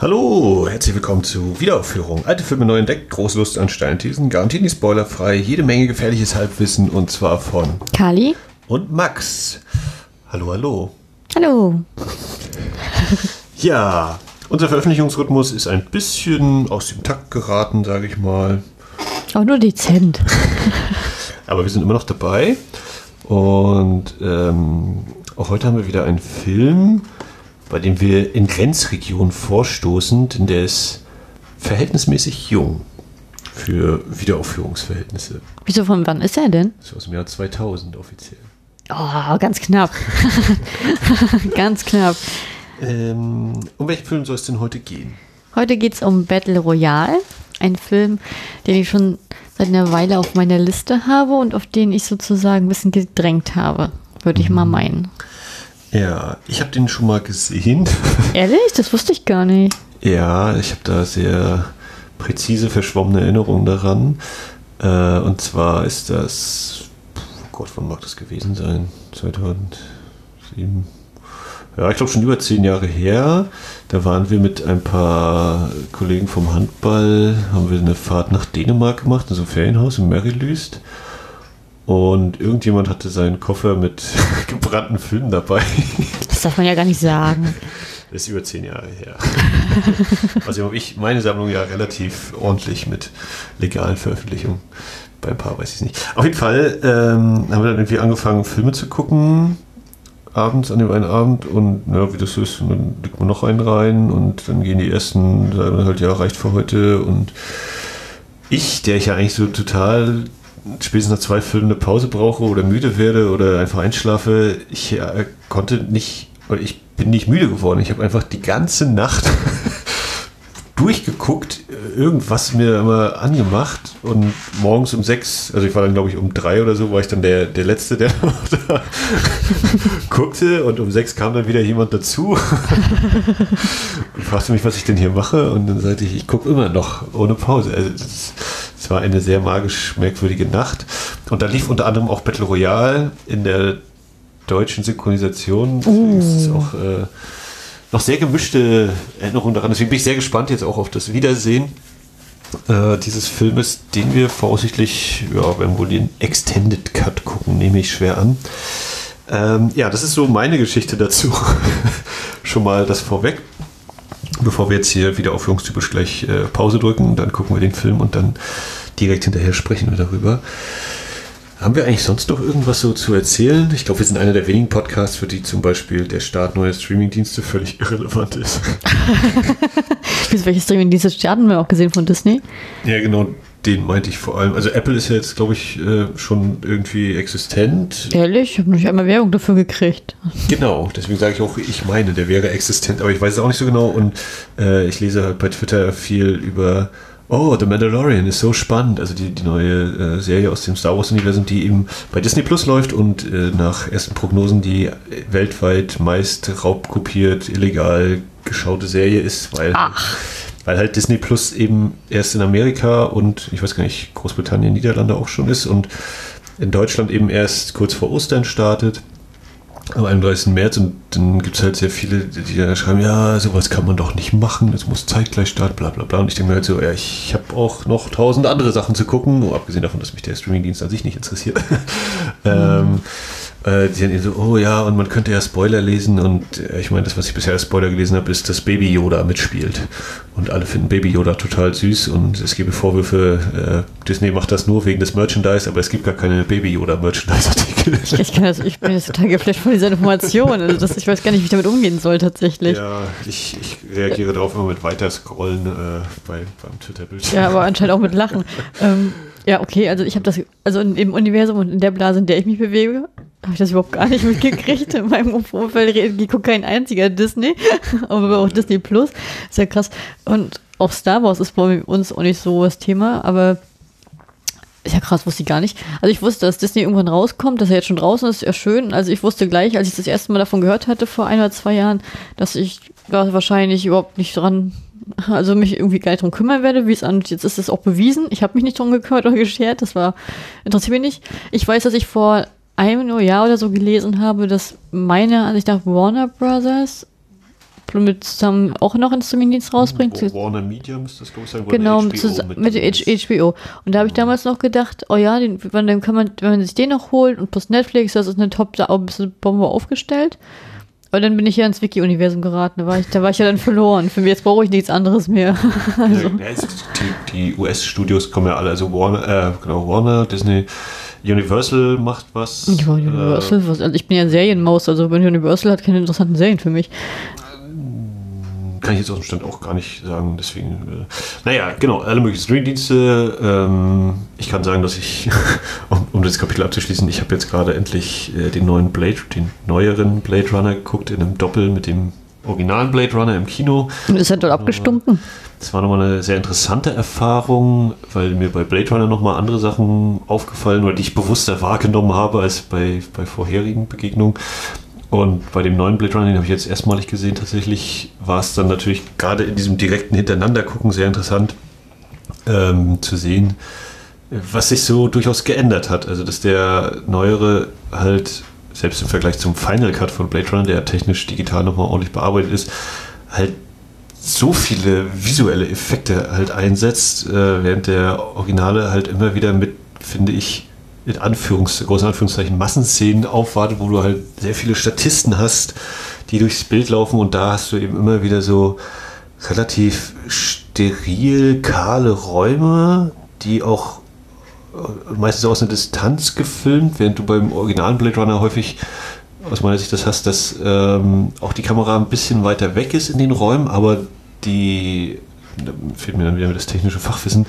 Hallo, herzlich willkommen zu Wiederaufführung. Alte Filme neu entdeckt, große Lust an Steinthesen, garantiert nicht spoilerfrei, jede Menge gefährliches Halbwissen und zwar von Kali und Max. Hallo, hallo. Hallo. Ja, unser Veröffentlichungsrhythmus ist ein bisschen aus dem Takt geraten, sage ich mal. Aber nur dezent. Aber wir sind immer noch dabei. Und ähm, auch heute haben wir wieder einen Film, bei dem wir in Grenzregionen vorstoßen, denn der ist verhältnismäßig jung für Wiederaufführungsverhältnisse. Wieso, von wann ist er denn? Ist aus dem Jahr 2000 offiziell. Oh, ganz knapp. ganz knapp. Ähm, um welchen Film soll es denn heute gehen? Heute geht es um Battle Royale. Ein Film, den ich schon seit einer Weile auf meiner Liste habe und auf den ich sozusagen ein bisschen gedrängt habe, würde ich mal Mhm. meinen. Ja, ich habe den schon mal gesehen. Ehrlich? Das wusste ich gar nicht. ja, ich habe da sehr präzise verschwommene Erinnerungen daran. Äh, und zwar ist das, oh Gott, wann mag das gewesen sein? 2007? Ja, ich glaube schon über zehn Jahre her. Da waren wir mit ein paar Kollegen vom Handball, haben wir eine Fahrt nach Dänemark gemacht, in so einem Ferienhaus in Merrilüst. Und irgendjemand hatte seinen Koffer mit gebrannten Filmen dabei. Das darf man ja gar nicht sagen. Das ist über zehn Jahre her. also habe ich meine Sammlung ja relativ ordentlich mit legalen Veröffentlichungen. Bei ein paar weiß ich es nicht. Auf jeden Fall ähm, haben wir dann irgendwie angefangen, Filme zu gucken. Abends an dem einen Abend und ja, wie das so ist, dann legt man noch einen rein und dann gehen die ersten, sagen halt, ja, reicht für heute. Und ich, der ich ja eigentlich so total spätestens nach zwei Filmen eine Pause brauche oder müde werde oder einfach einschlafe, ich äh, konnte nicht, oder ich bin nicht müde geworden. Ich habe einfach die ganze Nacht durchgeguckt, äh, irgendwas mir immer angemacht und morgens um sechs, also ich war dann glaube ich um drei oder so, war ich dann der, der Letzte, der da guckte und um sechs kam dann wieder jemand dazu und fragte mich, was ich denn hier mache und dann sagte ich, ich gucke immer noch ohne Pause. Also das, war eine sehr magisch merkwürdige Nacht und da lief unter anderem auch Battle Royale in der deutschen Synchronisation. Das ist auch äh, noch sehr gemischte Erinnerungen daran. Deswegen bin ich sehr gespannt jetzt auch auf das Wiedersehen äh, dieses Filmes, den wir voraussichtlich, ja, werden wohl den Extended Cut gucken, nehme ich schwer an. Ähm, ja, das ist so meine Geschichte dazu. Schon mal das vorweg. Bevor wir jetzt hier wieder aufführungstypisch gleich äh, Pause drücken, dann gucken wir den Film und dann direkt hinterher sprechen wir darüber. Haben wir eigentlich sonst noch irgendwas so zu erzählen? Ich glaube, wir sind einer der wenigen Podcasts, für die zum Beispiel der Start neuer Streamingdienste völlig irrelevant ist. Bis welches Streaming-Dienste starten wir auch gesehen von Disney? Ja, genau, den meinte ich vor allem. Also Apple ist ja jetzt, glaube ich, äh, schon irgendwie existent. Ehrlich? Ich habe noch nicht einmal Werbung dafür gekriegt. Genau, deswegen sage ich auch, ich meine, der wäre existent, aber ich weiß es auch nicht so genau. Und äh, ich lese halt bei Twitter viel über, oh, The Mandalorian ist so spannend. Also die, die neue äh, Serie aus dem Star Wars-Universum, die eben bei Disney Plus läuft und äh, nach ersten Prognosen die weltweit meist raubkopiert, illegal geschaute Serie ist, weil, Ach. weil halt Disney Plus eben erst in Amerika und ich weiß gar nicht, Großbritannien, Niederlande auch schon ist und in Deutschland eben erst kurz vor Ostern startet am 31. März und dann gibt es halt sehr viele, die dann schreiben, ja, sowas kann man doch nicht machen, es muss zeitgleich starten, bla bla bla. Und ich denke mir halt so, ja, ich habe auch noch tausend andere Sachen zu gucken, nur abgesehen davon, dass mich der Streamingdienst an sich nicht interessiert. ähm, äh, die dann so, oh ja, und man könnte ja Spoiler lesen und äh, ich meine, das, was ich bisher als Spoiler gelesen habe, ist, dass Baby Yoda mitspielt. Und alle finden Baby Yoda total süß und es gebe Vorwürfe, äh, Disney macht das nur wegen des Merchandise, aber es gibt gar keine Baby Yoda Merchandise-Artikel. Ich, kann das, ich bin jetzt total geflasht von dieser Information. Also das, ich weiß gar nicht, wie ich damit umgehen soll tatsächlich. Ja, Ja, ich, ich reagiere darauf immer mit weiter scrollen äh, bei, beim Twitter-Bildschirm. aber anscheinend auch mit Lachen. Ähm, ja, okay, also ich habe das, also in, im Universum und in der Blase, in der ich mich bewege, habe ich das überhaupt gar nicht mitgekriegt. In meinem Umfeld redet- guckt kein einziger Disney, aber auch Disney Plus. Ist ja krass. Und auch Star Wars ist bei uns auch nicht so das Thema, aber ist ja krass, wusste ich gar nicht. Also ich wusste, dass Disney irgendwann rauskommt, dass er jetzt schon draußen ist, ist ja schön. Also ich wusste gleich, als ich das erste Mal davon gehört hatte, vor ein oder zwei Jahren, dass ich da wahrscheinlich überhaupt nicht dran, also mich irgendwie gar nicht drum kümmern werde, wie es an. Jetzt ist es auch bewiesen. Ich habe mich nicht drum gekümmert oder geschert. Das war, interessiert mich nicht. Ich weiß, dass ich vor einem Jahr oder so gelesen habe, dass meiner Ansicht nach Warner Brothers mit zusammen auch noch einen Streamingdienst rausbringt. Warner Media müsste das, glaube ich, sein. Genau, mit, mit, mit HBO. Und da habe ich damals noch gedacht, oh ja, den, dann kann man, wenn man sich den noch holt und plus Netflix, das ist eine top, da auch ein bisschen Bombe aufgestellt. Aber dann bin ich ja ins Wiki-Universum geraten. Da war, ich, da war ich ja dann verloren. Für mich jetzt brauche ich nichts anderes mehr. also. ja, die, die US-Studios kommen ja alle, also Warner, äh, genau, Warner, Disney, Universal macht was. Ja, Universal, äh, was, also ich bin ja Serienmaus, also Universal hat keine interessanten Serien für mich kann ich jetzt aus dem Stand auch gar nicht sagen. Deswegen, äh, naja, genau, alle möglichen Streamingdienste. Ähm, ich kann sagen, dass ich, um, um, das Kapitel abzuschließen, ich habe jetzt gerade endlich äh, den neuen Blade, den neueren Blade Runner geguckt, in einem Doppel mit dem originalen Blade Runner im Kino. Und ist er dort abgestunken? Das war nochmal eine sehr interessante Erfahrung, weil mir bei Blade Runner nochmal andere Sachen aufgefallen oder die ich bewusster wahrgenommen habe als bei, bei vorherigen Begegnungen. Und bei dem neuen Blade Runner, den habe ich jetzt erstmalig gesehen, tatsächlich war es dann natürlich gerade in diesem direkten Hintereinander-Gucken sehr interessant ähm, zu sehen, was sich so durchaus geändert hat. Also, dass der neuere halt, selbst im Vergleich zum Final Cut von Blade Runner, der technisch digital nochmal ordentlich bearbeitet ist, halt so viele visuelle Effekte halt einsetzt, äh, während der Originale halt immer wieder mit, finde ich, in Anführungs großen Anführungszeichen Massenszenen aufwartet, wo du halt sehr viele Statisten hast, die durchs Bild laufen und da hast du eben immer wieder so relativ steril kahle Räume, die auch meistens aus einer Distanz gefilmt, während du beim originalen Blade Runner häufig aus meiner Sicht das hast, dass ähm, auch die Kamera ein bisschen weiter weg ist in den Räumen, aber die da fehlt mir dann wieder das technische Fachwissen,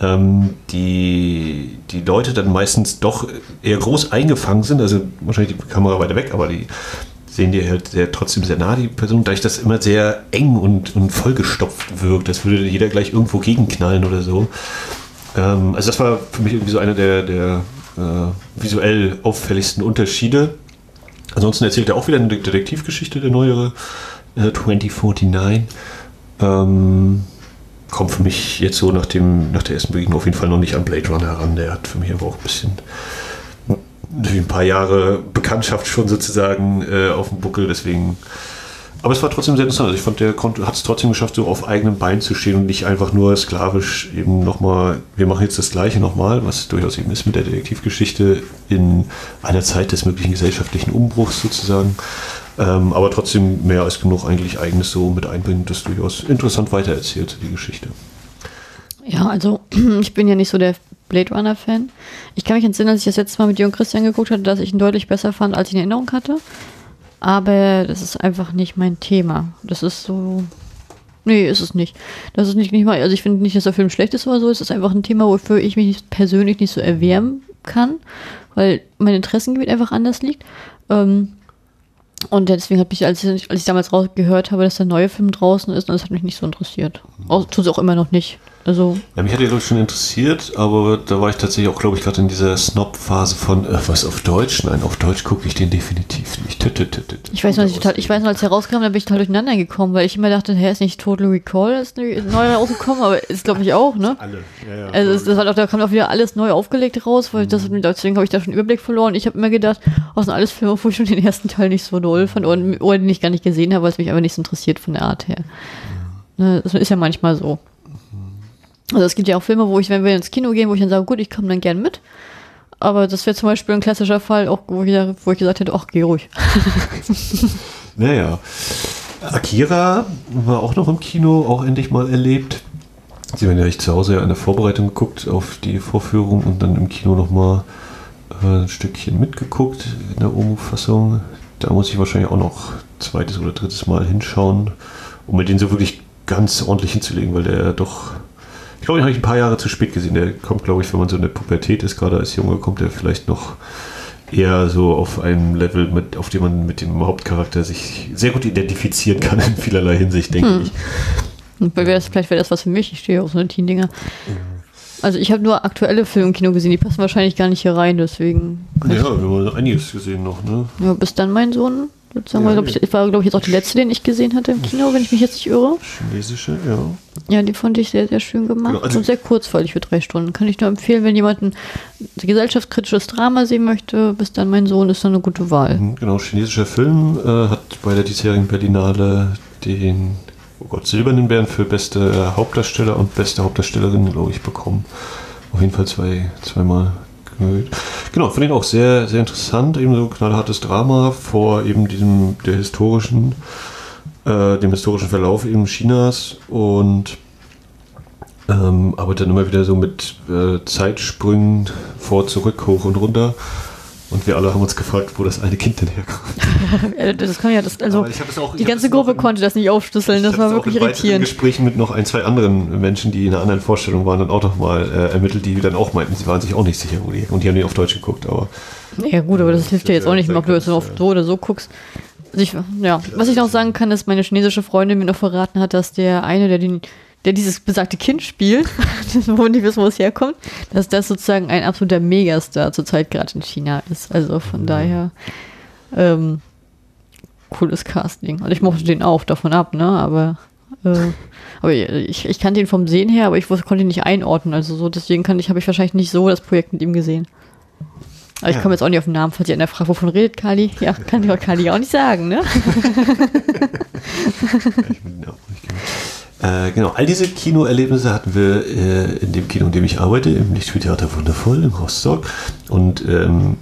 ähm, die, die Leute dann meistens doch eher groß eingefangen sind, also wahrscheinlich die Kamera weiter weg, aber die sehen die halt sehr, trotzdem sehr nah, die Person, da ich das immer sehr eng und, und vollgestopft wirkt, das würde jeder gleich irgendwo gegenknallen oder so. Ähm, also das war für mich irgendwie so einer der, der äh, visuell auffälligsten Unterschiede. Ansonsten erzählt er auch wieder eine Detektivgeschichte, der neuere äh, 2049. Ähm, kommt für mich jetzt so nach, dem, nach der ersten Begegnung auf jeden Fall noch nicht an Blade Runner heran. Der hat für mich aber auch ein bisschen durch ein paar Jahre Bekanntschaft schon sozusagen äh, auf dem Buckel, deswegen. Aber es war trotzdem sehr interessant. Also ich fand, der hat es trotzdem geschafft, so auf eigenen Beinen zu stehen und nicht einfach nur sklavisch eben nochmal, wir machen jetzt das Gleiche nochmal, was durchaus eben ist mit der Detektivgeschichte in einer Zeit des möglichen gesellschaftlichen Umbruchs sozusagen, ähm, aber trotzdem mehr als genug eigentlich eigenes so mit einbringen, das durchaus interessant weitererzählt, die Geschichte. Ja, also ich bin ja nicht so der Blade Runner-Fan. Ich kann mich entsinnen, als ich das letzte Mal mit Jürgen Christian geguckt hatte, dass ich ihn deutlich besser fand, als ich in Erinnerung hatte. Aber das ist einfach nicht mein Thema. Das ist so. Nee, ist es nicht. Das ist nicht, nicht mal. Also ich finde nicht, dass der Film schlecht ist oder so. Es ist einfach ein Thema, wofür ich mich persönlich nicht so erwärmen kann, weil mein Interessengebiet einfach anders liegt. Ähm, und deswegen hat mich, als ich, als ich damals gehört habe, dass der neue Film draußen ist, das hat mich nicht so interessiert. Tut es auch immer noch nicht. Also ja, mich hat ja, glaube ich, schon interessiert, aber da war ich tatsächlich auch, glaube ich, gerade in dieser Snob-Phase von, äh, was auf Deutsch? Nein, auf Deutsch gucke ich den definitiv nicht. Tü, tü, tü, ich weiß noch, ich, total, ich weiß noch, als er rauskam, da bin ich total durcheinander gekommen, weil ich immer dachte, hä, ist nicht Total Recall ist neu rausgekommen, aber ist, glaube ich, auch, ne? Alle. Ja, ja, also das hat auch, da kam auch wieder alles neu aufgelegt raus, weil mhm. das, deswegen habe ich da schon Überblick verloren. Ich habe immer gedacht, aus sind alles Filme, wo ich schon den ersten Teil nicht so doll fand oder, oder den ich gar nicht gesehen habe, weil es mich einfach nicht so interessiert von der Art her. Mhm. Das ist ja manchmal so. Also es gibt ja auch Filme, wo ich, wenn wir ins Kino gehen, wo ich dann sage, gut, ich komme dann gern mit. Aber das wäre zum Beispiel ein klassischer Fall, auch wo ich, wo ich gesagt hätte, ach, geh ruhig. naja. Akira war auch noch im Kino, auch endlich mal erlebt. Sie haben ja ich zu Hause ja in der Vorbereitung geguckt auf die Vorführung und dann im Kino nochmal äh, ein Stückchen mitgeguckt in der OMU-Fassung. Da muss ich wahrscheinlich auch noch zweites oder drittes Mal hinschauen, um mir den so wirklich ganz ordentlich hinzulegen, weil der doch ich glaube, den habe ich ein paar Jahre zu spät gesehen. Der kommt, glaube ich, wenn man so in der Pubertät ist, gerade als Junge, kommt der vielleicht noch eher so auf einem Level, mit, auf dem man mit dem Hauptcharakter sich sehr gut identifizieren kann in vielerlei Hinsicht, denke hm. ich. Und wäre das, vielleicht wäre das was für mich. Ich stehe auf so eine Teen-Dinger. Also ich habe nur aktuelle Filme im Kino gesehen, die passen wahrscheinlich gar nicht hier rein, deswegen. Ja, wir haben einiges gesehen noch, ne? Ja, bis dann mein Sohn sozusagen. Ja, glaub ich, war, glaube ich, jetzt auch die letzte, den ich gesehen hatte im Kino, wenn ich mich jetzt nicht irre. Chinesische, ja. Ja, die fand ich sehr, sehr schön gemacht genau, also und sehr kurzweilig für drei Stunden. Kann ich nur empfehlen, wenn jemand ein gesellschaftskritisches Drama sehen möchte, bis dann mein Sohn ist dann eine gute Wahl. Mhm, genau, chinesischer Film äh, hat bei der diesjährigen Berlinale den oh Gott, silbernen Bären für beste Hauptdarsteller und beste Hauptdarstellerin, glaube ich, bekommen. Auf jeden Fall zwei, zweimal Genau, finde ich auch sehr, sehr interessant, eben so knallhartes Drama vor eben diesem, der historischen, äh, dem historischen Verlauf eben Chinas und ähm, aber dann immer wieder so mit äh, Zeitsprüngen vor, zurück, hoch und runter. Und wir alle haben uns gefragt, wo das eine Kind denn herkommt. das kann ja, das, also auch, die ganze Gruppe in, konnte das nicht aufschlüsseln, das war wirklich auch in irritierend. Gesprächen mit noch ein, zwei anderen Menschen, die in einer anderen Vorstellung waren, dann auch noch mal äh, ermittelt, die dann auch meinten, sie waren sich auch nicht sicher, wo die, und die haben die auf Deutsch geguckt, aber. Ja gut, aber das, das hilft ja jetzt auch nicht mehr, ob du jetzt auf so oder so guckst. Also ich, ja, was ich noch sagen kann, ist, meine chinesische Freundin mir noch verraten hat, dass der eine, der den der dieses besagte Kind spielt, wo wir nicht wissen, wo es herkommt, dass das sozusagen ein absoluter Megastar zurzeit gerade in China ist. Also von mhm. daher ähm, cooles Casting. Also ich mochte den auch davon ab, ne? Aber, äh, aber ich, ich kannte ihn vom Sehen her, aber ich konnte ihn nicht einordnen. Also so, deswegen kann ich, habe ich wahrscheinlich nicht so das Projekt mit ihm gesehen. Aber ich komme jetzt auch nicht auf den Namen, falls ihr in der Frage, wovon redet Kali? Ja, kann die Kali auch nicht sagen, ne? ich bin auch nicht äh, genau, all diese Kinoerlebnisse hatten wir äh, in dem Kino, in dem ich arbeite, im Lichtspieltheater Wundervoll in Rostock. Und ähm,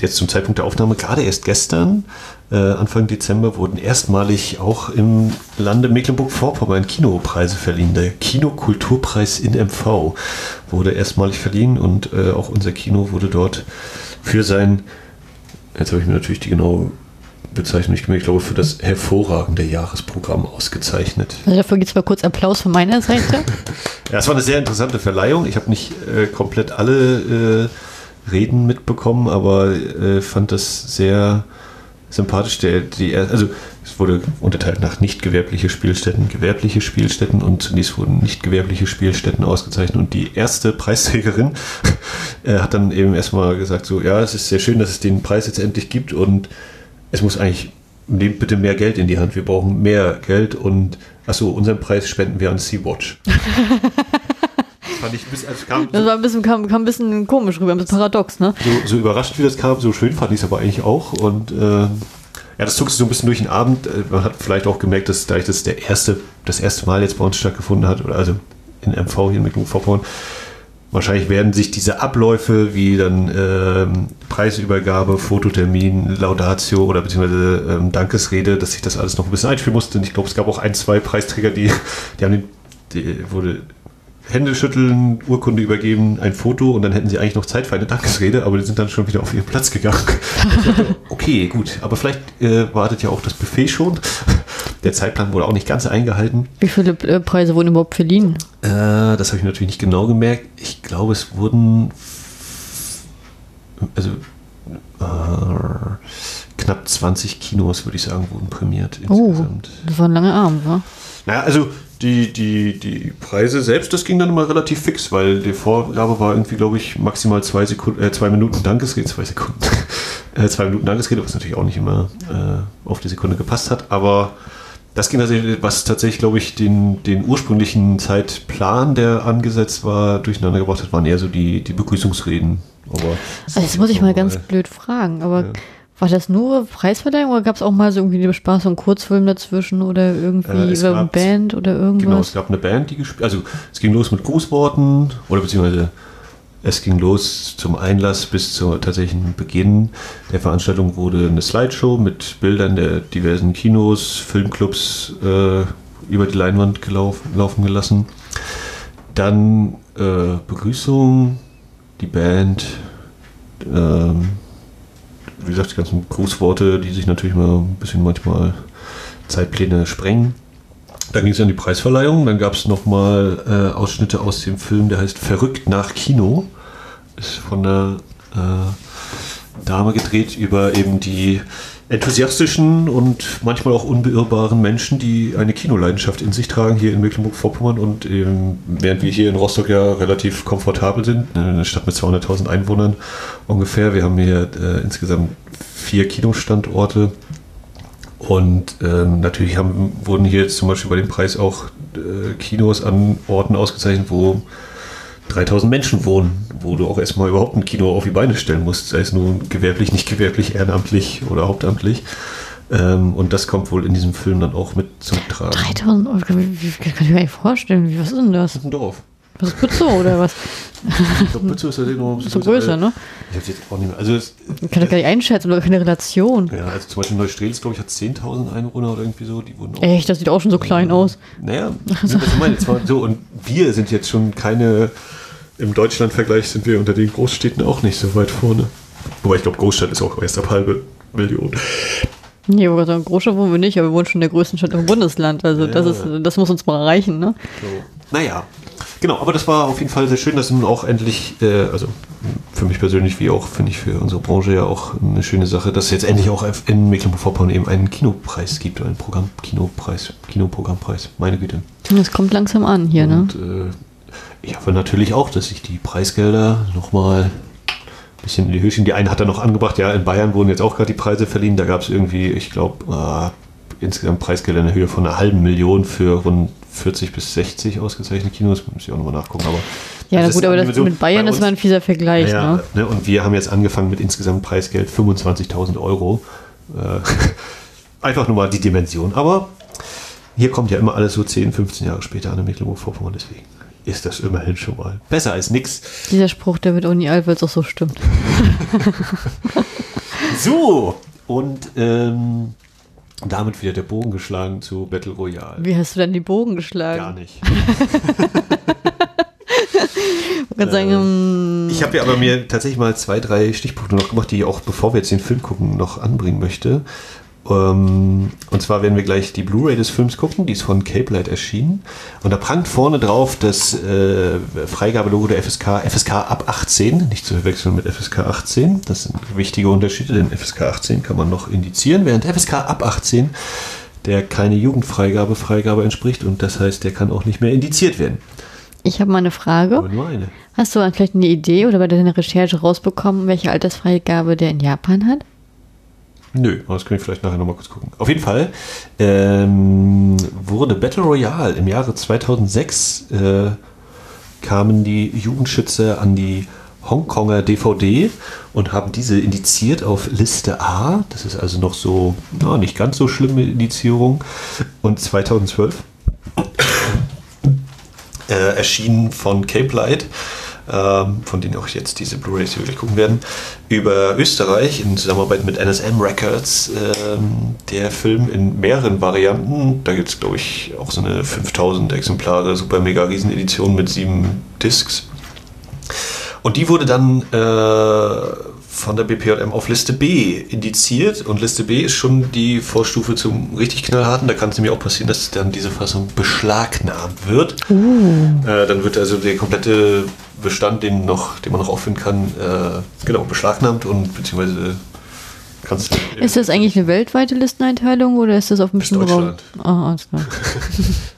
jetzt zum Zeitpunkt der Aufnahme, gerade erst gestern, äh, Anfang Dezember, wurden erstmalig auch im Lande Mecklenburg-Vorpommern Kinopreise verliehen. Der Kinokulturpreis in MV wurde erstmalig verliehen und äh, auch unser Kino wurde dort für sein, jetzt habe ich mir natürlich die genaue Bezeichnung nicht mehr, ich glaube, für das hervorragende Jahresprogramm ausgezeichnet. Also dafür gibt es mal kurz Applaus von meiner Seite. ja, es war eine sehr interessante Verleihung. Ich habe nicht äh, komplett alle äh, Reden mitbekommen, aber äh, fand das sehr sympathisch. Der, die, also es wurde unterteilt nach nicht gewerbliche Spielstätten, gewerbliche Spielstätten und zunächst wurden nicht gewerbliche Spielstätten ausgezeichnet und die erste Preisträgerin äh, hat dann eben erstmal gesagt so, ja, es ist sehr schön, dass es den Preis jetzt endlich gibt und es muss eigentlich, nehmt bitte mehr Geld in die Hand, wir brauchen mehr Geld und achso, unseren Preis spenden wir an Sea-Watch. das fand ich bis, also kam das war ein bisschen, kam, kam ein bisschen komisch rüber, ein bisschen paradox, ne? So, so überrascht wie das kam, so schön fand ich es aber eigentlich auch und äh, ja, das zog sich so ein bisschen durch den Abend. Äh, man hat vielleicht auch gemerkt, dass dadurch, dass der erste, das erste Mal jetzt bei uns stattgefunden hat, oder also in MV hier in Mecklenburg-Vorpommern, Wahrscheinlich werden sich diese Abläufe wie dann ähm, Preisübergabe, Fototermin, Laudatio oder beziehungsweise ähm, Dankesrede, dass sich das alles noch ein bisschen einspielen musste. Und ich glaube, es gab auch ein, zwei Preisträger, die, die haben den, die wurde Hände schütteln, Urkunde übergeben, ein Foto und dann hätten sie eigentlich noch Zeit für eine Dankesrede, aber die sind dann schon wieder auf ihren Platz gegangen. okay, gut, aber vielleicht äh, wartet ja auch das Buffet schon. Der Zeitplan wurde auch nicht ganz eingehalten. Wie viele äh, Preise wurden überhaupt verliehen? Äh, das habe ich natürlich nicht genau gemerkt. Ich glaube, es wurden also äh, knapp 20 Kinos, würde ich sagen, wurden prämiert oh, insgesamt. Oh, das war ein langer Abend, wa? Naja, also die, die, die Preise selbst, das ging dann immer relativ fix, weil die Vorgabe war irgendwie, glaube ich, maximal zwei, Sekunden, äh, zwei Minuten Dankesrede, zwei Sekunden, äh, zwei Minuten Dankesrede, was natürlich auch nicht immer äh, auf die Sekunde gepasst hat, aber das ging tatsächlich, was tatsächlich, glaube ich, den, den ursprünglichen Zeitplan, der angesetzt war, durcheinander gebracht hat, waren eher so die, die Begrüßungsreden. Aber also das muss ich mal ganz blöd fragen, aber ja. War das nur Preisverleihung oder gab es auch mal so irgendwie eine Spaß und Kurzfilm dazwischen oder irgendwie äh, eine Band oder irgendwas? Genau, es gab eine Band, die gespielt Also es ging los mit Grußworten oder beziehungsweise es ging los zum Einlass bis zum tatsächlichen Beginn der Veranstaltung wurde eine Slideshow mit Bildern der diversen Kinos, Filmclubs äh, über die Leinwand gelaufen, laufen gelassen. Dann äh, Begrüßung, die Band, ähm, wie gesagt, die ganzen Grußworte, die sich natürlich mal ein bisschen manchmal Zeitpläne sprengen. Dann ging es an die Preisverleihung. Dann gab es nochmal äh, Ausschnitte aus dem Film, der heißt Verrückt nach Kino. Ist von einer äh, Dame gedreht über eben die enthusiastischen und manchmal auch unbeirrbaren Menschen, die eine Kinoleidenschaft in sich tragen hier in Mecklenburg-Vorpommern und eben, während wir hier in Rostock ja relativ komfortabel sind, eine Stadt mit 200.000 Einwohnern ungefähr, wir haben hier äh, insgesamt vier Kinostandorte und ähm, natürlich haben, wurden hier jetzt zum Beispiel bei dem Preis auch äh, Kinos an Orten ausgezeichnet, wo 3000 Menschen wohnen, wo du auch erstmal überhaupt ein Kino auf die Beine stellen musst, sei es nun gewerblich, nicht gewerblich, ehrenamtlich oder hauptamtlich. Ähm, und das kommt wohl in diesem Film dann auch mit zum Tragen. 3000 Euro, wie, wie, kann ich mir gar nicht vorstellen. Wie, was ist denn das? Das ist ein Dorf. Was ist Bützow oder was? Ich glaube, Bützow ist tatsächlich noch ein bisschen So größer, ne? Ich habe jetzt auch nicht mehr. Also, es, Ich kann das gar nicht einschätzen oder keine Relation. ja, also zum Beispiel Neustrelitz, glaube ich, hat 10.000 Einwohner oder irgendwie so. Die wurden auch Echt, das sieht auch schon so klein aus. Naja, das ich meine, zwar so, und wir sind jetzt schon keine, im Deutschlandvergleich sind wir unter den Großstädten auch nicht so weit vorne. Wobei ich glaube, Großstadt ist auch erst ab halbe Million. Nee, aber so Großstadt wohnen wir nicht, aber wir wohnen schon in der größten Stadt im Bundesland. Also das, Ja. ist, das muss uns mal reichen, ne? So. Naja, genau, aber das war auf jeden Fall sehr schön, dass nun auch endlich, äh, also für mich persönlich wie auch, finde ich, für unsere Branche ja auch eine schöne Sache, dass es jetzt endlich auch in Mecklenburg-Vorpommern eben einen Kinopreis gibt, einen Programm, Kinopreis, Kinoprogrammpreis, meine Güte. Das kommt langsam an hier, ne? Und äh, ich hoffe natürlich auch, dass sich die Preisgelder nochmal ein bisschen in die Höhe schieben. Die eine hat er noch angebracht, ja, in Bayern wurden jetzt auch gerade die Preise verliehen. Da gab es irgendwie, ich glaube, äh, insgesamt Preisgelder in der Höhe von einer halben Million für rund 40 bis 60 ausgezeichnete Kinos. Muss ich auch nochmal nachgucken. Aber Ja, gut, ist aber das mit Bayern, Bei das war ein fieser Vergleich, ja, ne? ne? Und wir haben jetzt angefangen mit insgesamt Preisgeld 25.000 Euro. Äh, einfach nur mal die Dimension. Aber hier kommt ja immer alles so 10, 15 Jahre später an in Mecklenburg-Vorpommern. Deswegen ist das immerhin schon mal besser als nichts. Dieser Spruch, der alt, weil es auch so stimmt. So, und ähm, damit wieder der Bogen geschlagen zu Battle Royale. Wie hast du dann die Bogen geschlagen? Gar nicht. Sagen, ähm, Ich habe ja aber mir tatsächlich mal zwei, drei Stichpunkte noch gemacht, die ich auch, bevor wir jetzt den Film gucken, noch anbringen möchte. Ähm, und zwar werden wir gleich die Blu-ray des Films gucken, die ist von Cape Light erschienen. Und da prangt vorne drauf das äh, Freigabelogo der FSK, FSK ab 18, nicht zu verwechseln mit FSK 18. Das sind wichtige Unterschiede, denn FSK 18 kann man noch indizieren, während FSK ab 18 der keine Jugendfreigabe Freigabe entspricht und das heißt, der kann auch nicht mehr indiziert werden. ich habe mal eine Frage. Aber nur eine. Hast du vielleicht eine Idee oder bei deiner Recherche rausbekommen, welche Altersfreigabe der in Japan hat? Nö, das können wir vielleicht nachher nochmal kurz gucken. Auf jeden Fall ähm, wurde Battle Royale im Jahre 2006 äh, kamen die Jugendschützer an die Hongkonger DVD und haben diese indiziert auf Liste A. Das ist also noch so, na, nicht ganz so schlimme Indizierung. Und 2012 äh, erschienen von Cape Light, von denen auch jetzt diese Blu-rays hier wirklich gucken werden, über Österreich in Zusammenarbeit mit NSM Records. Ähm, der Film in mehreren Varianten. Da gibt es, glaube ich, auch so eine 5000 Exemplare Super Mega Riesen Edition mit sieben Discs. Und die wurde dann äh, von der BPJM auf Liste B indiziert. Und Liste B ist schon die Vorstufe zum richtig knallharten. Da kann es nämlich auch passieren, dass dann diese Fassung beschlagnahmt wird. Äh, dann wird also der komplette Bestand, den, noch, den man noch auffinden kann, äh, genau, beschlagnahmt und beziehungsweise kannst du. Ist das eigentlich eine weltweite Listeneinteilung oder ist das auf einem Ist bestimmten Raum? Deutschland. Ah, alles klar.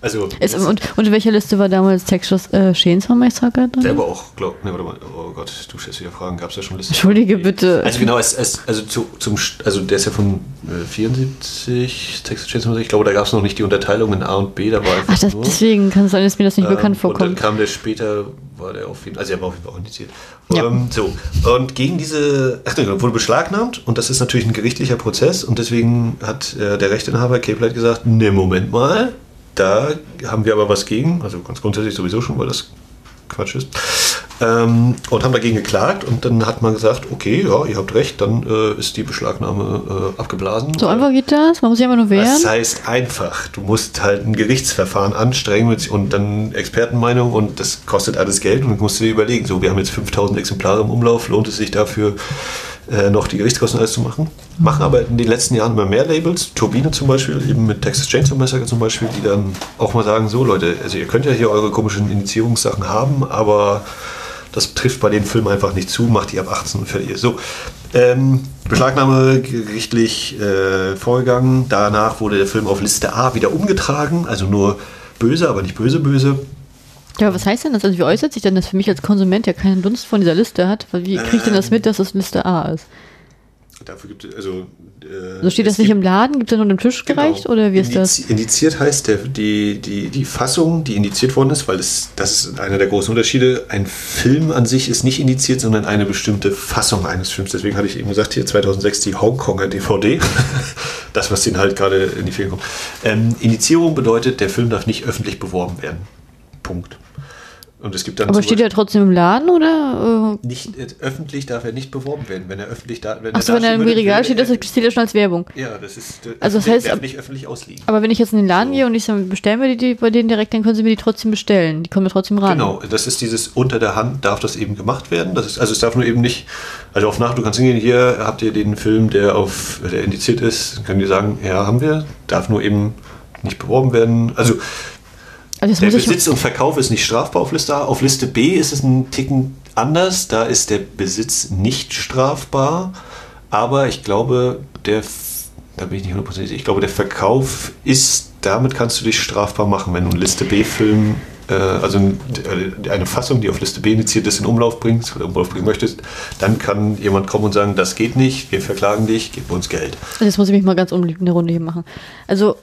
Also, Ist, und, und in welcher Liste war damals Texas äh, Chainsaw Massacre drin? Der aber auch, glaub, ne, warte mal, oh Gott, du stellst wieder Fragen, gab es ja schon Listen? Entschuldige bitte. Also genau, es, es, also zu, zum, also der ist ja von äh, 74, Texas Chainsaw Massacre, ich glaube, da gab es noch nicht die Unterteilung in A und B, da war Ach, das, deswegen kann es sein, dass mir das nicht Ähm, bekannt Und dann vorkommt. kam der später, war der auf jeden also er war auf jeden Fall indiziert. Ja. Ähm, so, und gegen diese, ach ne, wurde beschlagnahmt und das ist natürlich ein gerichtlicher Prozess und deswegen hat äh, der Rechteinhaber Cape Light gesagt, ne, Moment mal, da haben wir aber was gegen, also ganz grundsätzlich sowieso schon, weil das Quatsch ist. Ähm, und haben dagegen geklagt und dann hat man gesagt, okay, ja, ihr habt recht, dann äh, ist die Beschlagnahme äh, abgeblasen. So einfach geht das? Man muss sich einfach nur wehren? Das heißt einfach, du musst halt ein Gerichtsverfahren anstrengen und dann Expertenmeinung und das kostet alles Geld und musst du dir überlegen, so wir haben jetzt 5000 Exemplare im Umlauf, lohnt es sich dafür äh, noch die Gerichtskosten alles zu machen? Machen aber in den letzten Jahren immer mehr Labels, Turbine zum Beispiel, eben mit Texas Chainsaw Massacre zum Beispiel, die dann auch mal sagen, so Leute, also ihr könnt ja hier eure komischen Indizierungssachen haben, aber das trifft bei den Filmen einfach nicht zu, macht die ab 18 und fertig ist. So, ähm, Beschlagnahme gerichtlich äh, vorgegangen. Danach wurde der Film auf Liste A wieder umgetragen, also nur böse, aber nicht böse, böse. Ja, aber was heißt denn das? Also wie äußert sich denn das für mich als Konsument, der keinen Dunst von dieser Liste hat? Wie kriege ich denn das mit, dass das Liste A ist? Dafür gibt es, also. Äh, so steht das nicht im Laden? Gibt es nur dem Tisch genau. gereicht genau. oder wie ist das? Indiziert heißt der, die, die, die Fassung, die indiziert worden ist, weil es, das ist einer der großen Unterschiede. Ein Film an sich ist nicht indiziert, sondern eine bestimmte Fassung eines Films. Deswegen hatte ich eben gesagt, hier 2006 die Hongkonger DVD. das, was denen halt gerade in die Finger kommt. Ähm, Indizierung bedeutet, der Film darf nicht öffentlich beworben werden. Punkt. Und es gibt dann Aber steht er trotzdem im Laden oder? Äh? Nicht, äh, öffentlich darf er nicht beworben werden. Wenn er öffentlich da. Wenn Achso, wenn er im Regal steht, das steht ja schon als Werbung. Ja, das ist. Äh, also das heißt, darf nicht öffentlich ausliegen. Aber wenn ich jetzt in den Laden so. gehe und ich sage, bestellen wir die bei denen direkt, dann können sie mir die trotzdem bestellen. Die kommen mir trotzdem ran. Genau, das ist dieses unter der Hand darf das eben gemacht werden. Das ist, also es darf nur eben nicht. Also auf Nacht, du kannst hingehen, hier habt ihr den Film, der auf der indiziert ist, können die sagen, ja, haben wir, darf nur eben nicht beworben werden. Also also der Besitz und Verkauf ist nicht strafbar auf Liste A. Auf Liste B ist es ein Ticken anders. Da ist der Besitz nicht strafbar. Aber ich glaube, der, da bin ich nicht hundertprozentig, ich glaube, der Verkauf ist, damit kannst du dich strafbar machen, wenn du einen Liste B-Film, äh, also eine Fassung, die auf Liste B indiziert ist, in Umlauf bringst oder Umlauf bringen möchtest, dann kann jemand kommen und sagen, das geht nicht, wir verklagen dich, gib uns Geld. Jetzt muss ich mich mal ganz eine Runde hier machen. Also,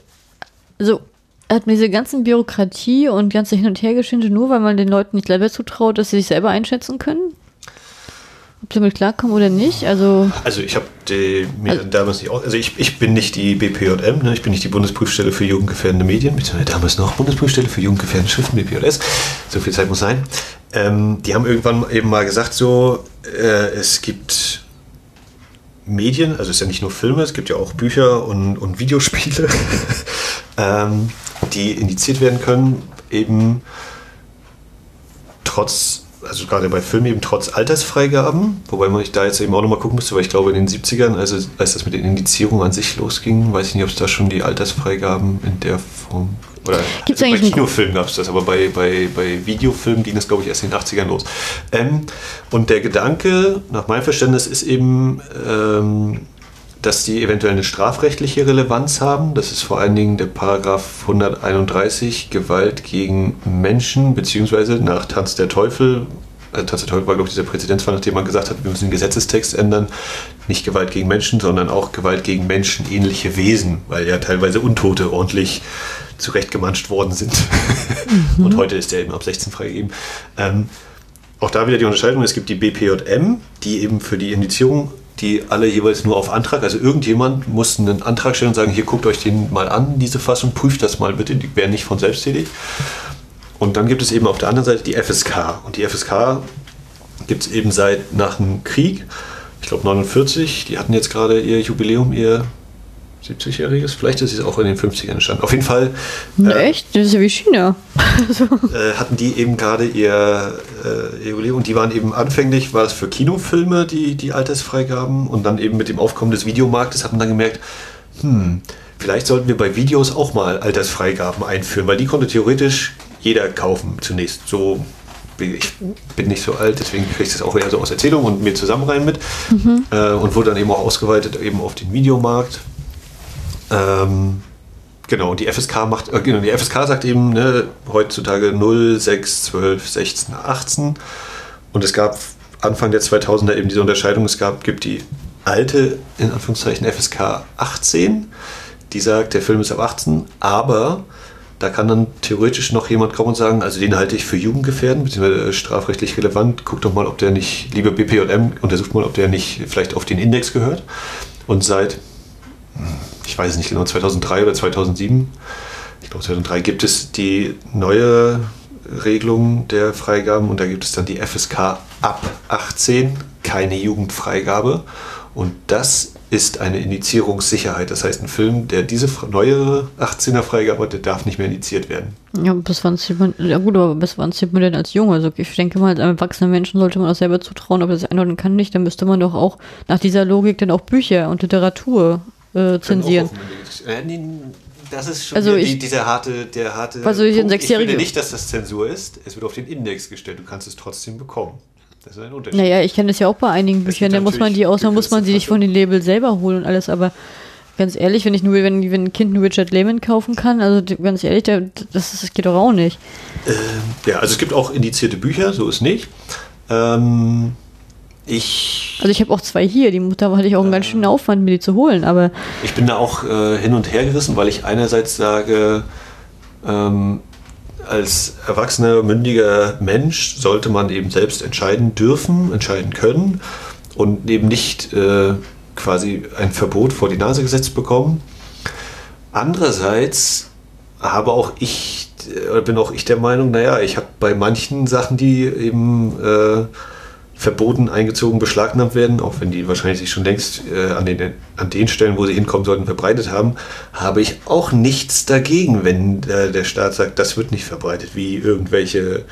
also hat mir diese ganzen Bürokratie und ganze Hin- und Hergeschinte nur, weil man den Leuten nicht selber zutraut, dass sie sich selber einschätzen können? Ob sie damit klarkommen oder nicht? Also, also ich habe mir also, damals nicht auch, also ich, ich bin nicht die BPJM, ne? ich bin nicht die Bundesprüfstelle für jugendgefährdende Medien, beziehungsweise damals noch Bundesprüfstelle für jugendgefährdende Schriften, BPJS, so viel Zeit muss sein. Ähm, die haben irgendwann eben mal gesagt, so, äh, es gibt Medien, also es ist ja nicht nur Filme, es gibt ja auch Bücher und, und Videospiele. ähm, die indiziert werden können, eben trotz, also gerade bei Filmen eben trotz Altersfreigaben, wobei man da jetzt eben auch nochmal gucken müsste, weil ich glaube in den 70ern, also als das mit den Indizierungen an sich losging, weiß ich nicht, ob es da schon die Altersfreigaben in der Form oder Gibt's also bei Kinofilmen gab es das, aber bei, bei, bei Videofilmen ging das, glaube ich, erst in den 80ern los. Ähm, und der Gedanke, nach meinem Verständnis, ist eben, ähm, dass die eventuell eine strafrechtliche Relevanz haben. Das ist vor allen Dingen der Paragraph 131 Gewalt gegen Menschen, beziehungsweise nach Tanz der Teufel. Also Tanz der Teufel war, glaube ich, dieser Präzedenzfall, nachdem man gesagt hat, wir müssen den Gesetzestext ändern. Nicht Gewalt gegen Menschen, sondern auch Gewalt gegen menschenähnliche Wesen, weil ja teilweise Untote ordentlich zurechtgemanscht worden sind. Mhm. Und heute ist der eben ab 16 freigegeben. Ähm, auch da wieder die Unterscheidung, es gibt die BPJM, die eben für die Indizierung die alle jeweils nur auf Antrag, also irgendjemand muss einen Antrag stellen und sagen, hier guckt euch den mal an, diese Fassung, prüft das mal bitte, die werden nicht von selbst tätig. Und dann gibt es eben auf der anderen Seite die FSK. Und die FSK gibt es eben seit nach dem Krieg, ich glaube 49, die hatten jetzt gerade ihr Jubiläum, ihr 70-jähriges, vielleicht ist es auch in den 50ern entstanden. Auf jeden Fall. Äh, Echt? Das ist ja wie China. äh, hatten die eben gerade ihr, äh, und die waren eben anfänglich, war es für Kinofilme die, die Altersfreigaben und dann eben mit dem Aufkommen des Videomarktes hat man dann gemerkt, hm, vielleicht sollten wir bei Videos auch mal Altersfreigaben einführen, weil die konnte theoretisch jeder kaufen zunächst. So ich bin nicht so alt, deswegen kriege ich das auch eher so aus Erzählung und mir zusammen rein mit. Mhm. Äh, und wurde dann eben auch ausgeweitet eben auf den Videomarkt. Ähm, genau, und die FSK macht, äh, genau, die FSK sagt eben ne, heutzutage 0, 6, 12, 16, 18. Und es gab Anfang der 2000er eben diese Unterscheidung. Es gab, gibt die alte, in Anführungszeichen, FSK 18, die sagt, der Film ist ab 18, aber da kann dann theoretisch noch jemand kommen und sagen, also den halte ich für jugendgefährdend, beziehungsweise strafrechtlich relevant. Guck doch mal, ob der nicht, liebe BPM, untersucht mal, ob der nicht vielleicht auf den Index gehört. Und seit ich weiß nicht genau, 2003 oder 2007, ich glaube 2003 gibt es die neue Regelung der Freigaben und da gibt es dann die FSK ab 18, keine Jugendfreigabe. Und das ist eine Indizierungssicherheit. Das heißt, ein Film, der diese neue 18er Freigabe hat, der darf nicht mehr indiziert werden. Ja, bis wann zieht man, ja gut, aber bis wann zieht man denn als Junge? Also ich denke mal, als erwachsener Menschen sollte man auch selber zutrauen, ob das einordnen kann nicht, dann müsste man doch auch nach dieser Logik dann auch Bücher und Literatur äh, zensieren. Äh, das ist schon also die, ich, dieser harte, der harte. Also ich, Punkt. ich finde nicht, dass das Zensur ist. Es wird auf den Index gestellt. Du kannst es trotzdem bekommen. Das ist ein Unterschied. Naja, ich kenne das ja auch bei einigen Büchern. Da muss man die aus, muss man sie nicht von den Label selber holen und alles. Aber ganz ehrlich, wenn ich nur, wenn, wenn ein Kind einen Richard Lehman kaufen kann, also ganz ehrlich, das, das geht doch auch nicht. Ähm, ja, also es gibt auch indizierte Bücher, so ist nicht. Ähm, Ich. Also ich habe auch zwei hier. Die Mutter hatte ich auch einen ganz schönen Aufwand, mir die zu holen, aber. Ich bin da auch äh, hin und her gerissen, weil ich einerseits sage, ähm, als erwachsener, mündiger Mensch sollte man eben selbst entscheiden dürfen, entscheiden können und eben nicht äh, quasi ein Verbot vor die Nase gesetzt bekommen. Andererseits habe auch ich, äh, bin auch ich der Meinung, naja, ich habe bei manchen Sachen, die eben äh, verboten, eingezogen, beschlagnahmt werden, auch wenn die wahrscheinlich sich schon längst äh, an, den, an den Stellen, wo sie hinkommen sollten, verbreitet haben, habe ich auch nichts dagegen, wenn äh, der Staat sagt, das wird nicht verbreitet, wie irgendwelche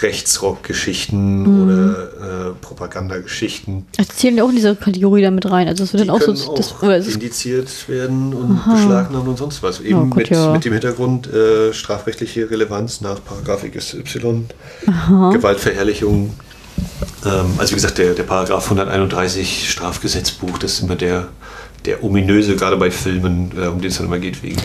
Rechtsrock-Geschichten mhm. oder äh, Propagandageschichten. Also zählen ja auch in diese Kategorie damit rein. Also es wird die dann auch so das, auch das, indiziert werden und Aha. beschlagnahmt und sonst was. Eben oh Gott, mit, ja. mit, dem Hintergrund äh, strafrechtliche Relevanz nach Paragraph XY, Aha. Gewaltverherrlichung. Ähm, also wie gesagt, der, der Paragraph 131 Strafgesetzbuch, das ist immer der, der ominöse, gerade bei Filmen, äh, um den es dann immer geht, wegen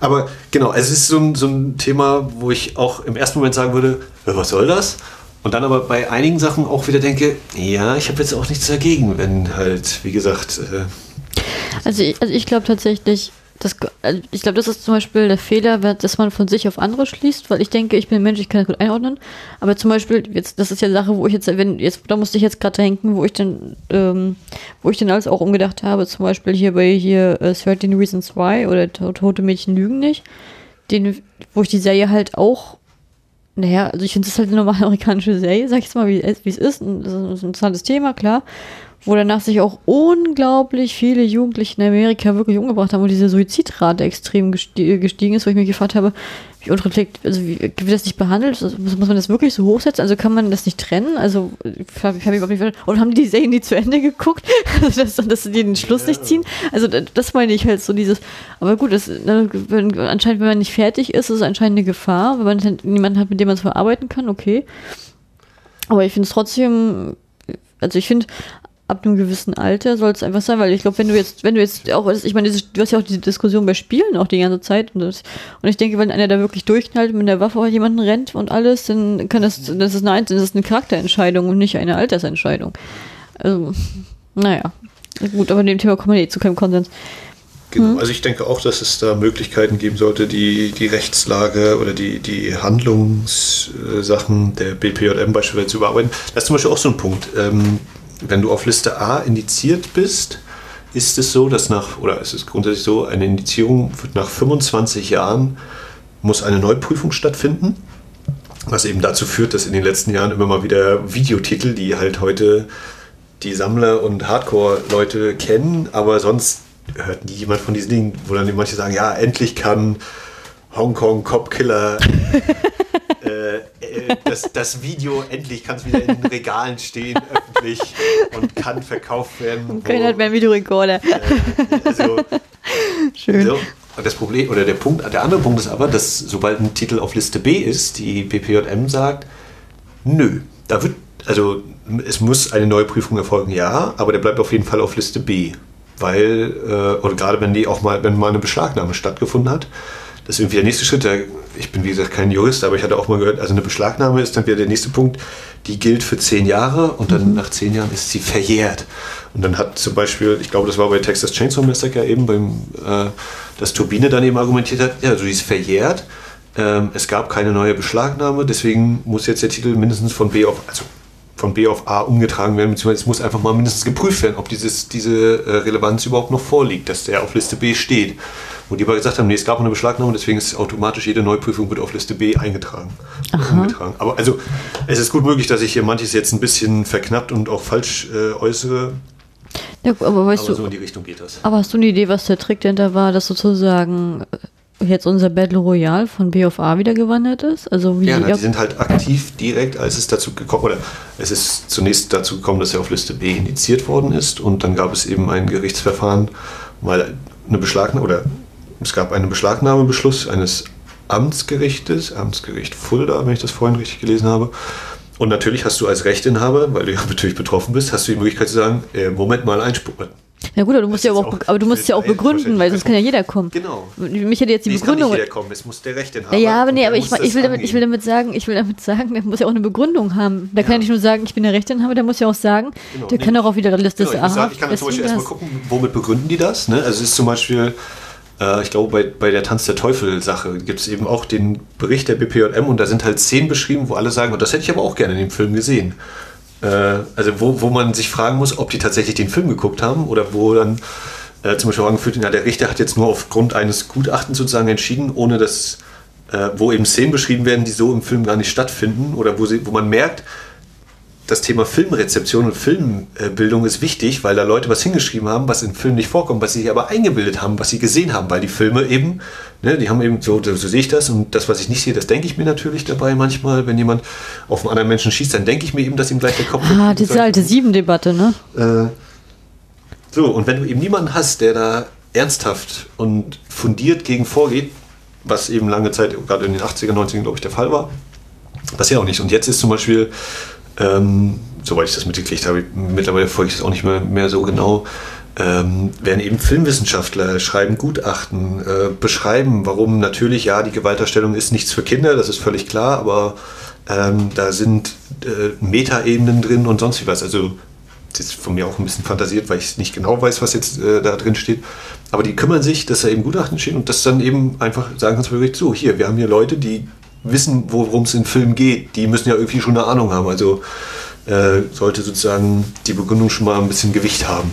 aber genau, es ist so ein, so ein Thema, wo ich auch im ersten Moment sagen würde, was soll das? Und dann aber bei einigen Sachen auch wieder denke, ja, ich habe jetzt auch nichts dagegen, wenn halt, wie gesagt. Äh also ich, also ich glaube tatsächlich, das, also ich glaube, das ist zum Beispiel der Fehler, dass man von sich auf andere schließt, weil ich denke, ich bin ein Mensch, ich kann das gut einordnen. Aber zum Beispiel, jetzt, das ist ja Sache, wo ich jetzt, wenn, jetzt, da musste ich jetzt gerade denken, wo ich dann, ähm, wo ich dann alles auch umgedacht habe, zum Beispiel hier bei hier uh, äh, 13 Reasons Why oder Tote Mädchen lügen nicht, den, wo ich die Serie halt auch naja, also ich finde es halt eine normale amerikanische Serie, sag ich jetzt mal, wie, es ist. Das ist ein interessantes Thema, klar wo danach sich auch unglaublich viele Jugendliche in Amerika wirklich umgebracht haben und diese Suizidrate extrem gestiegen ist, wo ich mich gefragt habe, wie unreflekt, also wie wird das nicht behandelt? Also muss, man das wirklich so hochsetzen? Also kann man das nicht trennen? Also ich habe hab überhaupt nicht und haben die Serien nie zu Ende geguckt, also dass, dass sie den Schluss nicht ziehen? Also das meine ich halt so dieses, aber gut, das, ne, wenn, anscheinend, wenn man nicht fertig ist, ist es anscheinend eine Gefahr, wenn man niemanden hat, mit dem man es verarbeiten kann, okay. Aber ich finde es trotzdem, also ich finde, ab einem gewissen Alter soll es einfach sein, weil ich glaube, wenn du jetzt, wenn du jetzt auch, ich meine, du hast ja auch diese Diskussion bei Spielen auch die ganze Zeit und, das, und ich denke, wenn einer da wirklich durchknallt mit der Waffe auf jemanden rennt und alles, dann kann das, das ist eine, das ist eine Charakterentscheidung und nicht eine Altersentscheidung. Also, naja. Gut, aber in dem Thema kommen wir eh zu keinem Konsens. Genau, hm? also ich denke auch, dass es da Möglichkeiten geben sollte, die, die Rechtslage oder die, die Handlungssachen der BPJM beispielsweise zu überarbeiten. Das ist zum Beispiel auch so ein Punkt. Ähm, wenn du auf Liste A indiziert bist, ist es so, dass nach, oder es ist grundsätzlich so, eine Indizierung wird nach 25 Jahren muss eine Neuprüfung stattfinden. Was eben dazu führt, dass in den letzten Jahren immer mal wieder Videotitel, die halt heute die Sammler und Hardcore-Leute kennen, aber sonst hört nie jemand von diesen Dingen, wo dann manche sagen, ja, endlich kann Hongkong Cop Killer äh, äh, das, das, Video endlich kann es wieder in den Regalen stehen, öffentlich und kann verkauft werden. Und keiner hat mehr Videorekorder. Äh, also, Schön. So. Das Problem oder der Punkt, der andere Punkt ist aber, dass sobald ein Titel auf Liste B ist, die BPJM sagt, nö, da wird, also es muss eine neue Prüfung erfolgen, ja, aber der bleibt auf jeden Fall auf Liste B. Weil, äh, oder gerade wenn die auch mal, wenn mal eine Beschlagnahme stattgefunden hat, das ist irgendwie der nächste Schritt. Ich bin wie gesagt kein Jurist, aber ich hatte auch mal gehört, also eine Beschlagnahme ist dann wieder der nächste Punkt. Die gilt für zehn Jahre und dann mhm. nach zehn Jahren ist sie verjährt. Und dann hat zum Beispiel, ich glaube, das war bei Texas Chainsaw Massacre eben, beim, äh, dass Turbine dann eben argumentiert hat, ja, also die ist verjährt. Ähm, es gab keine neue Beschlagnahme, deswegen muss jetzt der Titel mindestens von B auf, also von B auf A umgetragen werden, beziehungsweise es muss einfach mal mindestens geprüft werden, ob dieses, diese äh, Relevanz überhaupt noch vorliegt, dass der auf Liste B steht. Wo die aber gesagt haben, nee, es gab eine Beschlagnahme, deswegen ist automatisch jede Neuprüfung wird auf Liste B eingetragen. Umgetragen. Aber also es ist gut möglich, dass ich hier manches jetzt ein bisschen verknappt und auch falsch äh, äußere. Ja, aber weißt aber du, so in die Richtung geht das. Aber hast du eine Idee, was der Trick dahinter war, dass sozusagen äh, jetzt unser Battle Royale von B auf A wieder gewandert ist? Also wie ja, na, die sind halt aktiv direkt, als es dazu gekommen oder es ist zunächst dazu gekommen, dass er auf Liste B indiziert worden ist und dann gab es eben ein Gerichtsverfahren, weil eine Beschlagnahme oder es gab einen Beschlagnahmebeschluss eines Amtsgerichtes, Amtsgericht Fulda, wenn ich das vorhin richtig gelesen habe. Und natürlich hast du als Rechteinhaber, weil du ja natürlich betroffen bist, hast du die Möglichkeit zu sagen, äh, Moment mal, Einspruch. Na gut, aber du musst ja auch, auch aber du musst es ja auch begründen, weil sonst kann ja jeder kommen. Genau. Mich hätte jetzt die Nee, es kann nicht Begründung. jeder kommen, es muss der Rechte Ja, ja, aber nee, aber ich, ich, will damit, ich will damit sagen, ich will damit sagen, der muss ja auch eine Begründung haben. Kann ja nicht nur sagen, ich bin der Rechteinhaber, der muss ja auch sagen, Genau, der nee. kann auch auf jeder Liste Genau, ich, sagen, ich kann zum Beispiel erstmal gucken, womit begründen die das. Ne? Also es ist zum Beispiel, äh, ich glaube, bei, bei der Tanz der Teufel-Sache gibt es eben auch den Bericht der BPJM und da sind halt Szenen beschrieben, wo alle sagen, und das hätte ich aber auch gerne in dem Film gesehen. Äh, also wo, wo man sich fragen muss, ob die tatsächlich den Film geguckt haben oder wo dann äh, zum Beispiel angeführt, ja, der Richter hat jetzt nur aufgrund eines Gutachtens sozusagen entschieden, ohne dass, äh, wo eben Szenen beschrieben werden, die so im Film gar nicht stattfinden oder wo, sie, wo man merkt, das Thema Filmrezeption und Filmbildung ist wichtig, weil da Leute was hingeschrieben haben, was im Film nicht vorkommt, was sie sich aber eingebildet haben, was sie gesehen haben, weil die Filme eben, ne, die haben eben so, so sehe ich das und das, was ich nicht sehe, das denke ich mir natürlich dabei manchmal, wenn jemand auf einen anderen Menschen schießt, dann denke ich mir eben, dass ihm gleich der Kopf Ah, diese alte Sieben-Debatte, ne? äh, so, und wenn du eben niemanden hast, der da ernsthaft und fundiert gegen vorgeht, was eben lange Zeit, gerade in den 80er, 90er, glaube ich, der Fall war, das ja auch nicht. Und jetzt ist zum Beispiel, ähm, soweit ich das mitgekriegt habe, mittlerweile folge ich das auch nicht mehr, mehr so genau, ähm, werden eben Filmwissenschaftler schreiben Gutachten, äh, beschreiben, warum natürlich, ja, die Gewalterstellung ist nichts für Kinder, das ist völlig klar, aber ähm, da sind äh, Metaebenen drin und sonst wie was. Also das ist von mir auch ein bisschen fantasiert, weil ich nicht genau weiß, was jetzt äh, da drin steht. Aber die kümmern sich, dass da eben Gutachten stehen und das dann eben einfach sagen kannst, so, hier, wir haben hier Leute, die wissen, worum es in Filmen geht. Die müssen ja irgendwie schon eine Ahnung haben. Also äh, sollte sozusagen die Begründung schon mal ein bisschen Gewicht haben.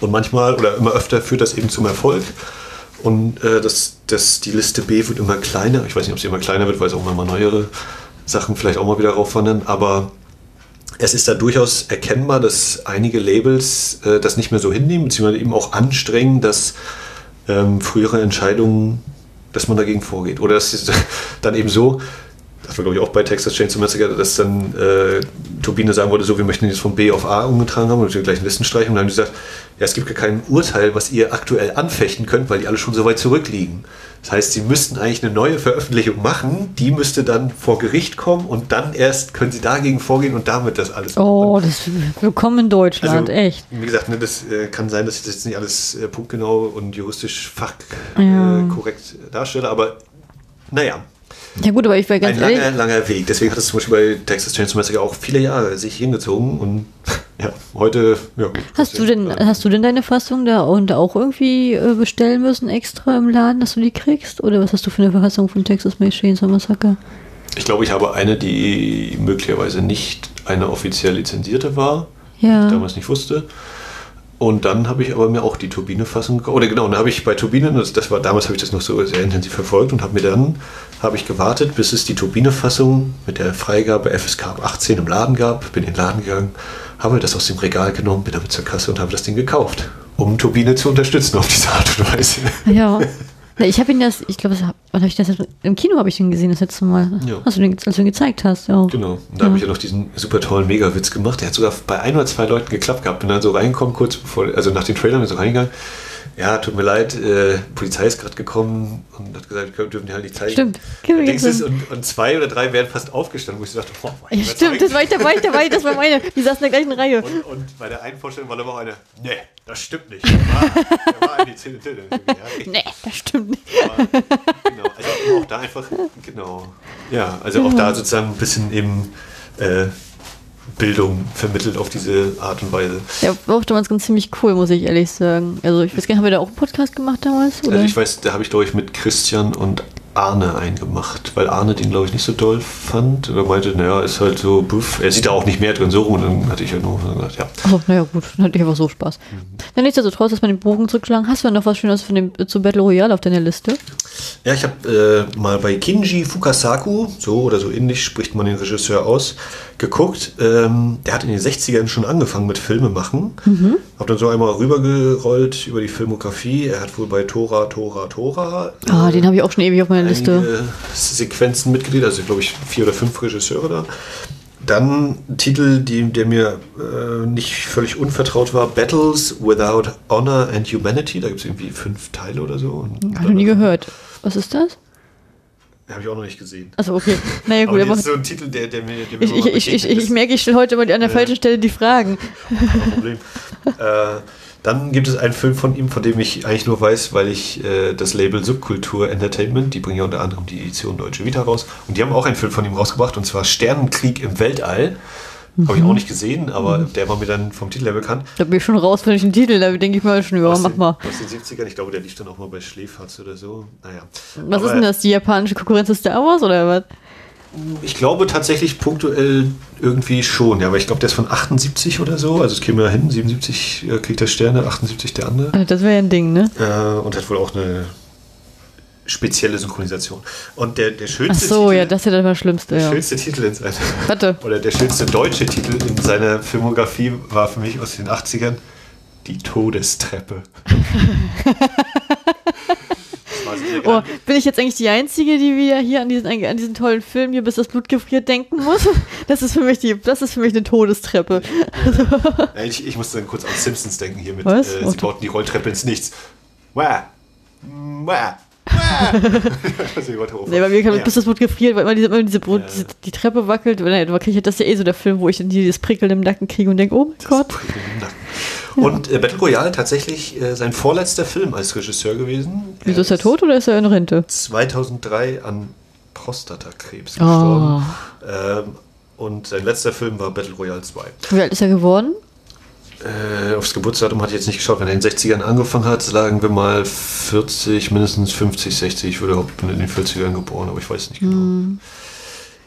Und manchmal oder immer öfter führt das eben zum Erfolg. Und äh, das, das, die Liste B wird immer kleiner. Ich weiß nicht, ob sie immer kleiner wird, weil es auch immer neuere Sachen vielleicht auch mal wieder raufwandern. Aber es ist da durchaus erkennbar, dass einige Labels äh, das nicht mehr so hinnehmen, beziehungsweise eben auch anstrengen, dass ähm, frühere Entscheidungen, dass man dagegen vorgeht. Oder es dann eben so, das war glaube ich auch bei Texas Chainsaw Massacre, dass dann äh, Turbine sagen wollte, so, wir möchten jetzt von B auf A umgetragen haben und die gleichen Listenstreichung. Und dann haben die gesagt, ja, es gibt gar kein Urteil, was ihr aktuell anfechten könnt, weil die alle schon so weit zurückliegen. Das heißt, sie müssten eigentlich eine neue Veröffentlichung machen, die müsste dann vor Gericht kommen und dann erst können sie dagegen vorgehen und damit das alles Oh, das willkommen in Deutschland, also, echt. Wie gesagt, ne, das äh, kann sein, dass ich das jetzt nicht alles äh, punktgenau und juristisch fachkorrekt Ja. äh, darstelle, aber naja, Ja gut, aber ich war ganz ein ehrlich, langer, langer Weg. Deswegen hat es zum Beispiel bei Texas Chainsaw Massacre auch viele Jahre sich hingezogen und ja, heute, ja. gut, Hast du ja, denn, hast du denn deine Fassung da und auch irgendwie äh, bestellen müssen extra im Laden, dass du die kriegst? Oder was hast du für eine Fassung von Texas Chainsaw Massacre? Ich glaube, ich habe eine, die möglicherweise nicht eine offiziell lizenzierte war, Ja. die ich damals nicht wusste. Und dann habe ich aber mir auch die Turbine-Fassung gekauft. Oder genau, dann habe ich bei Turbine, das, das war damals habe ich das noch so sehr intensiv verfolgt und habe mir dann habe ich gewartet, bis es die Turbine-Fassung mit der Freigabe FSK ab 18 im Laden gab. Bin in den Laden gegangen, habe das aus dem Regal genommen, bin damit zur Kasse und habe das Ding gekauft, um Turbine zu unterstützen auf diese Art und Weise. Ja. Ich habe ihn das, ich glaube, wann habe ich das im Kino habe ich den gesehen das letzte Mal. Ja. Hast du den, als du ihn gezeigt hast, ja. Genau. Und da habe ich ja noch diesen super tollen Megawitz gemacht. Der hat sogar bei ein oder zwei Leuten geklappt gehabt. Bin dann so reingekommen, kurz bevor, also nach den Trailern bin ich so reingegangen. Ja, tut mir leid, äh, Polizei ist gerade gekommen und hat gesagt, wir dürfen die halt nicht zeigen. Stimmt. Und, es, und, und zwei oder drei wären fast aufgestanden, wo ich so dachte, boah, Ja, stimmt, das war ich dabei, dabei, das war meine. Die saßen in der gleichen Reihe. und, und bei der einen Vorstellung war aber auch eine, nee, das stimmt nicht. Der war, der war eigentlich Till Till. Ja. Nee, das stimmt nicht. Aber, genau, also auch da einfach, genau. Ja, also auch da sozusagen ein bisschen eben äh, Bildung vermittelt auf diese Art und Weise. Ja, war auch damals ganz ziemlich cool, muss ich ehrlich sagen. Also ich weiß gar nicht, haben wir da auch einen Podcast gemacht damals? Oder? Also ich weiß, da habe ich glaube ich mit Christian und Arne eingemacht, weil Arne den glaube ich nicht so doll fand. Oder meinte, naja, ist halt so, buff. er sieht da auch nicht mehr drin so rum. Und dann hatte ich halt nur gesagt, ja. Achso, naja, gut, dann hatte ich einfach so Spaß. Mhm. Dann nichtsdestotrotz, dass man den Bogen zurückschlagen. Hast du noch was Schönes von dem, zu Battle Royale auf deiner Liste? Ja, ich habe äh, mal bei Kinji Fukasaku, so oder so ähnlich spricht man den Regisseur aus, geguckt. Ähm, der hat in den 60ern schon angefangen mit Filme machen. Mhm. Hab dann so einmal rübergerollt über die Filmografie. Er hat wohl bei Tora, Tora, Tora Ah, den habe ich auch schon ewig auf meiner Liste. Sequenzen mitgedreht, also glaube ich vier oder fünf Regisseure da. Dann ein Titel, die, der mir äh, nicht völlig unvertraut war, Battles Without Honor and Humanity. Da gibt es irgendwie fünf Teile oder so. Habe ich nie gehört. Was ist das? Habe ich auch noch nicht gesehen. Achso, okay. Naja, gut, Aber das ist so ein Titel, der, der mir, der mir ich, ich, ich, ich, merke, ich stelle heute mal an der falschen Stelle die Fragen. Kein Problem. äh, Dann gibt es einen Film von ihm, von dem ich eigentlich nur weiß, weil ich äh, das Label Subkultur Entertainment, die bringen ja unter anderem die Edition Deutsche Vita raus. Und die haben auch einen Film von ihm rausgebracht, und zwar Sternenkrieg im Weltall. Habe ich auch nicht gesehen, aber der war mir dann vom Titel her bekannt. Da bin ich schon raus, wenn ich einen Titel, da denke ich mal schon, ja, mach mal. Aus den 70ern, ich glaube, der lief dann auch mal bei Schläferz oder so. Naja. Was ist denn das, die japanische Konkurrenz zu Star Wars oder was? Ich glaube tatsächlich punktuell irgendwie schon, ja, aber ich glaube, der ist von 78 oder so, also es käme ja hin, 77 äh, kriegt der Sterne, 78 der andere. Also Das wäre ja ein Ding, ne? Äh, und hat wohl auch eine spezielle Synchronisation. Und der, der Ach schönste so, Titel, ja, das ist ja das Schlimmste, der ja. schönste Titel in seiner, Warte. oder der schönste deutsche Titel in seiner Filmografie war für mich aus den 80ern Die Todestreppe. Oh, bin ich jetzt eigentlich die Einzige, die wieder hier an diesen, an diesen tollen Film hier, bis das Blut gefriert, denken muss? Das ist für mich die, das ist für mich eine Todestreppe. Ja, ich, ich musste dann kurz an Simpsons denken hier mit, äh, Oh, sie bauten die Rolltreppe ins Nichts. Wah. Wah. Also hoch. Nee, bei mir kam Ja. bis das Blut gefriert, weil immer diese, immer diese, Brot, Ja. diese die Treppe wackelt. Und dann kriege ich das ist ja eh so der Film, wo ich dann dieses Prickeln im Nacken kriege und denke, oh mein Gott. Das im Nacken. Und äh, Battle Royale tatsächlich äh, sein vorletzter Film als Regisseur gewesen. Wieso ist er tot oder ist er in Rente? 2003 an Prostatakrebs Oh. gestorben. Ähm, und sein letzter Film war Battle Royale 2. Wie alt ist er geworden? Äh, aufs Geburtsdatum hatte ich jetzt nicht geschaut. Wenn er in den 60ern angefangen hat, sagen wir mal 40, mindestens 50, 60. Ich würde auch bin in den 40ern geboren, aber ich weiß nicht genau. Hm.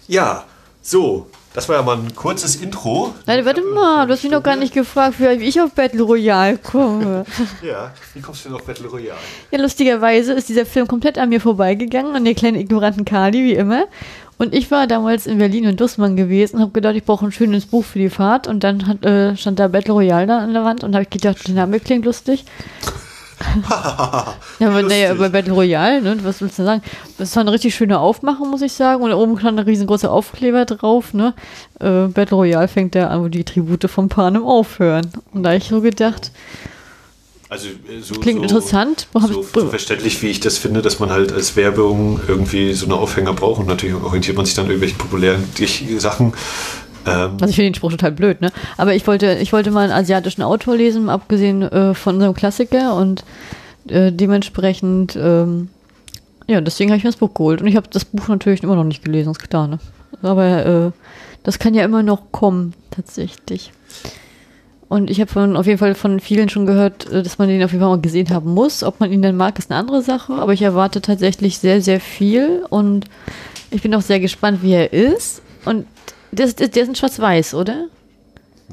Ja, so. Das war ja mal ein kurzes Intro. Nein, warte mal, du hast mich noch gar nicht gefragt, wie ich auf Battle Royale komme. Ja, wie kommst du denn auf Battle Royale? Ja, lustigerweise ist dieser Film komplett an mir vorbeigegangen, an der kleinen ignoranten Kali, wie immer. Und ich war damals in Berlin und Dussmann gewesen und habe gedacht, ich brauche ein schönes Buch für die Fahrt. Und dann hat, äh, stand da Battle Royale da an der Wand und habe ich gedacht, der Name klingt lustig. ja, aber naja, bei Battle Royale, ne, was willst du sagen? Das war eine richtig schöne Aufmachung, muss ich sagen. Und oben stand ein riesengroßer Aufkleber drauf, ne? Äh, Battle Royale fängt da an, wo die Tribute von Panem aufhören. Und da hab ich so gedacht, Also äh, so, klingt so, interessant. Wo So, ich, so verständlich, wie ich das finde, dass man halt als Werbung irgendwie so eine Aufhänger braucht und natürlich orientiert man sich dann an irgendwelchen populären Sachen. Ähm, Also ich finde den Spruch total blöd, ne? Aber ich wollte, ich wollte mal einen asiatischen Autor lesen, abgesehen äh, von unserem Klassiker und äh, dementsprechend, ähm, ja, deswegen habe ich mir das Buch geholt. Und ich habe das Buch natürlich immer noch nicht gelesen, ist klar, ne? Aber äh, das kann ja immer noch kommen, tatsächlich. Und ich habe auf jeden Fall von vielen schon gehört, äh, dass man den auf jeden Fall mal gesehen haben muss. Ob man ihn dann mag, ist eine andere Sache. Aber ich erwarte tatsächlich sehr, sehr viel. Und ich bin auch sehr gespannt, wie er ist. Und der ist in Schwarz-Weiß, oder?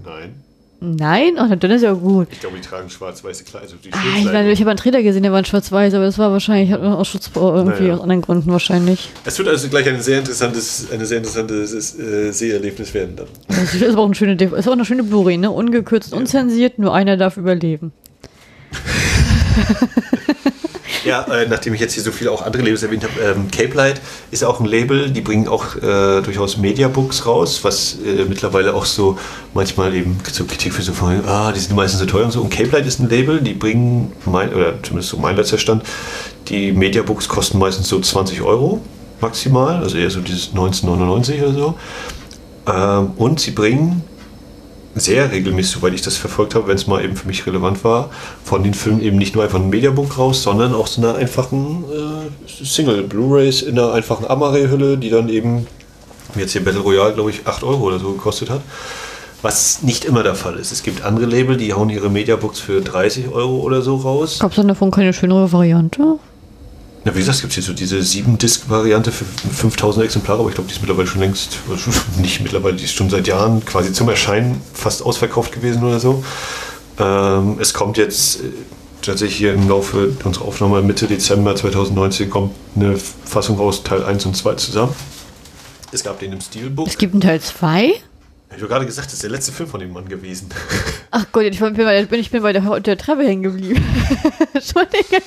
nein. Nein? Oh, dann ist ja gut. Ich glaube, die tragen schwarz-weiße Kleider. Also die Ah, ich, meine, ich habe einen Trailer gesehen, der war in Schwarz-Weiß, aber das war wahrscheinlich aus Schutz irgendwie Naja. aus anderen Gründen wahrscheinlich. Es wird also gleich ein sehr interessantes, eine sehr interessantes äh, Seherlebnis werden dann. Das ist aber auch eine schöne, DV ist auch eine schöne Blu-ray, ne? Ungekürzt, unzensiert, nur einer darf überleben. Ja, äh, nachdem ich jetzt hier so viele auch andere Labels erwähnt habe, ähm, Cape Light ist auch ein Label, die bringen auch äh, durchaus Mediabooks raus, was äh, mittlerweile auch so manchmal eben so Kritik für so von, ah, die sind meistens so teuer und so. Und Cape Light ist ein Label, die bringen, mein, oder zumindest so mein letzter Stand, die Mediabooks kosten meistens so 20 Euro maximal, also eher so dieses 1999 oder so. Ähm, und sie bringen sehr regelmäßig, soweit ich das verfolgt habe, wenn es mal eben für mich relevant war, von den Filmen eben nicht nur einfach ein Mediabook raus, sondern auch so einer einfachen äh, Single Blu-rays in einer einfachen Amare-Hülle, die dann eben jetzt hier Battle Royale, glaube ich, 8 Euro oder so gekostet hat. Was nicht immer der Fall ist. Es gibt andere Label, die hauen ihre Mediabooks für 30 Euro oder so raus. Gab es dann davon keine schönere Variante? Ja, wie gesagt, es gibt hier so diese 7-Disc-Variante für 5000 Exemplare, aber ich glaube, die ist mittlerweile schon längst, also nicht mittlerweile, die ist schon seit Jahren quasi zum Erscheinen fast ausverkauft gewesen oder so. Ähm, es kommt jetzt äh, tatsächlich hier im Laufe unserer Aufnahme Mitte Dezember 2019 kommt eine Fassung raus, Teil 1 und 2 zusammen. Es gab den im Steelbook. Es gibt einen Teil 2? Ich habe gerade gesagt, das ist der letzte Film von dem Mann gewesen. Ach Gott, ich bin bei, bin, ich bin bei der, der Treppe hängen geblieben. Entschuldige.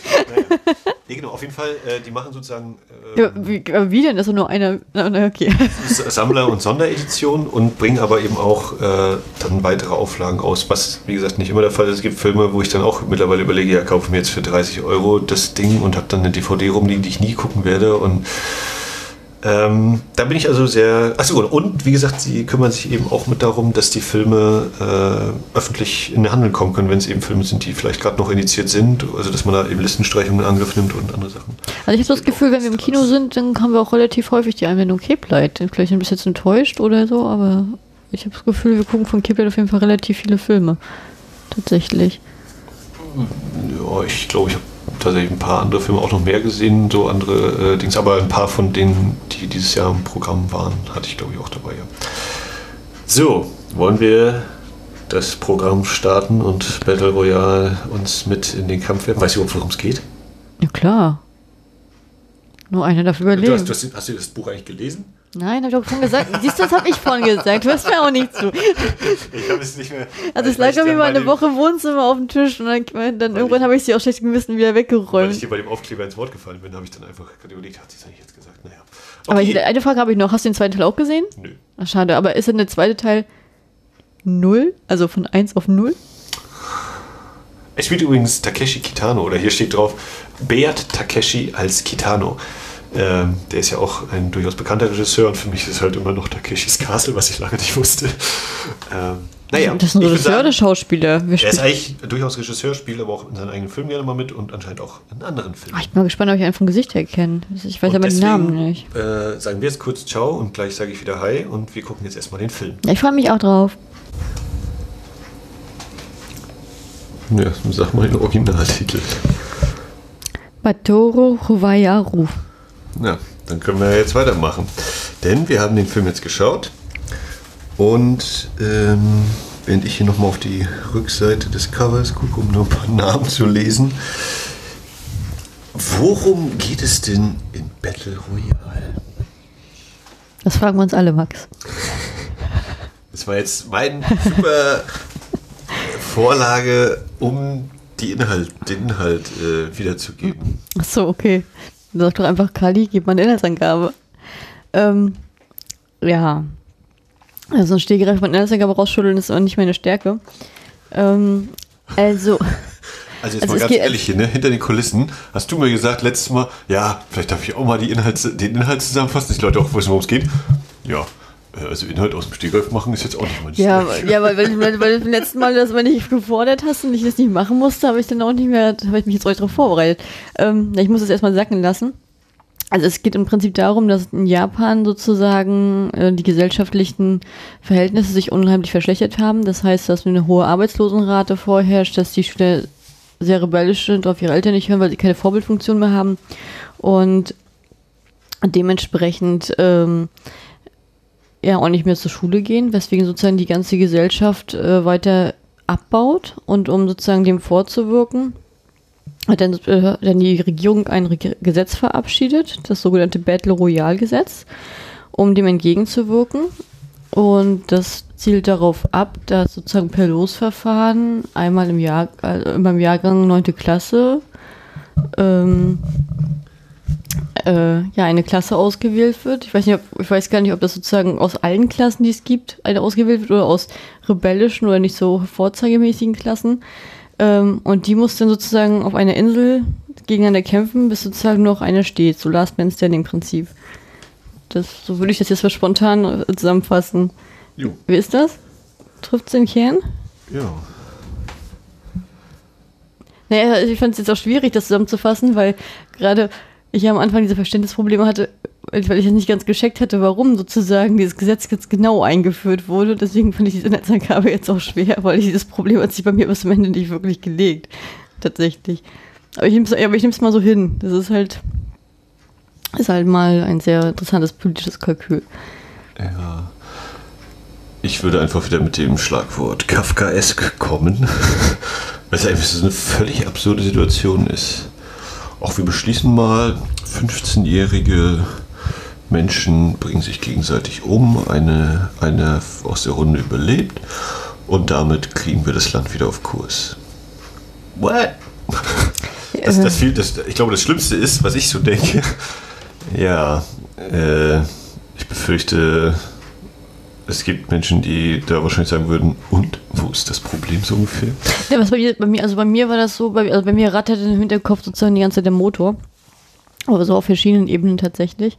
Nee, genau, auf jeden Fall, äh, die machen sozusagen äh, Ja, wie, wie denn? Das ist nur na, okay. Sammler- und Sonderedition und bringen aber eben auch äh, dann weitere Auflagen aus, was wie gesagt nicht immer der Fall ist. Es gibt Filme, wo ich dann auch mittlerweile überlege, ja, kaufe mir jetzt für 30 Euro das Ding und habe dann eine DVD rumliegen, die ich nie gucken werde und Ähm, da bin ich also sehr. Achso, und wie gesagt, sie kümmern sich eben auch mit darum, dass die Filme äh, öffentlich in den Handel kommen können, wenn es eben Filme sind, die vielleicht gerade noch initiiert sind. Also, dass man da eben Listenstreichungen in Angriff nimmt und andere Sachen. Also, ich habe das Gefühl, wenn wir im Kino sind, dann haben wir auch relativ häufig die Anwendung Cape Light. Vielleicht ein bisschen enttäuscht oder so, aber ich habe das Gefühl, wir gucken von Cape Light auf jeden Fall relativ viele Filme. Tatsächlich. Ja, ich glaube, ich habe tatsächlich ein paar andere Filme auch noch mehr gesehen, so andere äh, Dings, aber ein paar von denen, die dieses Jahr im Programm waren, hatte ich glaube ich auch dabei, ja. So, wollen wir das Programm starten und Battle Royale uns mit in den Kampf werfen? Weißt du, worum es geht? Ja, klar. Nur einer darf überleben. Du hast, du hast, hast, du das Buch eigentlich gelesen? Nein, hab ich doch schon gesagt. Siehst du, das habe ich vorhin gesagt. Du hörst mir auch nicht zu. Ich habe es nicht mehr. Also es lag irgendwie mal eine Woche im Wohnzimmer auf dem Tisch und dann, dann irgendwann habe ich sie auch schlecht gewissen wieder weggeräumt. Weil ich dir bei dem Aufkleber ins Wort gefallen bin, habe ich dann einfach überlegt, hat sie es eigentlich jetzt gesagt? Naja. Okay. Aber ich, eine Frage habe ich noch. Hast du den zweiten Teil auch gesehen? Nö. Ach, schade. Aber ist denn der zweite Teil 0? Also von 1 auf 0? Es spielt übrigens Takeshi Kitano, oder hier steht drauf, Beat Takeshi als Kitano. Ähm, der ist ja auch ein durchaus bekannter Regisseur und für mich ist halt immer noch Takeshis Castle, was ich lange nicht wusste. Ähm, naja, das ist ein Regisseur oder Schauspieler? er ist eigentlich durchaus Regisseur, spielt aber auch in seinen eigenen Filmen gerne mal mit und anscheinend auch in anderen Filmen. Ach, ich bin mal gespannt, ob ich einen vom Gesicht erkenne. Ich weiß und aber deswegen, den Namen nicht. Äh, sagen wir jetzt kurz Ciao und gleich sage ich wieder Hi und wir gucken jetzt erstmal den Film. Ja, ich freue mich auch drauf. Ja, sag mal den Originaltitel. Batoro Huvayaru. Ja, dann können wir jetzt weitermachen. Denn wir haben den Film jetzt geschaut. Und ähm, während ich hier nochmal auf die Rückseite des Covers gucke, um noch ein paar Namen zu lesen. Worum geht es denn in Battle Royale? Das fragen wir uns alle, Max. Das war jetzt mein super Vorlage, um die Inhalt, den Inhalt äh, wiederzugeben. Ach so, okay. Sag doch einfach, Kali, gib mal eine Inhaltsangabe. Ähm, ja. Also ein Stehgreif von Inhaltsangabe rausschütteln ist auch nicht meine Stärke. Ähm, also. Also jetzt also mal ganz ehrlich hier, ne? hinter den Kulissen hast du mir gesagt letztes Mal, ja, vielleicht darf ich auch mal die Inhalts, den Inhalt zusammenfassen, dass die Leute auch wissen, worum es geht. Ja, also Inhalt aus dem Stehgreif machen ist jetzt auch nicht mein Ja, ja weil, weil, weil, weil beim letzten Mal, dass wenn ich gefordert hast und ich das nicht machen musste, habe ich dann auch nicht mehr, habe ich mich jetzt euch darauf vorbereitet. Ähm, ich muss es erstmal sacken lassen. Also es geht im Prinzip darum, dass in Japan sozusagen äh, die gesellschaftlichen Verhältnisse sich unheimlich verschlechtert haben. Das heißt, dass eine hohe Arbeitslosenrate vorherrscht, dass die Schüler sehr rebellisch sind, auf ihre Eltern nicht hören, weil sie keine Vorbildfunktion mehr haben. Und dementsprechend ähm, ja auch nicht mehr zur Schule gehen, weswegen sozusagen die ganze Gesellschaft äh, weiter abbaut und um sozusagen dem vorzuwirken, hat dann, äh, dann die Regierung ein Re Gesetz verabschiedet, das sogenannte Battle Royale Gesetz, um dem entgegenzuwirken. Und das zielt darauf ab, dass sozusagen per Losverfahren einmal im Jahr, äh, beim Jahrgang 9. Klasse ähm, äh, ja, eine Klasse ausgewählt wird. Ich weiß, nicht, ob, ich weiß gar nicht, ob das sozusagen aus allen Klassen, die es gibt, eine ausgewählt wird oder aus rebellischen oder nicht so vorzeigemäßigen Klassen. Ähm, und die muss dann sozusagen auf einer Insel gegeneinander kämpfen, bis sozusagen noch einer steht. So Last Man Standing Prinzip. Das, so würde ich das jetzt mal spontan äh, zusammenfassen. Jo. Wie ist das? Trifft es den Kern? Ja. Naja, ich fand es jetzt auch schwierig, das zusammenzufassen, weil gerade ich am Anfang diese Verständnisprobleme hatte, weil ich es nicht ganz gescheckt hatte, warum sozusagen dieses Gesetz jetzt genau eingeführt wurde. Deswegen fand ich diese Netzangabe jetzt auch schwer, weil dieses Problem hat sich bei mir bis zum Ende nicht wirklich gelegt. Tatsächlich. Aber ich nehme es mal so hin. Das ist halt, ist halt mal ein sehr interessantes politisches Kalkül. Ja. Ich würde einfach wieder mit dem Schlagwort Kafkaesk kommen, weil es einfach so eine völlig absurde Situation ist. Auch wir beschließen mal, 15-jährige Menschen bringen sich gegenseitig um, eine, eine aus der Runde überlebt und damit kriegen wir das Land wieder auf Kurs. What? Das, das viel, das, ich glaube, das Schlimmste ist, was ich so denke, ja, äh, ich befürchte, es gibt Menschen, die da wahrscheinlich sagen würden, und wo ist das Problem so ungefähr? Ja, was bei mir, bei mir also bei mir war das so, bei, also bei mir ratterte im Hinterkopf sozusagen die ganze Zeit der Motor. Aber so auf verschiedenen Ebenen tatsächlich.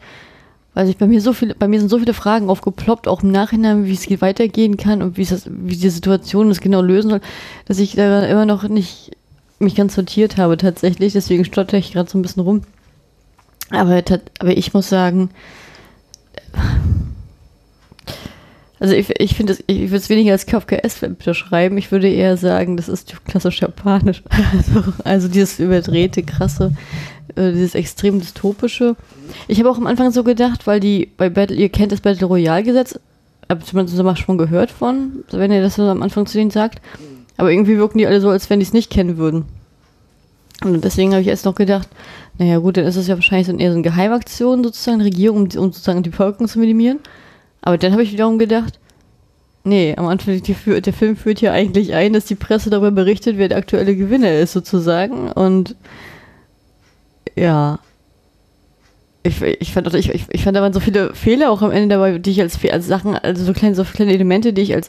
weil sich bei mir so viele, bei mir sind so viele Fragen aufgeploppt, auch im Nachhinein, wie es weitergehen kann und wie es wie die Situation das genau lösen soll, dass ich da immer noch nicht mich ganz sortiert habe tatsächlich. Deswegen stotter ich gerade so ein bisschen rum. Aber, aber ich muss sagen, also ich, ich finde, ich würde es weniger als Kafkaes beschreiben. Ich würde eher sagen, das ist klassisch japanisch. Also, also dieses überdrehte, krasse, äh, dieses extrem dystopische. Ich habe auch am Anfang so gedacht, weil die bei Battle, ihr kennt das Battle Royale Gesetz, habt zumindest mal schon gehört von, wenn ihr das so am Anfang zu denen sagt. Aber irgendwie wirken die alle so, als wenn die es nicht kennen würden. Und deswegen habe ich erst noch gedacht, naja gut, dann ist es ja wahrscheinlich so eher so eine Geheimaktion sozusagen, Regierung, um, um sozusagen die Bevölkerung zu minimieren. Aber dann habe ich wiederum gedacht, nee, am Anfang die, der Film führt ja eigentlich ein, dass die Presse darüber berichtet, wer der aktuelle Gewinner ist sozusagen. Und ja, ich, ich fand ich, ich, ich fand da waren so viele Fehler auch am Ende dabei, die ich als, als Sachen, also so kleine, so kleine Elemente, die ich als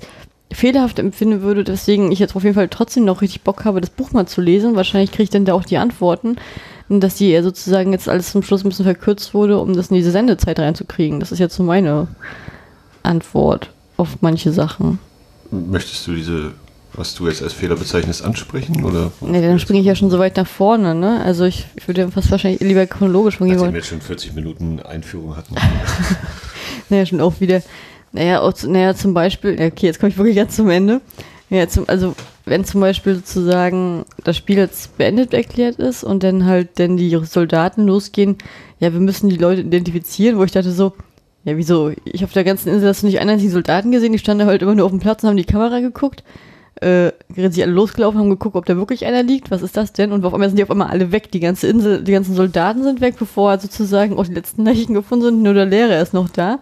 fehlerhaft empfinden würde, deswegen ich jetzt auf jeden Fall trotzdem noch richtig Bock habe, das Buch mal zu lesen. Wahrscheinlich kriege ich dann da auch die Antworten, dass die ja sozusagen jetzt alles zum Schluss ein bisschen verkürzt wurde, um das in diese Sendezeit reinzukriegen. Das ist jetzt so meine Antwort auf manche Sachen. Möchtest du diese, was du jetzt als Fehler bezeichnest, ansprechen? Oder nee, dann springe ich ja schon so weit nach vorne, ne? Also ich, ich würde fast wahrscheinlich lieber chronologisch vorgehen wollen. wir jetzt schon 40 Minuten Einführung hatten. naja, schon auch wieder naja, auch, naja, zum Beispiel, okay, jetzt komme ich wirklich ganz zum Ende. Ja, zum, also wenn zum Beispiel sozusagen das Spiel jetzt beendet erklärt ist und dann halt dann die Soldaten losgehen, ja, wir müssen die Leute identifizieren, wo ich dachte so, ja, wieso? Ich auf der ganzen Insel hast du nicht einen einzigen Soldaten gesehen, die standen halt immer nur auf dem Platz und haben die Kamera geguckt. Äh, sie alle losgelaufen, haben geguckt, ob da wirklich einer liegt. Was ist das denn? Und auf einmal sind die auf einmal alle weg. Die ganze Insel, die ganzen Soldaten sind weg, bevor sozusagen auch die letzten Leichen gefunden sind. Nur der Lehrer ist noch da.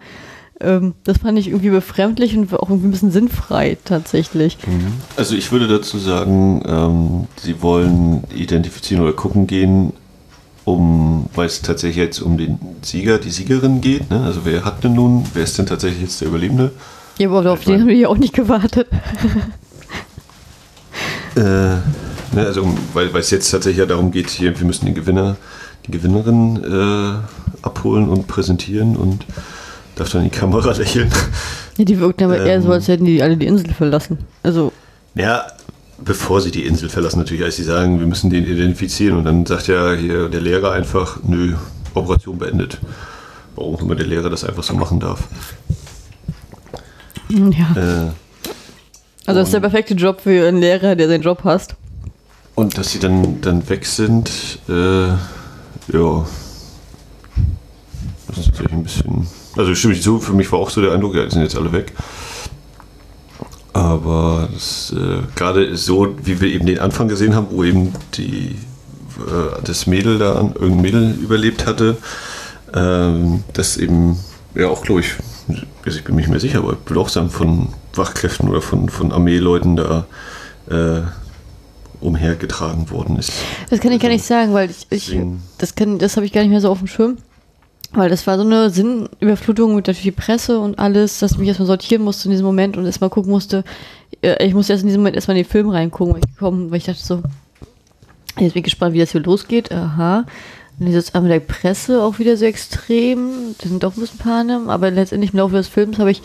Ähm, das fand ich irgendwie befremdlich und auch irgendwie ein bisschen sinnfrei tatsächlich. Mhm. Also ich würde dazu sagen, ähm, sie wollen identifizieren oder gucken gehen, um, weil es tatsächlich jetzt um den Sieger, die Siegerin geht. Ne? Also wer hat denn nun, wer ist denn tatsächlich jetzt der Überlebende? Ja, aber auf den haben wir ja auch nicht gewartet. äh, ne, also weil, weil es jetzt tatsächlich ja darum geht, hier, wir müssen den Gewinner, die Gewinnerin äh, abholen und präsentieren und darf dann die Kamera lächeln. Ja, die wirken aber ähm, eher so, ähm. als hätten die alle die Insel verlassen. Also. Ja, bevor sie die Insel verlassen, natürlich, als sie sagen, wir müssen den identifizieren. Und dann sagt ja hier der Lehrer einfach, nö, Operation beendet. Warum immer der Lehrer das einfach so machen darf. Ja. Äh, also das ist der perfekte Job für einen Lehrer, der seinen Job hasst. Und dass sie dann, dann weg sind, äh, ja. Das ist natürlich ein bisschen also stimme ich zu, für mich war auch so der Eindruck, ja, die sind jetzt alle weg. Aber das, äh, gerade so, wie wir eben den Anfang gesehen haben, wo eben die, äh, das Mädel da, irgendein Mädel überlebt hatte, ähm, das eben, ja auch glaube ich, also ich bin mir nicht mehr sicher, aber ich würde auch sagen, von Wachkräften oder von, von Armeeleuten da äh, umhergetragen worden ist. Das kann ich also, gar nicht sagen, weil ich, ich das, das habe ich gar nicht mehr so auf dem Schirm. Weil das war so eine Sinnüberflutung mit natürlich Presse und alles, dass ich mich erstmal sortieren musste in diesem Moment und erstmal gucken musste. Äh, ich musste erst in diesem Moment erstmal in den Film reingucken, weil ich, gekommen, weil ich dachte so, jetzt bin ich gespannt, wie das hier losgeht. Aha. Und ist einmal der Presse auch wieder so extrem. Da sind doch ein bisschen Panem, aber letztendlich im Laufe des Films habe ich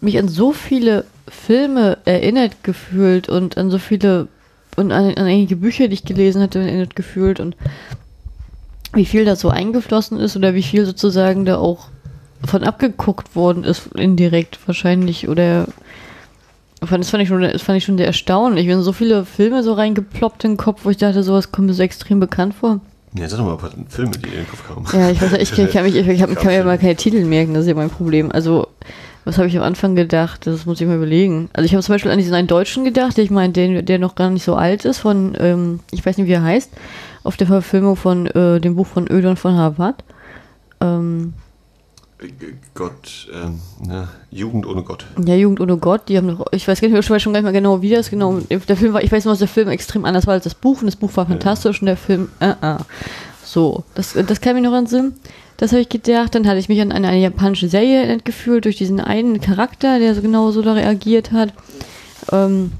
mich an so viele Filme erinnert gefühlt und an so viele und an, an einige Bücher, die ich gelesen hatte, erinnert gefühlt und wie viel da so eingeflossen ist oder wie viel sozusagen da auch von abgeguckt worden ist, indirekt wahrscheinlich oder das fand ich schon, das fand ich schon sehr erstaunlich. Wenn so viele Filme so reingeploppt in den Kopf, wo ich dachte, sowas kommt mir so extrem bekannt vor. Ja, sag doch mal ein paar Filme, die in den Kopf kamen. Ja, ich weiß ich, ich, kann, mich, ich, ich kann mir mal keine Titel merken, das ist ja mein Problem. Also, was habe ich am Anfang gedacht? Das muss ich mal überlegen. Also, ich habe zum Beispiel an diesen einen Deutschen gedacht, ich meine, den, der noch gar nicht so alt ist, von, ähm, ich weiß nicht, wie er heißt auf der Verfilmung von äh, dem Buch von Ödon von Harvard. Ähm, Gott, ähm, ne? Jugend ohne Gott. Ja, Jugend ohne Gott, die haben noch, ich weiß gar nicht, ich weiß schon gar nicht mehr genau, wie das genau, der Film war, ich weiß nur, dass der Film extrem anders war als das Buch und das Buch war fantastisch ja. und der Film, äh, äh. So, das, das kam mir noch an Sinn. Das habe ich gedacht, dann hatte ich mich an eine, eine japanische Serie gefühlt, durch diesen einen Charakter, der so genau so da reagiert hat. Ähm,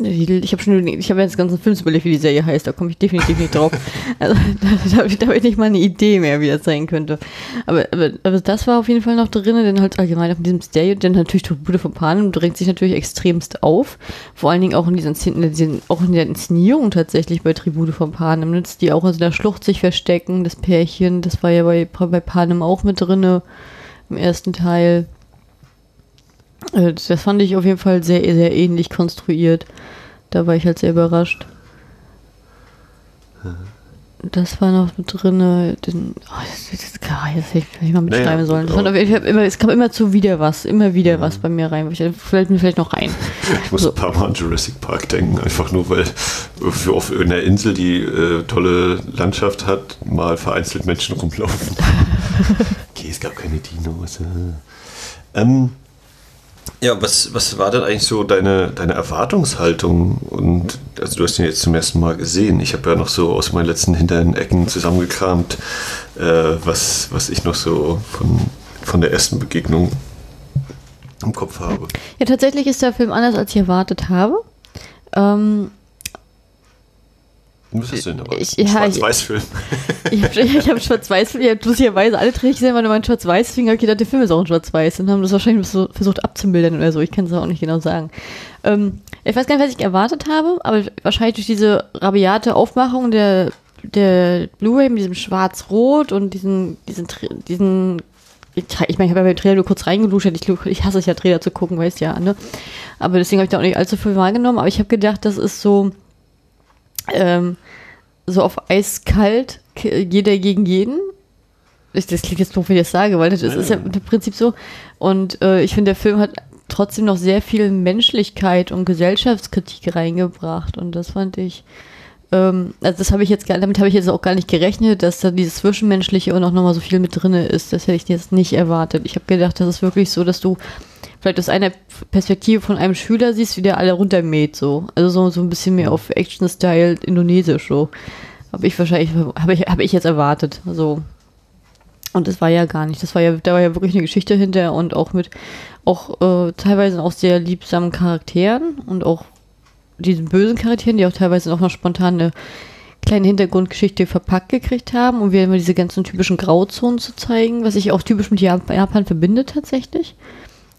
Ich habe schon, ich habe jetzt ganzen Film überlegt, wie die Serie heißt. Da komme ich definitiv nicht drauf. Also da, da, da habe ich nicht mal eine Idee mehr, wie das sein könnte. Aber, aber, aber das war auf jeden Fall noch drin, denn halt allgemein auf diesem Stereo, denn natürlich Tribute von Panem drängt sich natürlich extremst auf. Vor allen Dingen auch in diesen, auch in der Inszenierung tatsächlich bei Tribute von Panem, ne, die auch in der Schlucht sich verstecken, das Pärchen. Das war ja bei, bei Panem auch mit drin im ersten Teil. Äh, das fand ich auf jeden Fall sehr, sehr ähnlich konstruiert. Da war ich halt sehr überrascht. Das war noch mit drin. Den, oh, das, das, das, das hätte ich mal mitschreiben naja, sollen. Das war, ich immer, es kam immer zu wieder was, immer wieder mhm. was bei mir rein. Ich, fällt mir vielleicht noch rein. Ich muss so. ein paar Mal an Jurassic Park denken, einfach nur weil auf irgendeiner Insel, die äh, tolle Landschaft hat, mal vereinzelt Menschen rumlaufen. okay, es gab keine Dinos. Äh. Ähm, ja, was, was war denn eigentlich so deine, deine Erwartungshaltung? Und also du hast ihn jetzt zum ersten Mal gesehen. Ich habe ja noch so aus meinen letzten hinteren Ecken zusammengekramt, äh, was, was ich noch so von, von der ersten Begegnung im Kopf habe. Ja, tatsächlich ist der Film anders, als ich erwartet habe. Ähm, denn aber? Schwarz-Weiß-Film. Ich, ich habe ich hab Schwarz-Weiß-Film. Ich habe lustigerweise alle Tricks gesehen, weil du meinst Schwarz-Weiß, deswegen habe ich gedacht, der Film ist auch in Schwarz-Weiß und haben das wahrscheinlich so versucht abzumildern oder so. Ich kann es auch nicht genau sagen. Ähm, ich weiß gar nicht, was ich erwartet habe, aber wahrscheinlich durch diese rabiate Aufmachung der, der Blu-ray mit diesem Schwarz-Rot und diesen, diesen, diesen ich, ich meine, ich habe ja beim Trailer nur kurz reingeluscht, ich, ich hasse es ja, Trailer zu gucken, weißt ja, ne? Aber deswegen habe ich da auch nicht allzu viel wahrgenommen, aber ich habe gedacht, das ist so, ähm, so auf eiskalt, jeder gegen jeden. Ich, das klingt jetzt doof, wenn ich das sage, weil das ja, ist ja im Prinzip so. Und äh, ich finde, der Film hat trotzdem noch sehr viel Menschlichkeit und Gesellschaftskritik reingebracht. Und das fand ich, ähm, also das habe ich jetzt, damit habe ich jetzt auch gar nicht gerechnet, dass da dieses Zwischenmenschliche und auch nochmal so viel mit drin ist. Das hätte ich jetzt nicht erwartet. Ich habe gedacht, das ist wirklich so, dass du vielleicht aus einer Perspektive von einem Schüler siehst, wie der alle runtermäht, so. Also so, so ein bisschen mehr auf Action-Style indonesisch, so. Habe ich wahrscheinlich, habe ich, hab ich jetzt erwartet, so. Und das war ja gar nicht. Das war ja, da war ja wirklich eine Geschichte hinter und auch mit, auch äh, teilweise auch sehr liebsamen Charakteren und auch diesen bösen Charakteren, die auch teilweise noch spontan eine kleine Hintergrundgeschichte verpackt gekriegt haben, um wieder immer diese ganzen typischen Grauzonen zu zeigen, was sich auch typisch mit Japan verbindet tatsächlich.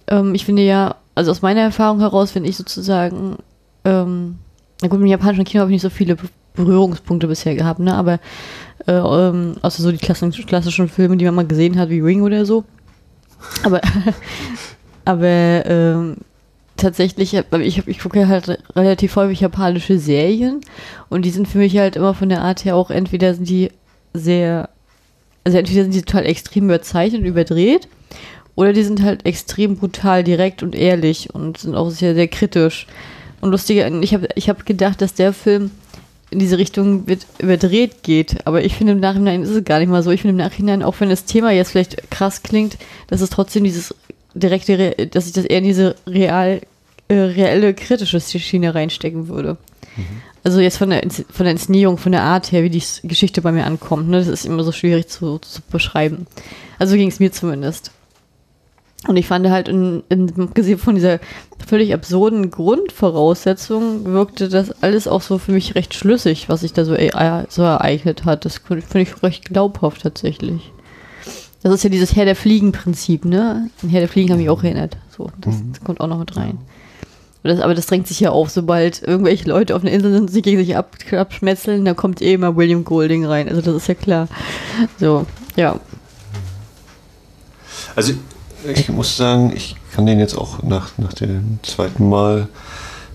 Ähm, ich finde ja, also aus meiner Erfahrung heraus, finde ich sozusagen, ähm, na gut, im japanischen Kino habe ich nicht so viele Berührungspunkte bisher gehabt, ne? Aber äh, ähm, außer so die klassischen, klassischen Filme, die man mal gesehen hat, wie Ring oder so. Aber, aber ähm, tatsächlich, ich, ich gucke halt relativ häufig japanische Serien und die sind für mich halt immer von der Art her auch entweder sind die sehr, also entweder sind die total extrem überzeichnet und überdreht oder die sind halt extrem brutal, direkt und ehrlich und sind auch sehr, sehr kritisch. Und lustiger, ich habe ich hab gedacht, dass der Film in diese Richtung wird überdreht geht. Aber ich finde im Nachhinein ist es gar nicht mal so. Ich finde im Nachhinein, auch wenn das Thema jetzt vielleicht krass klingt, dass es trotzdem dieses direkte, dass ich das eher in diese real, äh, reelle kritische Schiene reinstecken würde. Mhm. Also jetzt von der, von der Inszenierung, von der Art her, wie die Geschichte bei mir ankommt. Ne? Das ist immer so schwierig zu, zu beschreiben. Also ging es mir zumindest. Und ich fand halt, in, in, gesehen von dieser völlig absurden Grundvoraussetzung, wirkte das alles auch so für mich recht schlüssig, was sich da so, äh, so ereignet hat. Das finde ich recht glaubhaft tatsächlich. Das ist ja dieses Herr der Fliegen-Prinzip, ne? An Herr der Fliegen habe ich auch erinnert. So, das, das, mhm. kommt auch noch mit rein. Das, aber das drängt sich ja auf, sobald irgendwelche Leute auf einer Insel sind und sich gegen sich ab, abschmetzeln, da kommt eh immer William Golding rein. Also das ist ja klar. So, ja. Also ich muss sagen, ich kann den jetzt auch nach, nach dem zweiten Mal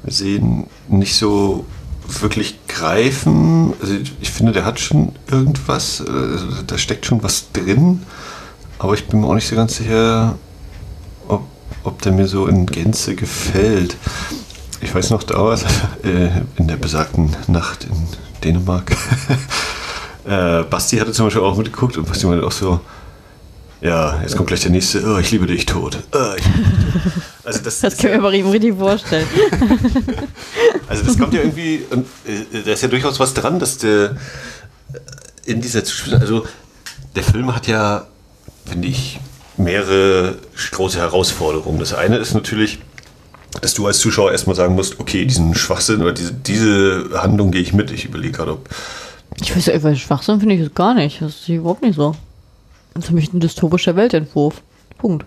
sehen nicht so wirklich greifen. Also ich finde, der hat schon irgendwas, also da steckt schon was drin, aber ich bin mir auch nicht so ganz sicher, ob, ob der mir so in Gänze gefällt. Ich weiß noch damals, äh, in der besagten Nacht in Dänemark, äh, Basti hatte zum Beispiel auch mitgeguckt und Basti meinte auch so, ja, jetzt kommt gleich der nächste. Oh, ich liebe dich tot. Oh, ich. Also das, das können wir aber ihm richtig vorstellen. also das kommt ja irgendwie, und äh, da ist ja durchaus was dran, dass der äh, in dieser Zuspielung, also der Film hat ja, finde ich, mehrere große Herausforderungen. Das eine ist natürlich, dass du als Zuschauer erstmal sagen musst, okay, diesen Schwachsinn oder diese, diese Handlung gehe ich mit. Ich überlege gerade, ob. Ich weiß ja, Schwachsinn finde ich das gar nicht. Das ist überhaupt nicht so. Das ist für mich ein dystopischer Weltentwurf. Punkt.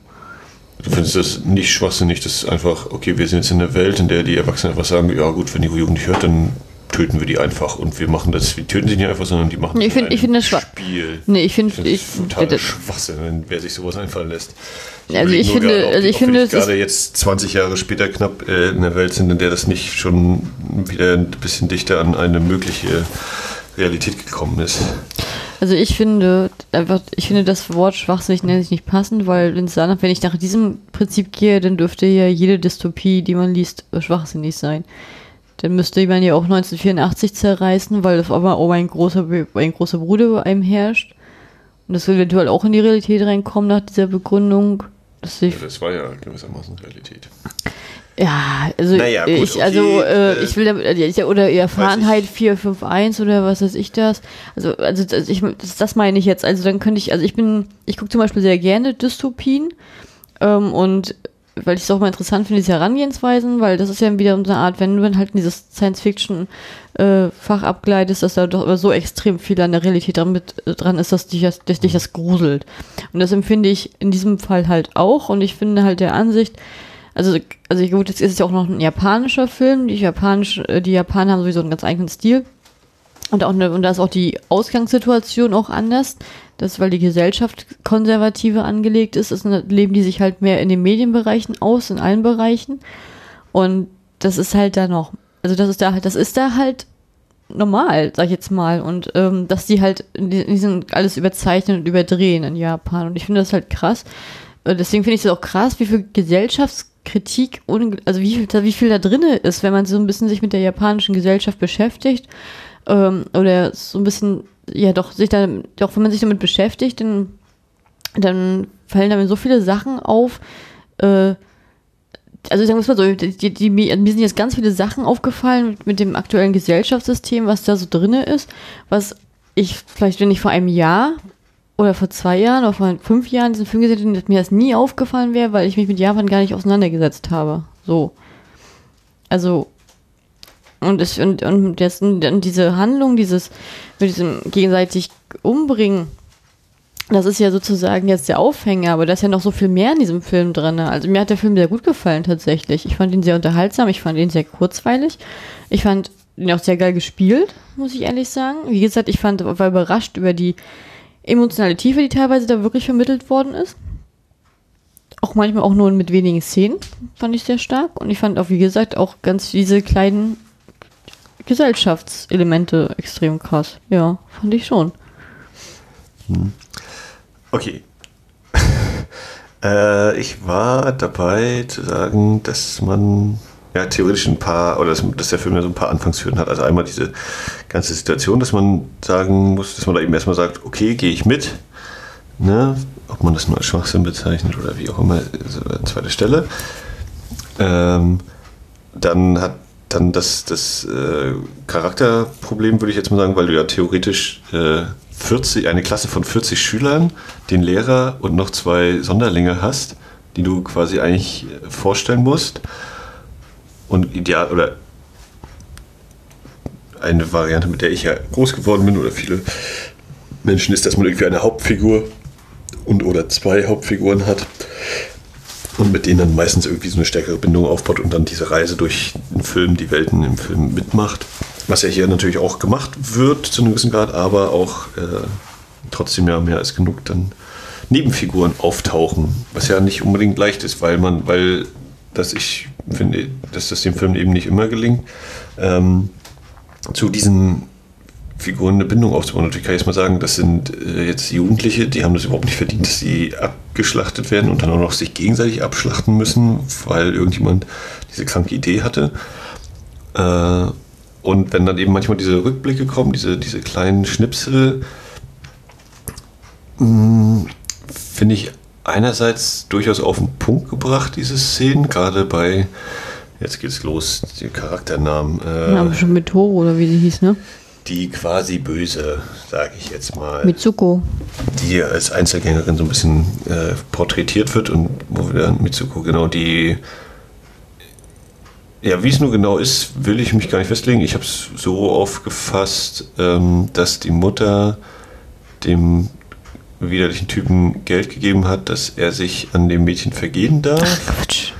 Du findest das nicht schwachsinnig, das ist einfach, okay, wir sind jetzt in einer Welt, in der die Erwachsenen einfach sagen, ja gut, wenn die Jugend nicht hört, dann töten wir die einfach und wir machen das, wir töten sie nicht einfach, sondern die machen nee, ich find, ich find das Spiel. Nee, ich finde ich find das total das Schwachsinn, wenn wer sich sowas einfallen lässt. Ich also ich finde, gerade, also ich finde, es gerade jetzt 20 Jahre später knapp äh, in der Welt sind, in der das nicht schon wieder ein bisschen dichter an eine mögliche Realität gekommen ist. Also ich finde einfach, ich finde das Wort schwachsinnig nenne ich nicht passend, weil wenn ich nach diesem Prinzip gehe, dann dürfte ja jede Dystopie, die man liest, schwachsinnig sein. Dann müsste man ja auch 1984 zerreißen, weil auf einmal oh, ein großer, ein großer Bruder über einem herrscht. Und das will eventuell auch in die Realität reinkommen nach dieser Begründung. Ja, das war ja gewissermaßen Realität. Ja, also naja, gut, ich, also okay, äh, äh, ich will damit, äh, oder Erfahrenheit 451 oder was weiß ich das. Also, also, also ich, das, das meine ich jetzt. Also dann könnte ich, also ich bin, ich gucke zum Beispiel sehr gerne Dystopien ähm, und weil ich es auch mal interessant finde, diese Herangehensweisen, weil das ist ja wieder so eine Art, wenn du dann halt in dieses Science-Fiction-Fach äh, abgleitest, dass da doch immer so extrem viel an der Realität dran, mit, äh, dran ist, dass dich, das, dass dich das gruselt. Und das empfinde ich in diesem Fall halt auch und ich finde halt der Ansicht, also, also gut, jetzt ist ja auch noch ein japanischer Film. Die, Japanisch, äh, die Japaner haben sowieso einen ganz eigenen Stil. Und, auch eine, und da ist auch die Ausgangssituation auch anders. Das, weil die Gesellschaft konservative angelegt ist, ist leben die sich halt mehr in den Medienbereichen aus, in allen Bereichen. Und das ist halt da noch, also das ist da halt, das ist da halt normal, sag ich jetzt mal. Und ähm, dass die halt in diesem alles überzeichnen und überdrehen in Japan. Und ich finde das halt krass. Deswegen finde ich es auch krass, wie viel Gesellschafts Kritik, also wie viel, wie viel da drin ist, wenn man so ein bisschen sich mit der japanischen Gesellschaft beschäftigt ähm, oder so ein bisschen, ja doch, sich da, doch wenn man sich damit beschäftigt, dann, dann fallen damit so viele Sachen auf, äh, also sagen wir mal so, die, die, mir sind jetzt ganz viele Sachen aufgefallen mit dem aktuellen Gesellschaftssystem, was da so drin ist, was ich vielleicht, wenn ich vor einem Jahr oder vor zwei Jahren oder vor fünf Jahren diesen Film gesehen dass mir das nie aufgefallen wäre, weil ich mich mit Japan gar nicht auseinandergesetzt habe. So. Also, und, ich, und, und, das, und diese Handlung, dieses, mit diesem gegenseitig Umbringen, das ist ja sozusagen jetzt der Aufhänger, aber da ist ja noch so viel mehr in diesem Film drin. Also mir hat der Film sehr gut gefallen tatsächlich. Ich fand ihn sehr unterhaltsam, ich fand ihn sehr kurzweilig. Ich fand ihn auch sehr geil gespielt, muss ich ehrlich sagen. Wie gesagt, ich fand, war überrascht über die emotionale Tiefe, die teilweise da wirklich vermittelt worden ist. Auch manchmal auch nur mit wenigen Szenen, fand ich sehr stark. Und ich fand auch, wie gesagt, auch ganz diese kleinen Gesellschaftselemente extrem krass. Ja, fand ich schon. Hm. Okay. äh, ich war dabei zu sagen, dass man ja, theoretisch ein paar, oder dass, dass der Film ja so ein paar Anfangshürden hat. Also einmal diese ganze Situation, dass man sagen muss, dass man da eben erstmal sagt, okay, gehe ich mit. Ne? Ob man das nur als Schwachsinn bezeichnet oder wie auch immer, also an Stelle. Ähm, dann hat dann das, das äh, Charakterproblem, würde ich jetzt mal sagen, weil du ja theoretisch äh, 40, eine Klasse von 40 Schülern, den Lehrer und noch zwei Sonderlinge hast, die du quasi eigentlich vorstellen musst. Und ideal, oder eine Variante, mit der ich ja groß geworden bin, oder viele Menschen, ist, dass man irgendwie eine Hauptfigur und oder zwei Hauptfiguren hat und mit denen dann meistens irgendwie so eine stärkere Bindung aufbaut und dann diese Reise durch den Film, die Welten im Film mitmacht. Was ja hier natürlich auch gemacht wird zu einem gewissen Grad, aber auch äh, trotzdem ja mehr als genug dann Nebenfiguren auftauchen, was ja nicht unbedingt leicht ist, weil man, weil dass ich finde, dass das dem Film eben nicht immer gelingt, ähm, zu diesen Figuren eine Bindung aufzubauen. Natürlich kann ich jetzt mal sagen, das sind äh, jetzt Jugendliche, die haben das überhaupt nicht verdient, dass sie abgeschlachtet werden und dann auch noch sich gegenseitig abschlachten müssen, weil irgendjemand diese kranke Idee hatte. Äh, und wenn dann eben manchmal diese Rückblicke kommen, diese, diese kleinen Schnipsel, mm, finde ich einerseits durchaus auf den Punkt gebracht, diese Szenen, gerade bei, jetzt geht's los, die Charakternamen. Äh, ja, schon mit Toro oder wie sie hieß, ne? Die quasi böse, sage ich jetzt mal. Mitsuko. Die als Einzelgängerin so ein bisschen äh, porträtiert wird und wo wir dann Mitsuko, genau, die ja, wie es nur genau ist, will ich mich gar nicht festlegen. Ich habe es so aufgefasst, ähm, dass die Mutter dem widerlichen Typen Geld gegeben hat, dass er sich an dem Mädchen vergehen darf. Ach, Quatsch.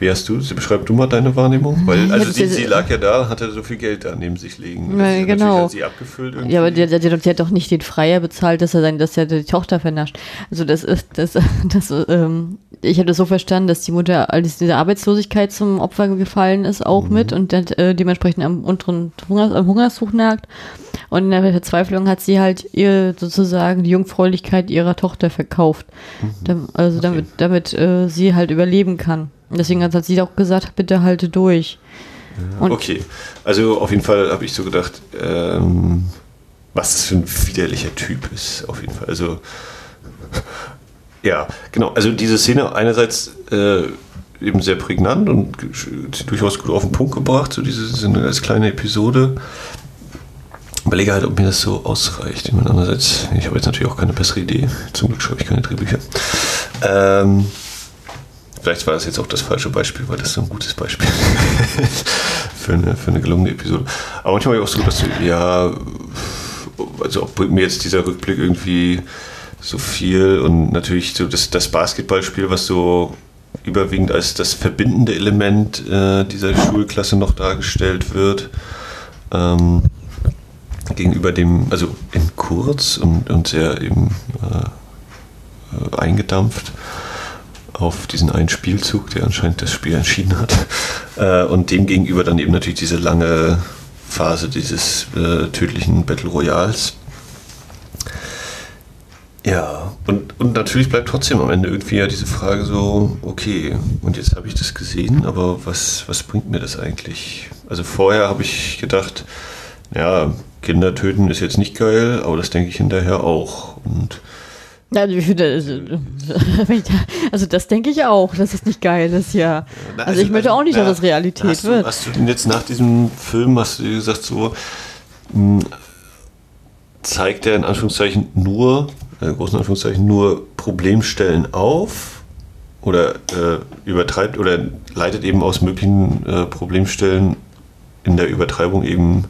Wie hast du, beschreib du mal deine Wahrnehmung? Weil, also sie, sie lag ja da, hatte so viel Geld da neben sich liegen. Ja, genau. Hat sie abgefüllt irgendwie. Ja, aber der, der, der, hat doch nicht den Freier bezahlt, dass er sein, dass er die Tochter vernascht. Also das ist, das, das, ähm, ich habe das so verstanden, dass die Mutter als diese Arbeitslosigkeit zum Opfer gefallen ist, auch mhm. mit und dann, äh, dementsprechend am unteren Hunger, am Hungersuch nagt. Und in der Verzweiflung hat sie halt ihr sozusagen die Jungfräulichkeit ihrer Tochter verkauft. Mhm. Also okay. damit, damit äh, sie halt überleben kann. Deswegen hat sie auch gesagt, bitte halte durch. Ja, okay, also auf jeden Fall habe ich so gedacht, ähm, was das für ein widerlicher Typ ist, auf jeden Fall. Also, ja, genau. Also diese Szene einerseits äh, eben sehr prägnant und durchaus gut auf den Punkt gebracht, so diese so als kleine Episode. Überlege halt, ob mir das so ausreicht. Ich meine, andererseits, ich habe jetzt natürlich auch keine bessere Idee. Zum Glück schreibe ich keine Drehbücher. Ähm, Vielleicht war das jetzt auch das falsche Beispiel, weil das ist so ein gutes Beispiel für, eine, für eine gelungene Episode. Aber manchmal auch so, dass du, ja, also bringt mir jetzt dieser Rückblick irgendwie so viel und natürlich so das, das Basketballspiel, was so überwiegend als das verbindende Element äh, dieser Schulklasse noch dargestellt wird. Ähm, gegenüber dem, also in kurz und, und sehr eben äh, eingedampft auf diesen einen Spielzug, der anscheinend das Spiel entschieden hat. Äh, und dem gegenüber dann eben natürlich diese lange Phase dieses äh, tödlichen Battle Royals. Ja, und, und natürlich bleibt trotzdem am Ende irgendwie ja diese Frage so, okay, und jetzt habe ich das gesehen, aber was, was bringt mir das eigentlich? Also vorher habe ich gedacht, ja, Kinder töten ist jetzt nicht geil, aber das denke ich hinterher auch. Und also, also das denke ich auch, dass es nicht geil ist, ja. Also, also ich möchte auch nicht, dass das Realität hast wird. Du, hast du denn jetzt nach diesem Film, hast du gesagt, so hm, zeigt er in Anführungszeichen nur, äh, großen Anführungszeichen, nur Problemstellen auf oder äh, übertreibt oder leitet eben aus möglichen äh, Problemstellen in der Übertreibung eben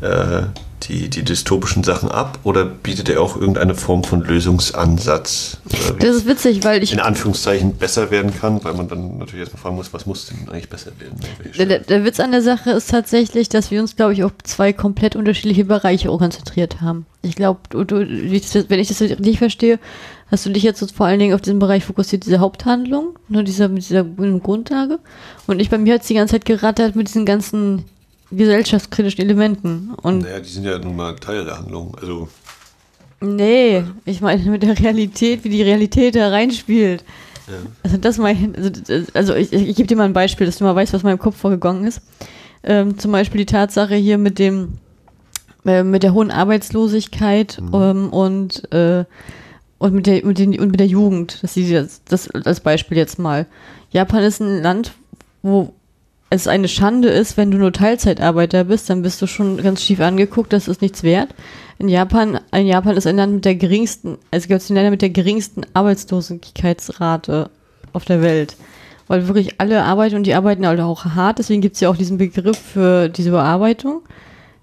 äh, die, die dystopischen Sachen ab oder bietet er auch irgendeine Form von Lösungsansatz? Das ist witzig, weil ich. In Anführungszeichen besser werden kann, weil man dann natürlich erstmal fragen muss, was muss denn eigentlich besser werden? Der, der, Witz an der Sache ist tatsächlich, dass wir uns, glaube ich, auf zwei komplett unterschiedliche Bereiche konzentriert haben. Ich glaube, du, du, wenn ich das richtig verstehe, hast du dich jetzt vor allen Dingen auf diesen Bereich fokussiert, diese Haupthandlung, nur ne, dieser, mit dieser Grundlage. Und ich bei mir hat es die ganze Zeit gerattert mit diesen ganzen gesellschaftskritischen Elementen. Und naja, die sind ja nun mal Teil der Handlung. Also. Nee, ich meine mit der Realität, wie die Realität da reinspielt. Ja. Also das mein, also, also ich, ich, ich gebe dir mal ein Beispiel, dass du mal weißt, was in meinem Kopf vorgegangen ist. Ähm, zum Beispiel die Tatsache hier mit dem äh, mit der hohen Arbeitslosigkeit mhm. ähm, und äh, und mit der mit den, und mit der Jugend, dass sie das, das als Beispiel jetzt mal. Japan ist ein Land, wo es eine Schande ist, wenn du nur Teilzeitarbeiter bist, dann bist du schon ganz schief angeguckt, das ist nichts wert. In Japan, in Japan ist ein Land mit der geringsten, es gibt Länder mit der geringsten Arbeitslosigkeitsrate auf der Welt. Weil wirklich alle arbeiten und die arbeiten halt auch hart, deswegen gibt es ja auch diesen Begriff für diese Bearbeitung.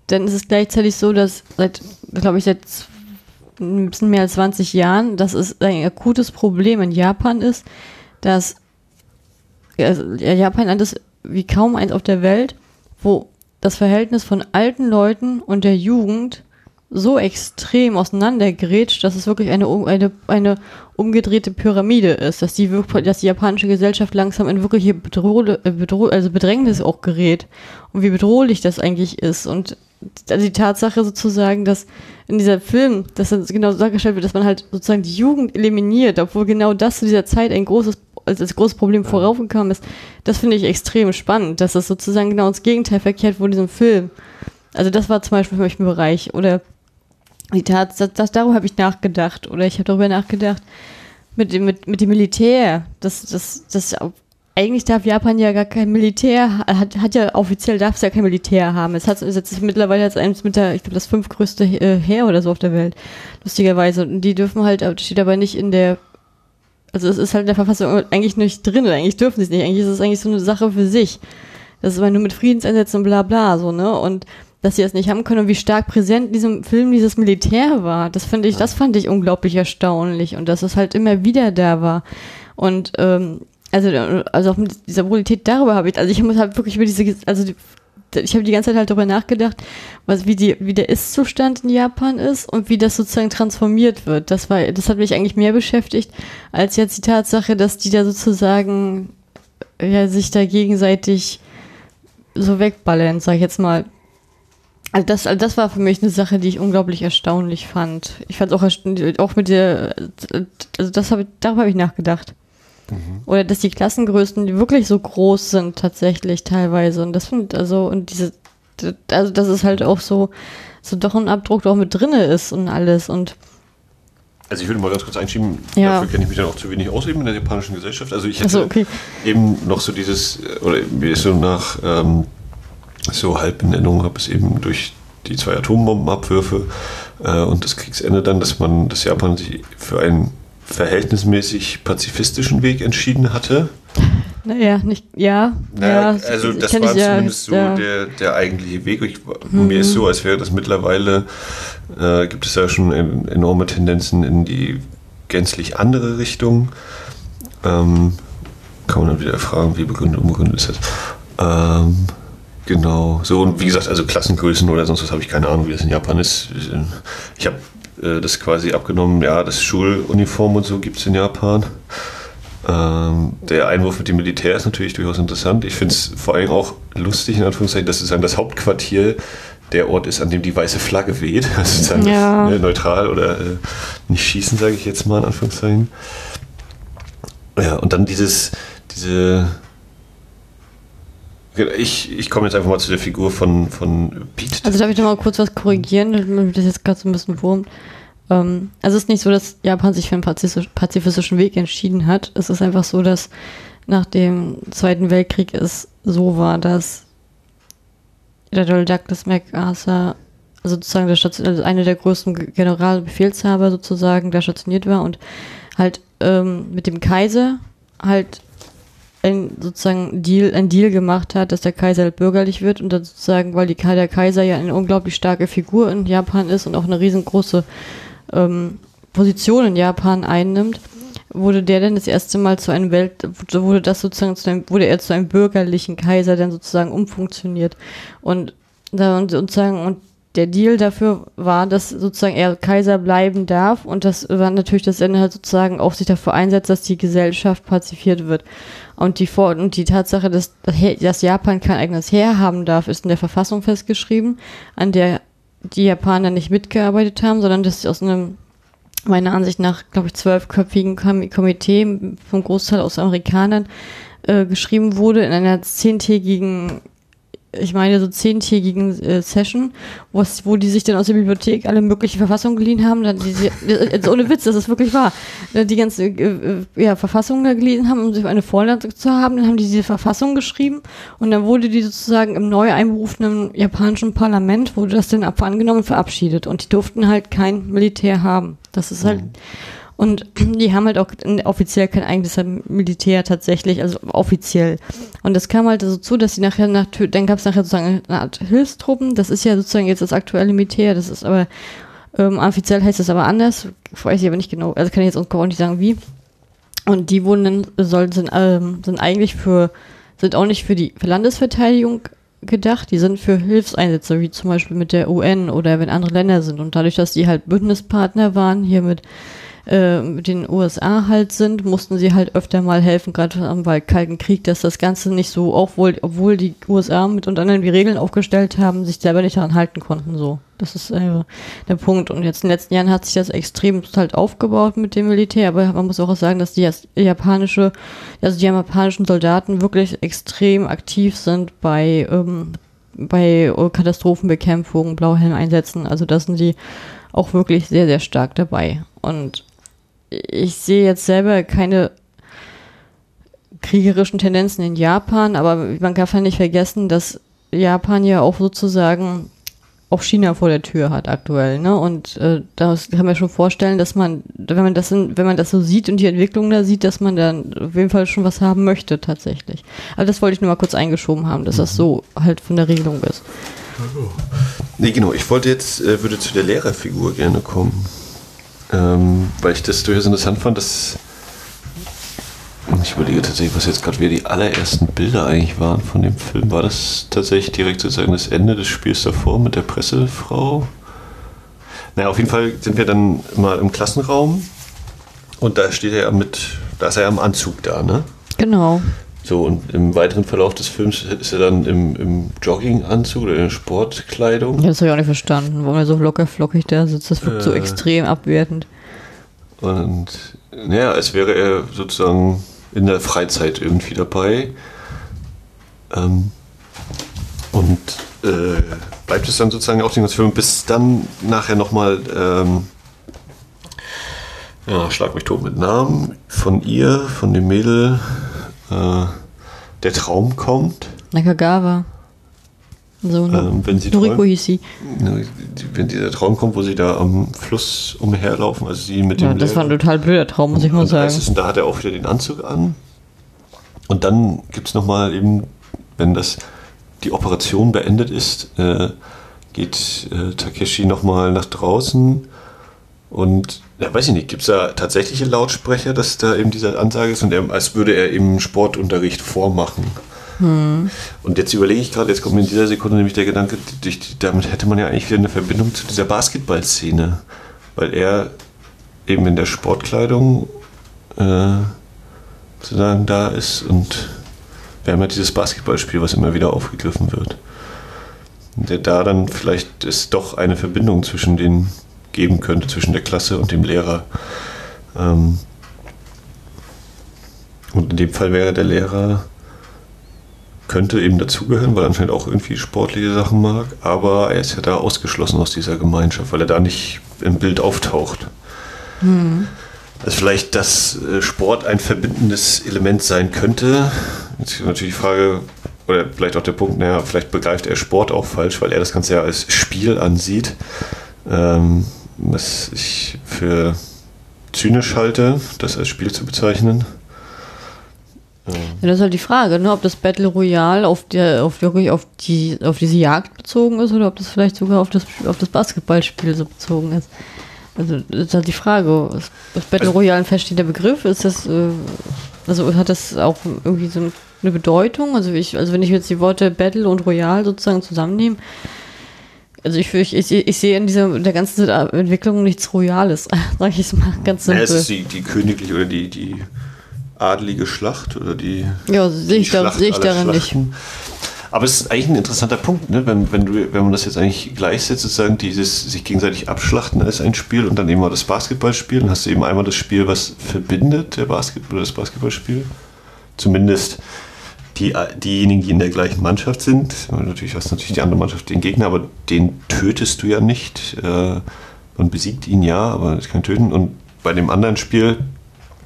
Denn es ist gleichzeitig so, dass seit, glaube ich, seit ein bisschen mehr als 20 Jahren, dass es ein akutes Problem in Japan ist, dass Japan Land ist wie kaum eins auf der Welt, wo das Verhältnis von alten Leuten und der Jugend so extrem auseinandergrätscht, dass es wirklich eine, eine, eine umgedrehte Pyramide ist, dass die, dass die japanische Gesellschaft langsam in wirkliche Bedroh Bedroh also Bedrängnis auch gerät und wie bedrohlich das eigentlich ist. Und also die Tatsache sozusagen, dass in dieser Film, dass dann genau dargestellt wird, dass man halt sozusagen die Jugend eliminiert, obwohl genau das zu dieser Zeit ein großes als das große Problem voraufgekommen ist, das finde ich extrem spannend, dass das sozusagen genau ins Gegenteil verkehrt wurde in diesem Film. Also das war zum Beispiel für mich ein Bereich. Oder die Tat, das, darüber habe ich nachgedacht. Oder ich habe darüber nachgedacht, mit dem, mit, mit dem Militär. Das, das, das, eigentlich darf Japan ja gar kein Militär, hat, hat ja offiziell darf es ja kein Militär haben. Es hat es ist mittlerweile als eines mit der, ich glaube, das fünfgrößte äh, Heer oder so auf der Welt. Lustigerweise. Und die dürfen halt, steht aber nicht in der also es ist halt in der Verfassung eigentlich nicht drin, eigentlich dürfen sie es nicht, eigentlich ist es eigentlich so eine Sache für sich. Das ist aber nur mit Friedenseinsätzen und bla bla, so, ne? Und dass sie das nicht haben können und wie stark präsent in diesem Film dieses Militär war. Das finde ich, das fand ich unglaublich erstaunlich und dass es halt immer wieder da war. Und ähm, also, also auch mit dieser Brutalität darüber habe ich, also ich muss halt wirklich über diese, also die, ich habe die ganze Zeit halt darüber nachgedacht, was, wie, die, wie der Ist-Zustand in Japan ist und wie das sozusagen transformiert wird. Das war, das hat mich eigentlich mehr beschäftigt, als jetzt die Tatsache, dass die da sozusagen ja, sich da gegenseitig so wegballern, sag ich jetzt mal. Also das, also das war für mich eine Sache, die ich unglaublich erstaunlich fand. Ich fand auch auch mit der, also das habe darüber habe ich nachgedacht. Mhm. Oder dass die Klassengrößen wirklich so groß sind tatsächlich teilweise. Und das finde also und diese, also dass es halt auch so, so doch ein Abdruck auch mit drinne ist und alles und also ich würde mal ganz kurz einschieben, Ja. dafür kenne ich mich dann auch zu wenig aus eben in der japanischen Gesellschaft. Also ich hätte so, okay. eben noch so dieses, oder mir ist so nach ähm, so Halbbenennung habe es eben durch die zwei Atombombenabwürfe äh, und das Kriegsende dann, dass man, dass Japan sich für einen verhältnismäßig pazifistischen Weg entschieden hatte. naja, nicht, ja. Naja, ja, also das war ja, zumindest so ja. der, der eigentliche Weg. Ich, Mir ist so, als wäre das mittlerweile, äh, gibt es da schon en enorme Tendenzen in die gänzlich andere Richtung. Ähm, kann man dann wieder fragen, wie begründet, unbegründet ist das. Ähm, genau, so und wie gesagt, also Klassengrößen oder sonst was habe ich keine Ahnung, wie das in Japan ist. Ich habe äh, das quasi abgenommen, ja, das Schuluniform und so gibt es in Japan. Ähm, der Einwurf mit dem Militär ist natürlich durchaus interessant. Ich finde es vor allem auch lustig, in Anführungszeichen, dass sozusagen das Hauptquartier der Ort ist, an dem die weiße Flagge weht. Also sozusagen Ja. ne, neutral oder äh, nicht schießen, sage ich jetzt mal in Anführungszeichen. Ja, und dann dieses, diese. Ich, ich komme jetzt einfach mal zu der Figur von, von Pete. Also darf ich noch mal kurz was korrigieren, damit das jetzt gerade so ein bisschen wurmt. Ähm, also es ist nicht so, dass Japan sich für einen pazifistischen Weg entschieden hat. Es ist einfach so, dass nach dem Zweiten Weltkrieg es so war, dass General Douglas MacArthur also sozusagen der Station, also einer der größten Ge- Generalbefehlshaber sozusagen, da stationiert war und halt ähm, mit dem Kaiser halt ein sozusagen Deal, ein Deal gemacht hat, dass der Kaiser halt bürgerlich wird und dann sozusagen, weil die, der Kaiser ja eine unglaublich starke Figur in Japan ist und auch eine riesengroße ähm, Position in Japan einnimmt, wurde der dann das erste Mal zu einem Welt, wurde das sozusagen zu einem, wurde er zu einem bürgerlichen Kaiser dann sozusagen umfunktioniert. Und und sozusagen und der Deal dafür war, dass sozusagen er Kaiser bleiben darf und das war natürlich das Ende halt sozusagen auch sich dafür einsetzt, dass die Gesellschaft pazifiert wird. Und die Vor und die Tatsache, dass, dass Japan kein eigenes Heer haben darf, ist in der Verfassung festgeschrieben, an der die Japaner nicht mitgearbeitet haben, sondern dass sie aus einem meiner Ansicht nach, glaube ich, zwölfköpfigen Kom Komitee vom Großteil aus Amerikanern äh, geschrieben wurde in einer zehntägigen ich meine, so zehntägigen äh, Session, wo, es- wo die sich dann aus der Bibliothek alle möglichen Verfassungen geliehen haben. Dann die, die, also ohne Witz, das ist wirklich wahr. Äh, Die ganze äh, äh, ja, Verfassungen da gelesen haben, um sich eine Vorlage zu haben. Dann haben die diese Verfassung geschrieben und dann wurde die sozusagen im neu einberufenen japanischen Parlament, wurde das dann angenommen und verabschiedet. Und die durften halt kein Militär haben. Das ist halt. Und die haben halt auch offiziell kein eigenes Militär tatsächlich, also offiziell. Und das kam halt so zu, dass sie nachher nach, dann gab es nachher sozusagen eine Art Hilfstruppen. Das ist ja sozusagen jetzt das aktuelle Militär. Das ist aber ähm, offiziell heißt das aber anders. Weiß ich aber nicht genau. Also kann ich jetzt auch nicht sagen wie. Und die wurden dann sollen sind, ähm, sind eigentlich für sind auch nicht für die für Landesverteidigung gedacht. Die sind für Hilfseinsätze wie zum Beispiel mit der UN oder wenn andere Länder sind. Und dadurch, dass die halt Bündnispartner waren hier mit äh, den USA halt sind, mussten sie halt öfter mal helfen, gerade am Kalten Krieg, dass das Ganze nicht so, obwohl, obwohl die USA mit und anderen die Regeln aufgestellt haben, sich selber nicht daran halten konnten. So, das ist äh, der Punkt. Und jetzt in den letzten Jahren hat sich das extrem halt aufgebaut mit dem Militär, aber man muss auch sagen, dass die japanische, also die japanischen Soldaten wirklich extrem aktiv sind bei ähm, bei Katastrophenbekämpfung, Blauhelm-Einsätzen. Also da sind die auch wirklich sehr, sehr stark dabei. Und ich sehe jetzt selber keine kriegerischen Tendenzen in Japan, aber man darf ja nicht vergessen, dass Japan ja auch sozusagen auch China vor der Tür hat aktuell, ne? Und äh, das kann man schon vorstellen, dass man, wenn man das in, wenn man das so sieht und die Entwicklung da sieht, dass man dann auf jeden Fall schon was haben möchte tatsächlich. Aber das wollte ich nur mal kurz eingeschoben haben, dass das so halt von der Regelung ist. Nee, genau. Ich wollte jetzt, äh, würde zu der Lehrerfigur gerne kommen. Ähm, weil ich das durchaus interessant fand, dass ich überlege tatsächlich, was jetzt gerade wieder die allerersten Bilder eigentlich waren von dem Film. War das tatsächlich direkt sozusagen das Ende des Spiels davor mit der Pressefrau? Naja, auf jeden Fall sind wir dann mal im Klassenraum und da steht er ja mit, da ist er ja im Anzug da, ne? Genau. So, und im weiteren Verlauf des Films ist er dann im, im Jogginganzug oder in Sportkleidung. Ja, das habe ich auch nicht verstanden, warum er so locker flockig da sitzt. Das wirkt so Äh. extrem abwertend. Und naja, als wäre er sozusagen in der Freizeit irgendwie dabei. Ähm, und äh, bleibt es dann sozusagen auch den ganzen Film, bis dann nachher nochmal, ähm, ja, schlag mich tot mit Namen, von ihr, von dem Mädel, äh, der Traum kommt. Nakagawa. So, ne? Ähm, wenn sie Noriko träumt. hieß sie. Ne, Wenn dieser Traum kommt, wo sie da am Fluss umherlaufen, also sie mit dem Ja, das war ein total blöder Traum, muss ich mal sagen. Und da hat er auch wieder den Anzug an. Und dann gibt es nochmal eben, wenn das die Operation beendet ist, äh, geht äh, Takeshi nochmal nach draußen und ja, weiß ich nicht, gibt es da tatsächliche Lautsprecher, dass da eben diese Ansage ist und er, als würde er eben Sportunterricht vormachen. Und jetzt überlege ich gerade, jetzt kommt mir in dieser Sekunde nämlich der Gedanke, damit hätte man ja eigentlich wieder eine Verbindung zu dieser Basketballszene, weil er eben in der Sportkleidung äh, sozusagen da ist und wir haben ja dieses Basketballspiel, was immer wieder aufgegriffen wird. Und der da dann vielleicht es doch eine Verbindung zwischen den geben könnte, zwischen der Klasse und dem Lehrer. Ähm, und in dem Fall wäre der Lehrer könnte eben dazugehören, weil er anscheinend auch irgendwie sportliche Sachen mag, aber er ist ja da ausgeschlossen aus dieser Gemeinschaft, weil er da nicht im Bild auftaucht. Also vielleicht, dass äh, Sport ein verbindendes Element sein könnte. Jetzt ist natürlich die Frage, oder vielleicht auch der Punkt, naja, vielleicht begreift er Sport auch falsch, weil er das Ganze ja als Spiel ansieht. Ähm, was ich für zynisch halte, das als Spiel zu bezeichnen. Ja, das ist halt die Frage, ne, ob das Battle Royale auf der, auf wirklich auf die, auf diese Jagd bezogen ist oder ob das vielleicht sogar auf das, auf das Basketballspiel so bezogen ist. Also das ist halt die Frage. Ist, ist Battle Also- Royale ein feststehender Begriff? Ist das, äh, also hat das auch irgendwie so eine Bedeutung? Also ich, also wenn ich jetzt die Worte Battle und Royale sozusagen zusammennehme, also ich, ich, ich, ich sehe in dieser in der ganzen Entwicklung nichts Royales, sag ich es mal ganz simpel. es ist die, die königliche oder die, die adelige Schlacht oder die. ja, sehe ich, da, sehe ich darin nicht. Aber es ist eigentlich ein interessanter Punkt, ne? wenn, wenn, du, wenn man das jetzt eigentlich gleichsetzt, sozusagen dieses sich gegenseitig abschlachten als ein Spiel und dann eben mal das Basketballspiel, dann hast du eben einmal das Spiel, was verbindet, der Basketball oder das Basketballspiel. Zumindest die, diejenigen, die in der gleichen Mannschaft sind. Natürlich hast du natürlich die andere Mannschaft den Gegner, aber den tötest du ja nicht. Äh, Man besiegt ihn ja, aber das kann töten. Und bei dem anderen Spiel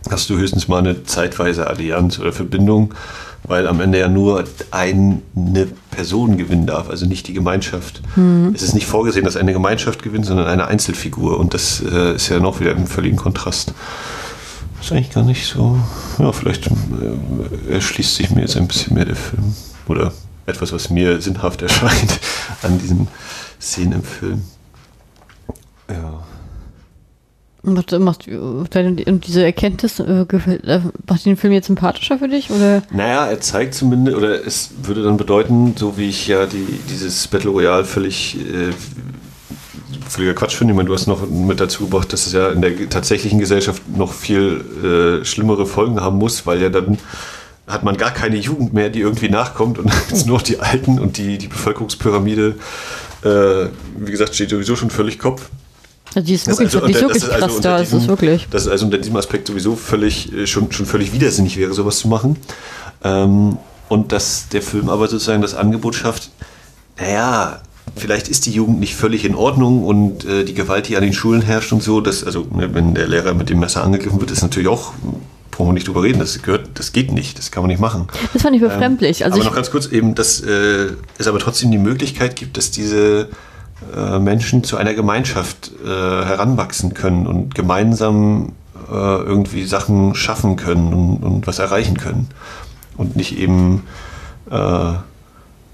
hast du höchstens mal eine zeitweise Allianz oder Verbindung, weil am Ende ja nur eine Person gewinnen darf, also nicht die Gemeinschaft. Es ist nicht vorgesehen, dass eine Gemeinschaft gewinnt, sondern eine Einzelfigur. Und das äh, ist ja noch wieder im völligen Kontrast. Ist eigentlich gar nicht so. Ja, vielleicht äh, erschließt sich mir jetzt ein bisschen mehr der Film. Oder etwas, was mir sinnhaft erscheint an diesen Szenen im Film. Ja. Macht, macht, und diese Erkenntnis, äh, äh, macht den Film jetzt sympathischer für dich? Oder? Naja, er zeigt zumindest, oder es würde dann bedeuten, so wie ich ja die, dieses Battle Royale völlig äh, völliger Quatsch finde. Ich meine, du hast noch mit dazu gebracht, dass es ja in der tatsächlichen Gesellschaft noch viel äh, schlimmere Folgen haben muss, weil ja dann hat man gar keine Jugend mehr, die irgendwie nachkommt und jetzt nur noch die Alten und die, die Bevölkerungspyramide, äh, wie gesagt, steht sowieso schon völlig Kopf. Also die ist wirklich, also die ist unter- wirklich ist also krass unter da, ist diesem- wirklich. Das ist also unter diesem Aspekt sowieso völlig, äh, schon, schon völlig widersinnig wäre, sowas zu machen. Ähm, und dass der Film aber sozusagen das Angebot schafft, naja, vielleicht ist die Jugend nicht völlig in Ordnung und äh, die Gewalt, die an den Schulen herrscht und so, das, also ne, wenn der Lehrer mit dem Messer angegriffen wird, ist natürlich auch, brauchen wir nicht drüber reden, das gehört, das geht nicht, das kann man nicht machen. Das fand ich befremdlich. Also aber noch ganz kurz eben, dass äh, es aber trotzdem die Möglichkeit gibt, dass diese äh, Menschen zu einer Gemeinschaft äh, heranwachsen können und gemeinsam äh, irgendwie Sachen schaffen können und, und, was erreichen können. Und nicht eben, äh,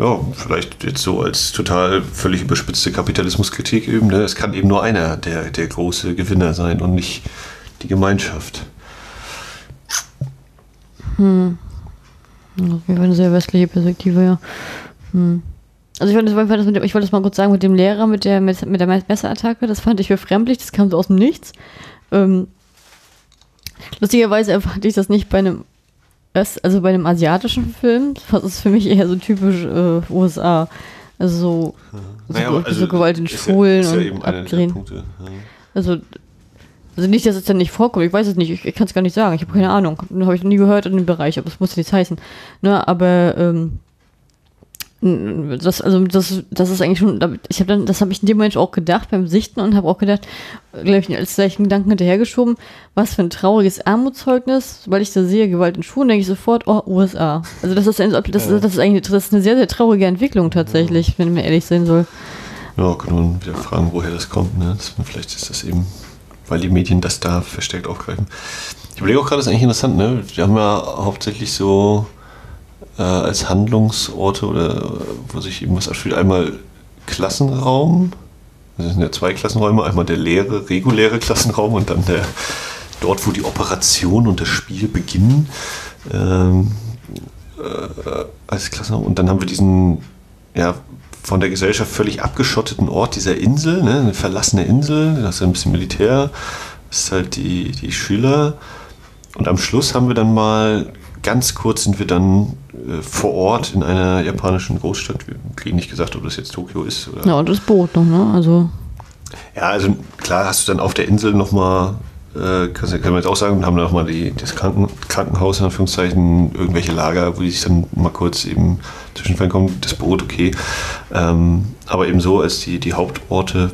ja, vielleicht jetzt so als total völlig überspitzte Kapitalismuskritik eben, ne? es kann eben nur einer der, der große Gewinner sein und nicht die Gemeinschaft. Hm. Okay, eine sehr westliche Perspektive, ja. Hm. Also ich wollte, das ich wollte das mal kurz sagen mit dem Lehrer, mit der, mit, der Messerattacke, das fand ich befremdlich, das kam so aus dem Nichts. Ähm, lustigerweise erwarte ich das nicht bei einem also bei einem asiatischen Film. Das ist für mich eher so typisch äh, USA. Also so, naja, so, also so Gewalt in Schulen ja, ja und abdrehen. Ja. Also also nicht, dass es dann nicht vorkommt, ich weiß es nicht, ich, ich kann es gar nicht sagen, ich habe keine Ahnung. Habe ich noch nie gehört in dem Bereich, aber es muss nichts heißen. Ne, aber ähm, das, also das, das ist eigentlich schon, ich habe dann, das habe ich in dem Moment auch gedacht beim Sichten und habe auch gedacht, glaube ich, als gleichen Gedanken hinterhergeschoben, was für ein trauriges Armutszeugnis, weil ich da sehe, Gewalt in Schulen, denke ich sofort, oh, USA. Also das ist, ein, das, das ist eigentlich, das ist eine sehr, sehr traurige Entwicklung tatsächlich, ja. wenn man ehrlich sein soll. Ja, kann man wieder fragen, woher das kommt, ne? Das, vielleicht ist das eben, weil die Medien das da verstärkt aufgreifen. Ich überlege auch gerade, das ist eigentlich interessant, ne? Wir haben ja hauptsächlich so äh, als Handlungsorte oder wo sich eben was abspielt. Einmal Klassenraum, das sind ja zwei Klassenräume, einmal der leere, reguläre Klassenraum und dann der dort, wo die Operation und das Spiel beginnen. Ähm, äh, als Klassenraum. Und dann haben wir diesen ja, von der Gesellschaft völlig abgeschotteten Ort dieser Insel, ne, eine verlassene Insel, das ist ein bisschen Militär, das ist halt die, die Schüler. Und am Schluss haben wir dann mal ganz kurz sind wir dann äh, vor Ort in einer japanischen Großstadt. Wir kriegen nicht gesagt, ob das jetzt Tokio ist. Oder ja, und das Boot noch, ne? Also. Ja, also klar hast du dann auf der Insel nochmal, äh, kann, kann man jetzt auch sagen, haben nochmal das Kranken, Krankenhaus, in Anführungszeichen, irgendwelche Lager, wo die sich dann mal kurz eben zwischenfallen kommen, das Boot, okay. Ähm, aber eben so als die, die Hauptorte,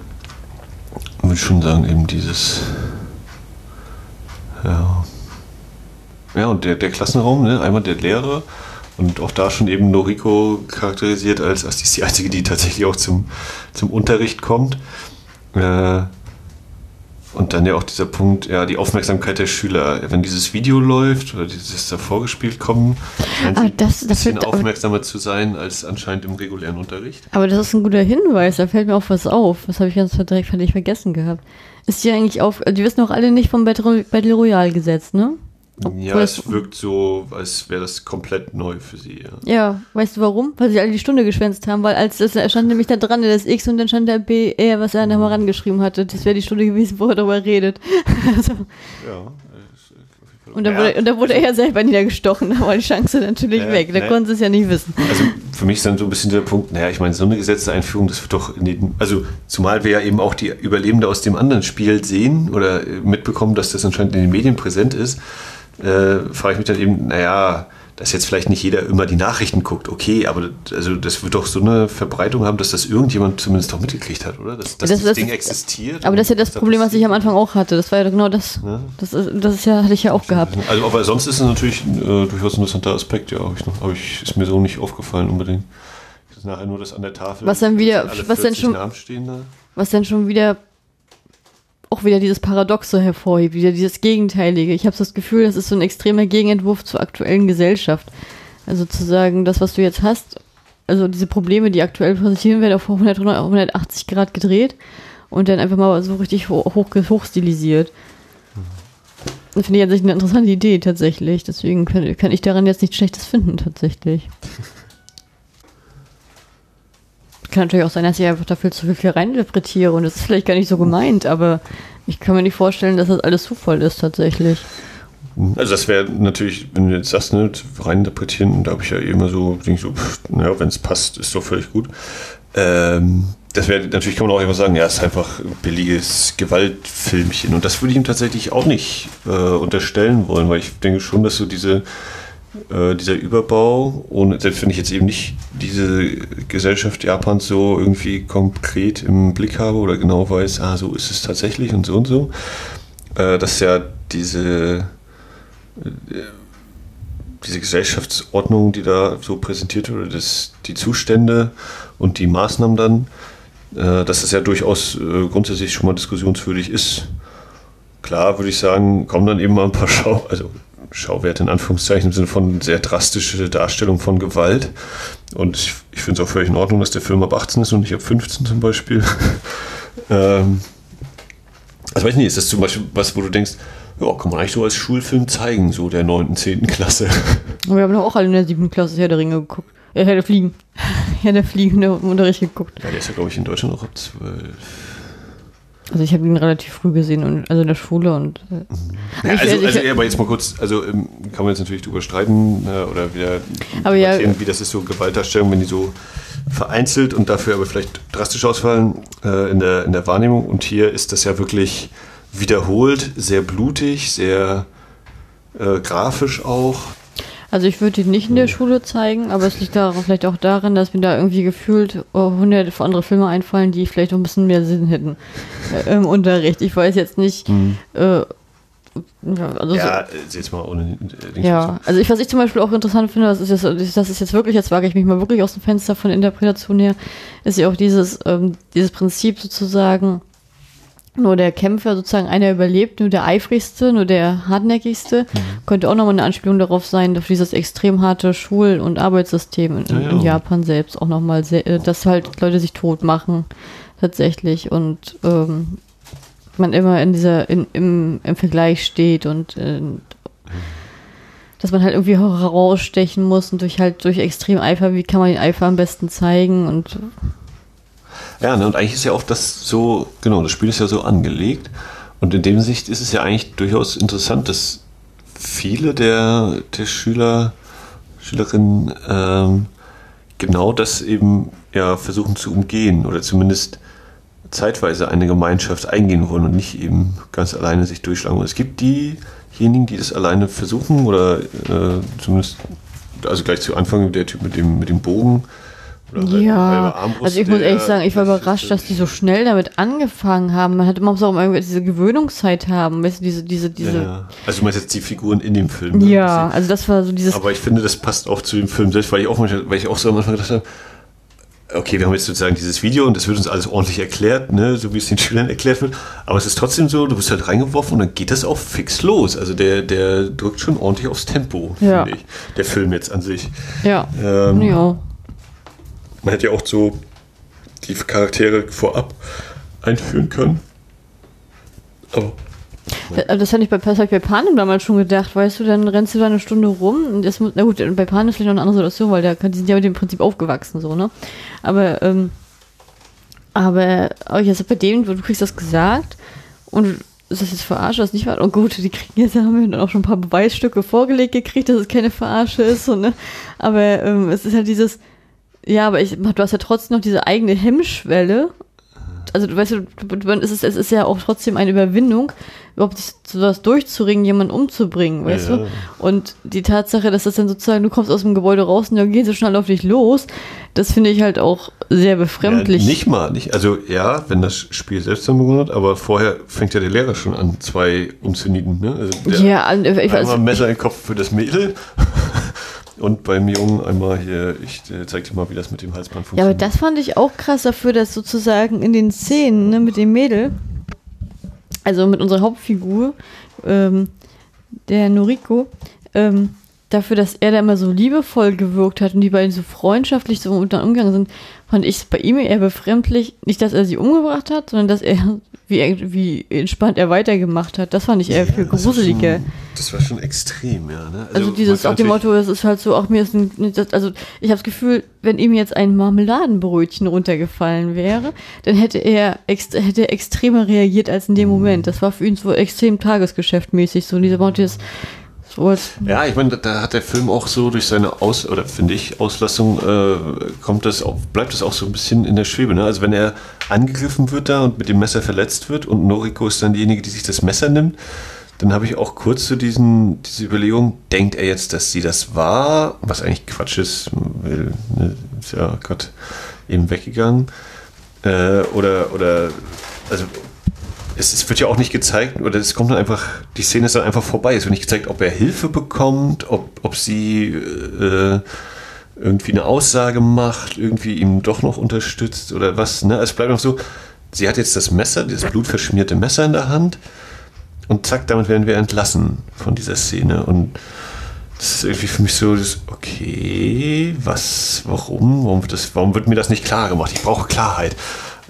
würde ich schon sagen, eben dieses, ja, ja, und der, der Klassenraum, ne? einmal der Lehrer und auch da schon eben Noriko charakterisiert als, als die ist die einzige, die tatsächlich auch zum, zum Unterricht kommt. Äh, und dann ja auch dieser Punkt, ja, die Aufmerksamkeit der Schüler. Wenn dieses Video läuft oder dieses davor gespielt kommen, ein bisschen das aufmerksamer zu sein als anscheinend im regulären Unterricht. Aber das ist ein guter Hinweis, da fällt mir auch was auf. Das habe ich ganz direkt völlig vergessen gehabt. Ist dir eigentlich auf, die wissen auch alle nicht vom Battle, Battle Royale Gesetz, ne? Ja, es wirkt so, als wäre das komplett neu für sie. Ja. ja, weißt du warum? Weil sie alle die Stunde geschwänzt haben, weil als das stand nämlich da dran das X und dann stand der B, R, was er mhm. da mal rangeschrieben hatte. Das wäre die Stunde gewesen, wo er darüber redet. also, ja. Und da, wurde, und da wurde er selber niedergestochen, da war die Chance natürlich ja, weg. Da ne, konnte es ja nicht wissen. Also für mich ist dann so ein bisschen der Punkt, naja, ich meine, so eine Gesetzeinführung, das wird doch in den, also zumal wir ja eben auch die Überlebende aus dem anderen Spiel sehen oder mitbekommen, dass das anscheinend in den Medien präsent ist äh, frage ich mich dann eben, naja, dass jetzt vielleicht nicht jeder immer die Nachrichten guckt, okay, aber also das wird doch so eine Verbreitung haben, dass das irgendjemand zumindest doch mitgekriegt hat, oder? Dass, dass das, das, Ding existiert. Aber das ist ja das Problem, was ich am Anfang auch hatte. Das war ja genau das. Ja. Das, ist, das ist ja, hatte ich ja auch gehabt. Also, aber sonst ist es natürlich äh, durchaus ein interessanter Aspekt, ja, ich noch, aber ich, ist mir so nicht aufgefallen unbedingt. Das ist nachher nur das an der Tafel. Was dann wieder, was denn schon, was denn schon wieder auch wieder dieses Paradoxe hervorhebt, wieder dieses Gegenteilige. Ich habe das Gefühl, das ist so ein extremer Gegenentwurf zur aktuellen Gesellschaft. Also zu sagen, das, was du jetzt hast, also diese Probleme, die aktuell präsentieren werden, auf 100, 180 Grad gedreht und dann einfach mal so richtig hoch, hoch, hochstilisiert. Das finde ich an sich eine interessante Idee tatsächlich. Deswegen kann, kann ich daran jetzt nichts Schlechtes finden tatsächlich. Kann natürlich auch sein, dass ich einfach dafür zu viel reininterpretiere und das ist vielleicht gar nicht so gemeint, aber ich kann mir nicht vorstellen, dass das alles Zufall ist tatsächlich. Also das wäre natürlich, wenn du jetzt sagst, ne, reininterpretieren, da habe ich ja immer so, denke so, naja, wenn es passt, ist doch völlig gut. Ähm, das wäre, natürlich kann man auch einfach sagen, ja, es ist einfach ein billiges Gewaltfilmchen. Und das würde ich ihm tatsächlich auch nicht äh, unterstellen wollen, weil ich denke schon, dass so diese äh, dieser Überbau, ohne, selbst wenn ich jetzt eben nicht diese Gesellschaft Japans so irgendwie konkret im Blick habe oder genau weiß, ah, so ist es tatsächlich und so und so, äh, dass ja diese, äh, diese Gesellschaftsordnung, die da so präsentiert wurde, das, die Zustände und die Maßnahmen dann, äh, dass das ja durchaus grundsätzlich schon mal diskussionswürdig ist. Klar würde ich sagen, kommen dann eben mal ein paar Schau, also Schauwerte in Anführungszeichen im Sinne von sehr drastische Darstellung von Gewalt. Und ich, ich finde es auch völlig in Ordnung, dass der Film ab 18 ist und nicht ab 15 zum Beispiel. ähm, also weiß ich nicht, ist das zum Beispiel was, wo du denkst, ja, kann man eigentlich so als Schulfilm zeigen, so der 9., 10. Klasse. Wir haben doch auch alle in der 7. Klasse Herr der Ringe geguckt. Äh, Herr der Fliegen. Herr der Fliegen im Unterricht geguckt. Ja, der ist ja, glaube ich, in Deutschland auch ab 12. Also ich habe ihn relativ früh gesehen, und, also in der Schule und. Äh, Ja, ich- also, ich- also, ja, aber jetzt mal kurz, also ähm, kann man jetzt natürlich drüber streiten äh, oder wieder Aber ja- wie das ist so Gewaltdarstellung, wenn die so vereinzelt und dafür aber vielleicht drastisch ausfallen äh, in, der, in der Wahrnehmung. Und hier ist das ja wirklich wiederholt, sehr blutig, sehr äh, grafisch auch. Also ich würde ihn nicht in der Schule zeigen, aber es liegt daran, vielleicht auch daran, dass mir da irgendwie gefühlt oh, hunderte von andere Filme einfallen, die vielleicht noch ein bisschen mehr Sinn hätten äh, im Unterricht. Ich weiß jetzt nicht. Äh, ja, also so, Ja, äh, jetzt mal ohne äh, Ja, also ich, was ich zum Beispiel auch interessant finde, das ist jetzt, das ist jetzt wirklich, jetzt wage ich mich mal wirklich aus dem Fenster von Interpretation her, ist ja auch dieses, ähm, dieses Prinzip sozusagen, nur der Kämpfer sozusagen einer überlebt, nur der eifrigste, nur der hartnäckigste, könnte auch nochmal eine Anspielung darauf sein, auf dieses extrem harte Schul- und Arbeitssystem in, Ja, ja. in Japan selbst auch nochmal, äh, dass halt Leute sich tot machen, tatsächlich, und ähm, man immer in dieser, in, im, im Vergleich steht und äh, dass man halt irgendwie herausstechen muss und durch halt durch extrem Eifer, wie kann man den Eifer am besten zeigen und Ja, ne, und eigentlich ist ja auch das so, genau, das Spiel ist ja so angelegt. Und in dem Sicht ist es ja eigentlich durchaus interessant, dass viele der, der Schüler, Schülerinnen ähm, genau das eben ja versuchen zu umgehen oder zumindest zeitweise eine Gemeinschaft eingehen wollen und nicht eben ganz alleine sich durchschlagen. Und es gibt diejenigen, die das alleine versuchen oder äh, zumindest, also gleich zu Anfang der Typ mit dem, mit dem Bogen. Halbe- ja, halbe also ich muss ehrlich sagen, ich war überrascht, dass die so schnell damit angefangen haben. Man hat immer so irgendwie diese Gewöhnungszeit haben, weißt du, diese, diese, diese, Ja, ja. Also du meinst jetzt die Figuren in dem Film. ne? ja, also das war so dieses, Aber ich finde, das passt auch zu dem Film selbst, weil ich auch, manchmal, weil ich auch so am Anfang gedacht habe, okay, wir haben jetzt sozusagen dieses Video und das wird uns alles ordentlich erklärt, ne, so wie es den Schülern erklärt wird. Aber es ist trotzdem so, du wirst halt reingeworfen und dann geht das auch fix los. Also der, der drückt schon ordentlich aufs Tempo, Ja. finde ich. Der Film jetzt an sich. ja, Ähm, ja, Man hätte ja auch so die Charaktere vorab einführen können. Aber Das- Das hatte ich bei, ich bei Panem damals schon gedacht, weißt du, dann rennst du da eine Stunde rum und das muss, na gut, bei Panem ist vielleicht noch eine andere Situation, weil da, die sind ja mit dem Prinzip aufgewachsen, so, ne? Aber, ähm, aber, aber jetzt bei denen, du kriegst das gesagt und ist das jetzt verarscht, das nicht wahr? Und gut, die kriegen jetzt, haben wir dann auch schon ein paar Beweisstücke vorgelegt gekriegt, dass es keine Verarsche ist, so, ne? Aber ähm, es ist halt dieses, ja, aber ich, du hast ja trotzdem noch diese eigene Hemmschwelle. Also, du weißt, du, es, ist, es ist ja auch trotzdem eine Überwindung, überhaupt sich sowas durchzuringen, jemanden umzubringen, weißt Ja. du? Und die Tatsache, dass das dann sozusagen, du kommst aus dem Gebäude raus und dann gehen sie schnell auf dich los, das finde ich halt auch sehr befremdlich. Ja, nicht mal, nicht. Also ja, wenn das Spiel selbst dann begonnen hat, aber vorher fängt ja der Lehrer schon an, zwei umzunieten. Ne? Also der ja, ich einmal weiß, ein Messer im Kopf für das Mädel und beim Jungen einmal hier, ich äh, zeig dir mal, wie das mit dem Halsband ja, aber funktioniert. das fand ich auch krass dafür, dass sozusagen in den Szenen ne, mit dem Mädel, also mit unserer Hauptfigur, ähm, der Noriko, ähm, dafür, dass er da immer so liebevoll gewirkt hat und die beiden so freundschaftlich so miteinander umgegangen sind, fand ich es bei ihm eher befremdlich, nicht, dass er sie umgebracht hat, sondern dass er, wie, wie entspannt er weitergemacht hat. Das fand ich eher Ja, viel das war gruseliger. schon- Das war schon extrem, ja. Ne? Also, dieses man auf dem Motto, es ist halt so, auch mir ist ein, das, also ich habe das Gefühl, wenn ihm jetzt ein Marmeladenbrötchen runtergefallen wäre, dann hätte er ext hätte er extremer reagiert als in dem Moment. Das war für ihn so extrem tagesgeschäftmäßig, so dieser Motto ist als, Ja, ich meine, da- hat der Film auch so durch seine Aus oder finde ich Auslassung äh, kommt das auch, bleibt das auch so ein bisschen in der Schwebe. Ne? Also wenn er angegriffen wird da und mit dem Messer verletzt wird und Noriko ist dann diejenige, die sich das Messer nimmt, dann habe ich auch kurz so diesen diese Überlegung, denkt er jetzt, dass sie das war, was eigentlich Quatsch ist, weil ne, ist ja Gott eben weggegangen äh, oder oder also es, es wird ja auch nicht gezeigt, oder es kommt dann einfach, die Szene ist dann einfach vorbei. Es wird nicht gezeigt, ob er Hilfe bekommt, ob, ob sie äh, irgendwie eine Aussage macht, irgendwie ihm doch noch unterstützt oder was. Ne? Es bleibt noch so, sie hat jetzt das Messer, dieses blutverschmierte Messer in der Hand und zack, damit werden wir entlassen von dieser Szene. Und das ist irgendwie für mich so, das, okay, was, warum? Warum wird, das, warum wird mir das nicht klar gemacht? Ich brauche Klarheit.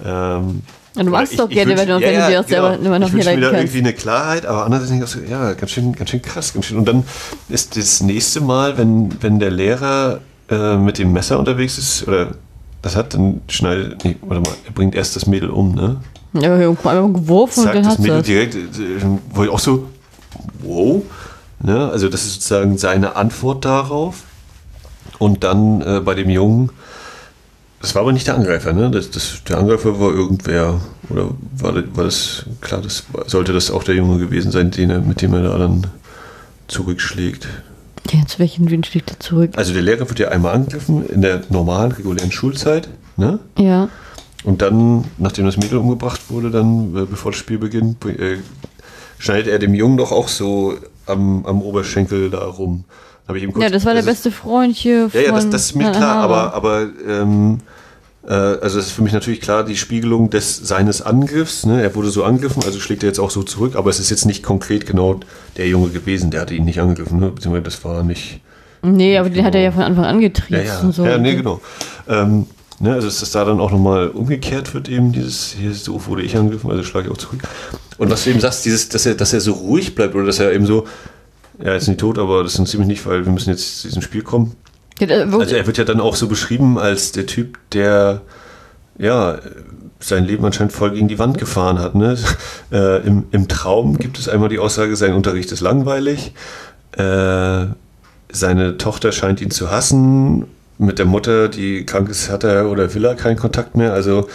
Ähm, ja, du machst doch gerne, wenn du, wenn du dir auch selber genau. immer noch ich mir da irgendwie eine Klarheit, aber andererseits denke ich auch so, ja, ganz schön, ganz schön krass, ganz schön. Und dann ist das nächste Mal, wenn, wenn der Lehrer äh, mit dem Messer unterwegs ist, oder das hat, dann schneidet, nee, warte mal, er bringt erst das Mädel um, ne? Ja, einmal geworfen Sagt und dann das Mädel das. direkt, äh, wo ich auch so, wow, ne? Also das ist sozusagen seine Antwort darauf. Und dann äh, bei dem Jungen, das war aber nicht der Angreifer, ne? Das, das, der Angreifer war irgendwer. Oder war das, war das klar, das sollte das auch der Junge gewesen sein, den er, mit dem er da dann zurückschlägt. Ja, zu welchen Wien schlägt er zurück? Also der Lehrer wird ja einmal angegriffen in der normalen, regulären Schulzeit, ne? Ja. Und dann, nachdem das Mädel umgebracht wurde, dann, äh, bevor das Spiel beginnt, äh, schneidet er dem Jungen doch auch so am, am Oberschenkel da rum. Habe ich ihm kurz, ja, das war der also, beste Freund hier. Ja, ja, das, das ist mir klar, aber, aber ähm, äh, also das ist für mich natürlich klar die Spiegelung des seines Angriffs. Ne? Er wurde so angegriffen, also schlägt er jetzt auch so zurück, aber es ist jetzt nicht konkret genau der Junge gewesen, der hatte ihn nicht angegriffen, ne? beziehungsweise das war nicht. Nee, aber den hat er ja von Anfang an getrieben. Ja, ja. So. ja nee, genau. Ähm, ne, also dass das da dann auch nochmal umgekehrt wird, eben dieses, hier so wurde ich angegriffen, also schlage ich auch zurück. Und was du eben sagst, dieses, dass er, dass er so ruhig bleibt oder dass er eben so, ja, ist nicht tot, aber das ist ziemlich nicht, weil wir müssen jetzt zu diesem Spiel kommen. Also er wird ja dann auch so beschrieben als der Typ, der ja sein Leben anscheinend voll gegen die Wand gefahren hat. Ne? Äh, im, Im Traum gibt es einmal die Aussage, sein Unterricht ist langweilig. Äh, seine Tochter scheint ihn zu hassen. Mit der Mutter, die krank ist, hat er oder will er keinen Kontakt mehr. Also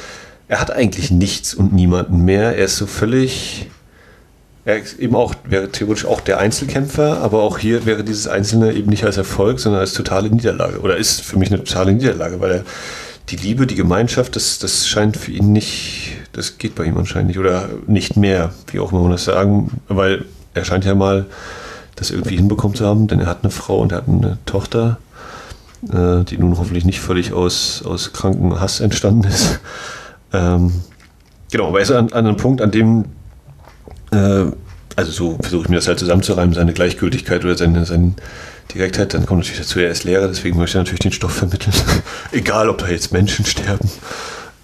er hat eigentlich nichts und niemanden mehr. Er ist so völlig er ist eben auch, wäre theoretisch auch der Einzelkämpfer, aber auch hier wäre dieses Einzelne eben nicht als Erfolg, sondern als totale Niederlage. Oder ist für mich eine totale Niederlage, weil er die Liebe, die Gemeinschaft, das, das scheint für ihn nicht, das geht bei ihm anscheinend nicht. Oder nicht mehr, wie auch immer man das sagen, weil er scheint ja mal das irgendwie hinbekommen zu haben, denn er hat eine Frau und er hat eine Tochter, äh, die nun hoffentlich nicht völlig aus, aus kranken Hass entstanden ist. Ähm, genau, aber er ist an, an einem Punkt, an dem äh, also so versuche ich mir das halt zusammenzureimen, seine Gleichgültigkeit oder seine, seine Direktheit. Dann kommt natürlich dazu, er ist Lehrer, deswegen möchte er natürlich den Stoff vermitteln. Egal, ob da jetzt Menschen sterben.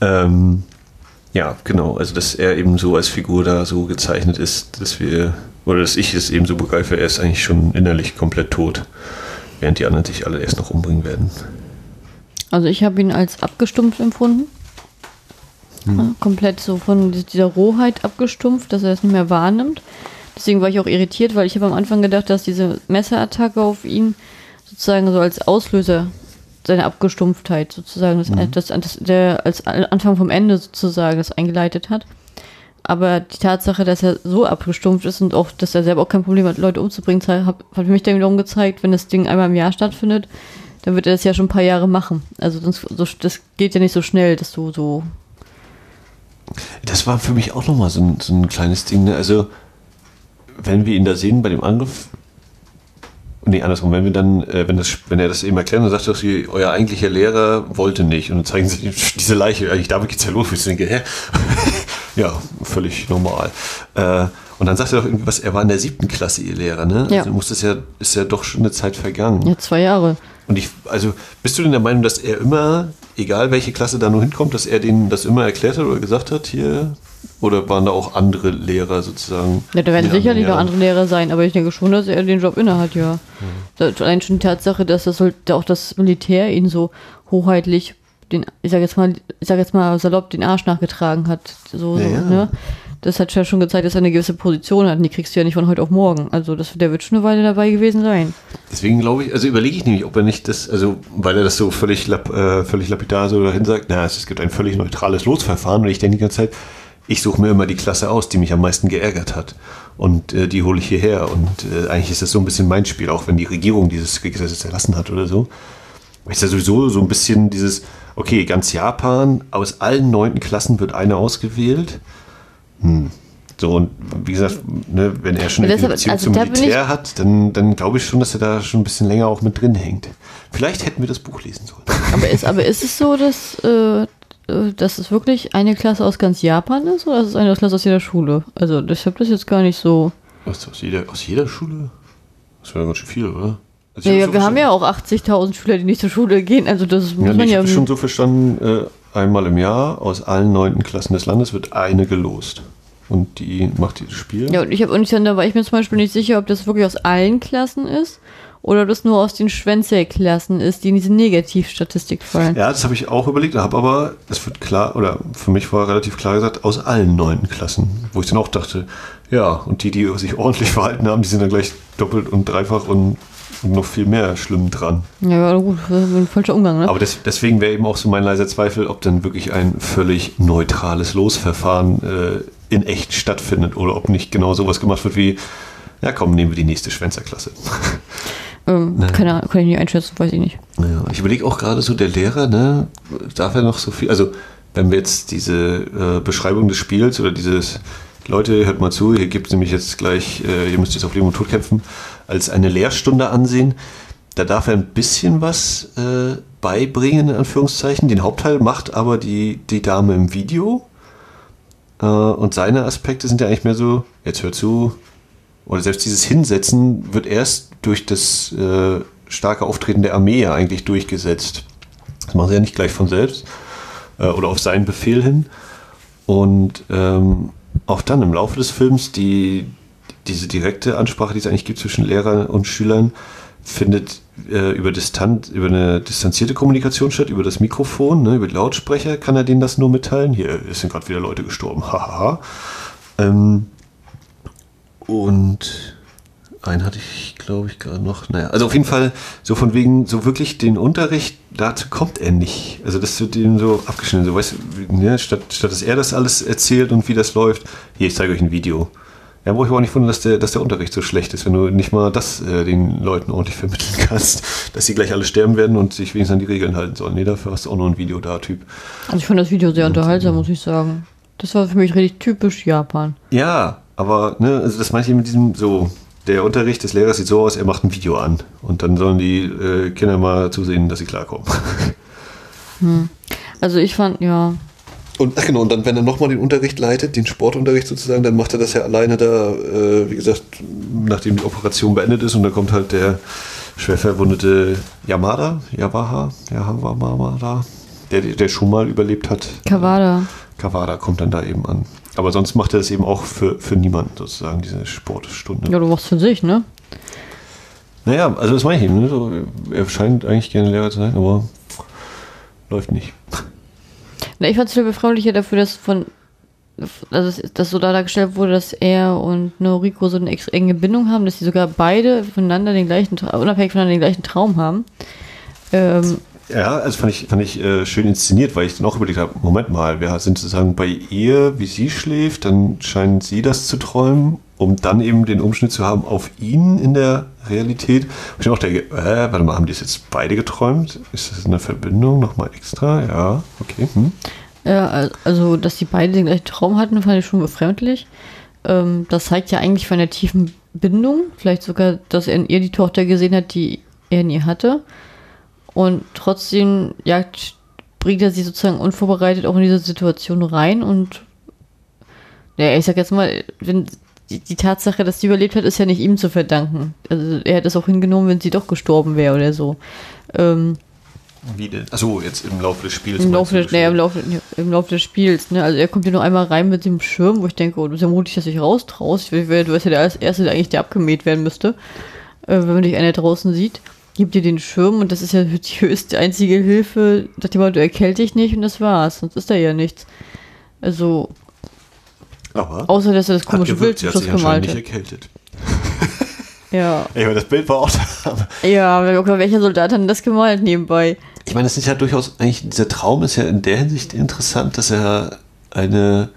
Ähm, ja, genau. Also, dass er eben so als Figur da so gezeichnet ist, dass wir, oder dass ich es eben so begreife, er ist eigentlich schon innerlich komplett tot, während die anderen sich alle erst noch umbringen werden. Also, ich habe ihn als abgestumpft empfunden. Hm. Komplett so von dieser Rohheit abgestumpft, dass er das nicht mehr wahrnimmt. Deswegen war ich auch irritiert, weil ich habe am Anfang gedacht, dass diese Messerattacke auf ihn sozusagen so als Auslöser seine Abgestumpftheit sozusagen, das, mhm. das, das, der als Anfang vom Ende sozusagen das eingeleitet hat. Aber die Tatsache, dass er so abgestumpft ist und auch, dass er selber auch kein Problem hat, Leute umzubringen, hat, hat für mich dann wiederum gezeigt, wenn das Ding einmal im Jahr stattfindet, dann wird er das ja schon ein paar Jahre machen. Also das, das geht ja nicht so schnell, dass du so das war für mich auch nochmal so ein, so ein kleines Ding. Ne? Also, wenn wir ihn da sehen bei dem Angriff, nee, andersrum, wenn wir dann, äh, wenn, das, wenn er das eben erklärt, dann sagt er, sie, euer eigentlicher Lehrer wollte nicht. Und dann zeigen sie diese Leiche, eigentlich damit geht's ja los. Ich denke, hä? ja, völlig normal. Äh, und dann sagt er doch irgendwie was, er war in der siebten Klasse ihr Lehrer, ne? Ja. Also muss das ja, ist ja doch schon eine Zeit vergangen. Ja, zwei Jahre. Und ich, also, bist du denn der Meinung, dass er immer egal welche Klasse da nur hinkommt, dass er denen das immer erklärt hat oder gesagt hat, hier? Oder waren da auch andere Lehrer sozusagen? Ja, da werden sicherlich noch andere Lehrer sein, aber ich denke schon, dass er den Job innehat, ja. Mhm. Allein schon die Tatsache, dass das auch das Militär ihn so hoheitlich den, ich sag jetzt mal, ich sag jetzt mal salopp den Arsch nachgetragen hat. So, ja, so ne? Das hat ja schon gezeigt, dass er eine gewisse Position hat und die kriegst du ja nicht von heute auf morgen. Also das, der wird schon eine Weile dabei gewesen sein. Deswegen glaube ich, also überlege ich nämlich, ob er nicht das, also weil er das so völlig, lap, äh, völlig lapidar so dahin sagt, na, es gibt ein völlig neutrales Losverfahren und ich denke die ganze Zeit, ich suche mir immer die Klasse aus, die mich am meisten geärgert hat. Und äh, die hole ich hierher. Und äh, eigentlich ist das so ein bisschen mein Spiel, auch wenn die Regierung dieses Kriegsgesetz erlassen hat oder so. Ist ja sowieso so ein bisschen dieses, okay, ganz Japan, aus allen neunten Klassen wird eine ausgewählt hm. So, und wie gesagt, ne, wenn er schon eine deshalb- Beziehung also zum Militär hat, dann, dann glaube ich schon, dass er da schon ein bisschen länger auch mit drin hängt. Vielleicht hätten wir das Buch lesen sollen. Aber ist, aber ist es so, dass, äh, äh, dass es wirklich eine Klasse aus ganz Japan ist oder ist es eine Klasse aus jeder Schule? Also ich habe das jetzt gar nicht so. Was, aus jeder, aus jeder Schule? Das wäre ganz schön viel, oder? Also ich Ja, hab ja, so wir haben ja auch 80.000 Schüler, die nicht zur Schule gehen. Also das muss Ja, man ich ja. habe schon so verstanden, äh, einmal im Jahr aus allen neunten Klassen des Landes wird eine gelost. Und die macht dieses Spiel. Ja, und ich habe und ich, da war ich mir zum Beispiel nicht sicher, ob das wirklich aus allen Klassen ist oder ob das nur aus den Schwänze-Klassen ist, die in diese Negativstatistik fallen. Ja, das habe ich auch überlegt, habe aber, es wird klar, oder für mich war relativ klar gesagt, aus allen neunten Klassen. Wo ich dann auch dachte, ja, und die, die sich ordentlich verhalten haben, die sind dann gleich doppelt und dreifach und noch viel mehr schlimm dran. Ja, aber gut, das ist ein falscher Umgang, ne? Aber des, deswegen wäre eben auch so mein leiser Zweifel, ob dann wirklich ein völlig neutrales Losverfahren äh, in echt stattfindet oder ob nicht genau sowas gemacht wird wie, ja komm, nehmen wir die nächste Schwänzerklasse. ähm, keine Ahnung, kann ich nicht einschätzen, weiß ich nicht. Ja, ich überlege auch gerade so, der Lehrer, ne, darf er noch so viel, also wenn wir jetzt diese äh, Beschreibung des Spiels oder dieses, Leute, hört mal zu, hier gibt es nämlich jetzt gleich, äh, ihr müsst jetzt auf Leben und Tod kämpfen, als eine Lehrstunde ansehen, da darf er ein bisschen was äh, beibringen, in Anführungszeichen. Den Hauptteil macht aber die, die Dame im Video. Äh, und seine Aspekte sind ja eigentlich mehr so, jetzt hör zu, oder selbst dieses Hinsetzen wird erst durch das äh, starke Auftreten der Armee ja eigentlich durchgesetzt. Das machen sie ja nicht gleich von selbst äh, oder auf seinen Befehl hin. Und ähm, auch dann im Laufe des Films, die, diese direkte Ansprache, die es eigentlich gibt zwischen Lehrern und Schülern, findet äh, über, Distant, über eine distanzierte Kommunikation statt, über das Mikrofon, ne, über die Lautsprecher kann er denen das nur mitteilen. Hier sind gerade wieder Leute gestorben, hahaha. ähm, und einen hatte ich, glaube ich, gerade noch. Naja, also auf jeden Fall, so von wegen, so wirklich den Unterricht, dazu kommt er nicht. Also das wird ihm so abgeschnitten. So, weißt ne, statt, statt dass er das alles erzählt und wie das läuft, hier, ich zeige euch ein Video. Ja, wo ich auch nicht wundern, dass der, dass der Unterricht so schlecht ist, wenn du nicht mal das äh, den Leuten ordentlich vermitteln kannst, dass sie gleich alle sterben werden und sich wenigstens an die Regeln halten sollen. Nee, dafür hast du auch noch ein Video da, Typ. Also ich fand das Video sehr unterhaltsam, muss ich sagen. Das war für mich richtig typisch Japan. Ja, aber ne, also das ich mit diesem so, der Unterricht des Lehrers sieht so aus, er macht ein Video an und dann sollen die äh, Kinder mal zusehen, dass sie klarkommen. Also ich fand, ja, Und ach genau, und dann, wenn er nochmal den Unterricht leitet, den Sportunterricht sozusagen, dann macht er das ja alleine da, äh, wie gesagt, nachdem die Operation beendet ist und dann kommt halt der schwer verwundete Yamada, Yawaha, Yamada, der, der schon mal überlebt hat. Kawada. Kawada kommt dann da eben an. Aber sonst macht er das eben auch für, für niemanden sozusagen, diese Sportstunde. Ja, du machst für sich, ne? Naja, also das meine ich eben. Ne? So, er scheint eigentlich gerne Lehrer zu sein, aber läuft nicht. Na, ich fand es viel befremdlicher dafür, dass von, also dass so da dargestellt wurde, dass er und Noriko so eine enge Bindung haben, dass sie sogar beide voneinander den gleichen, unabhängig voneinander den gleichen Traum haben. Ähm, Ja, also fand ich, fand ich äh, schön inszeniert, weil ich dann auch überlegt habe, Moment mal, wir sind sozusagen bei ihr, wie sie schläft, dann scheint sie das zu träumen, um dann eben den Umschnitt zu haben auf ihn in der Realität. Und ich auch denke, äh, warte mal, haben die es jetzt beide geträumt? Ist das eine Verbindung nochmal extra? Ja, okay. Hm. Ja, al- also, dass die beide den gleichen Traum hatten, fand ich schon befremdlich. Ähm, das zeigt ja eigentlich von der tiefen Bindung. Vielleicht sogar, dass er in ihr die Tochter gesehen hat, die er in ihr hatte. Und trotzdem jagt, bringt er sie sozusagen unvorbereitet auch in diese Situation rein. Und ja, ich sag jetzt mal, wenn die, die Tatsache, dass sie überlebt hat, ist ja nicht ihm zu verdanken. Also er hätte es auch hingenommen, wenn sie doch gestorben wäre oder so. Ähm, Wie denn? Achso, jetzt im Laufe des Spiels. im Laufe, des, naja, im, Laufe, im Laufe des Spiels, ne? Also er kommt ja nur einmal rein mit dem Schirm, wo ich denke, oh, du bist ja mutig, dass du dich raustraust. Du bist ja der Erste, der eigentlich der abgemäht werden müsste, äh, wenn man dich einer draußen sieht. Gibt dir den Schirm und das ist ja die höchste einzige Hilfe. Sagt jemand, du erkält dich nicht und das war's. Sonst ist da ja nichts. Also, Aber außer dass er das komische gewirkt, Bild zum hat Schluss gemalt nicht hat. erkältet. Ja. Ich meine, das Bild war auch da. Ja, aber okay, welcher Soldat hat denn das gemalt nebenbei? Ich meine, es ist ja durchaus, eigentlich, dieser Traum ist ja in der Hinsicht interessant, dass er eine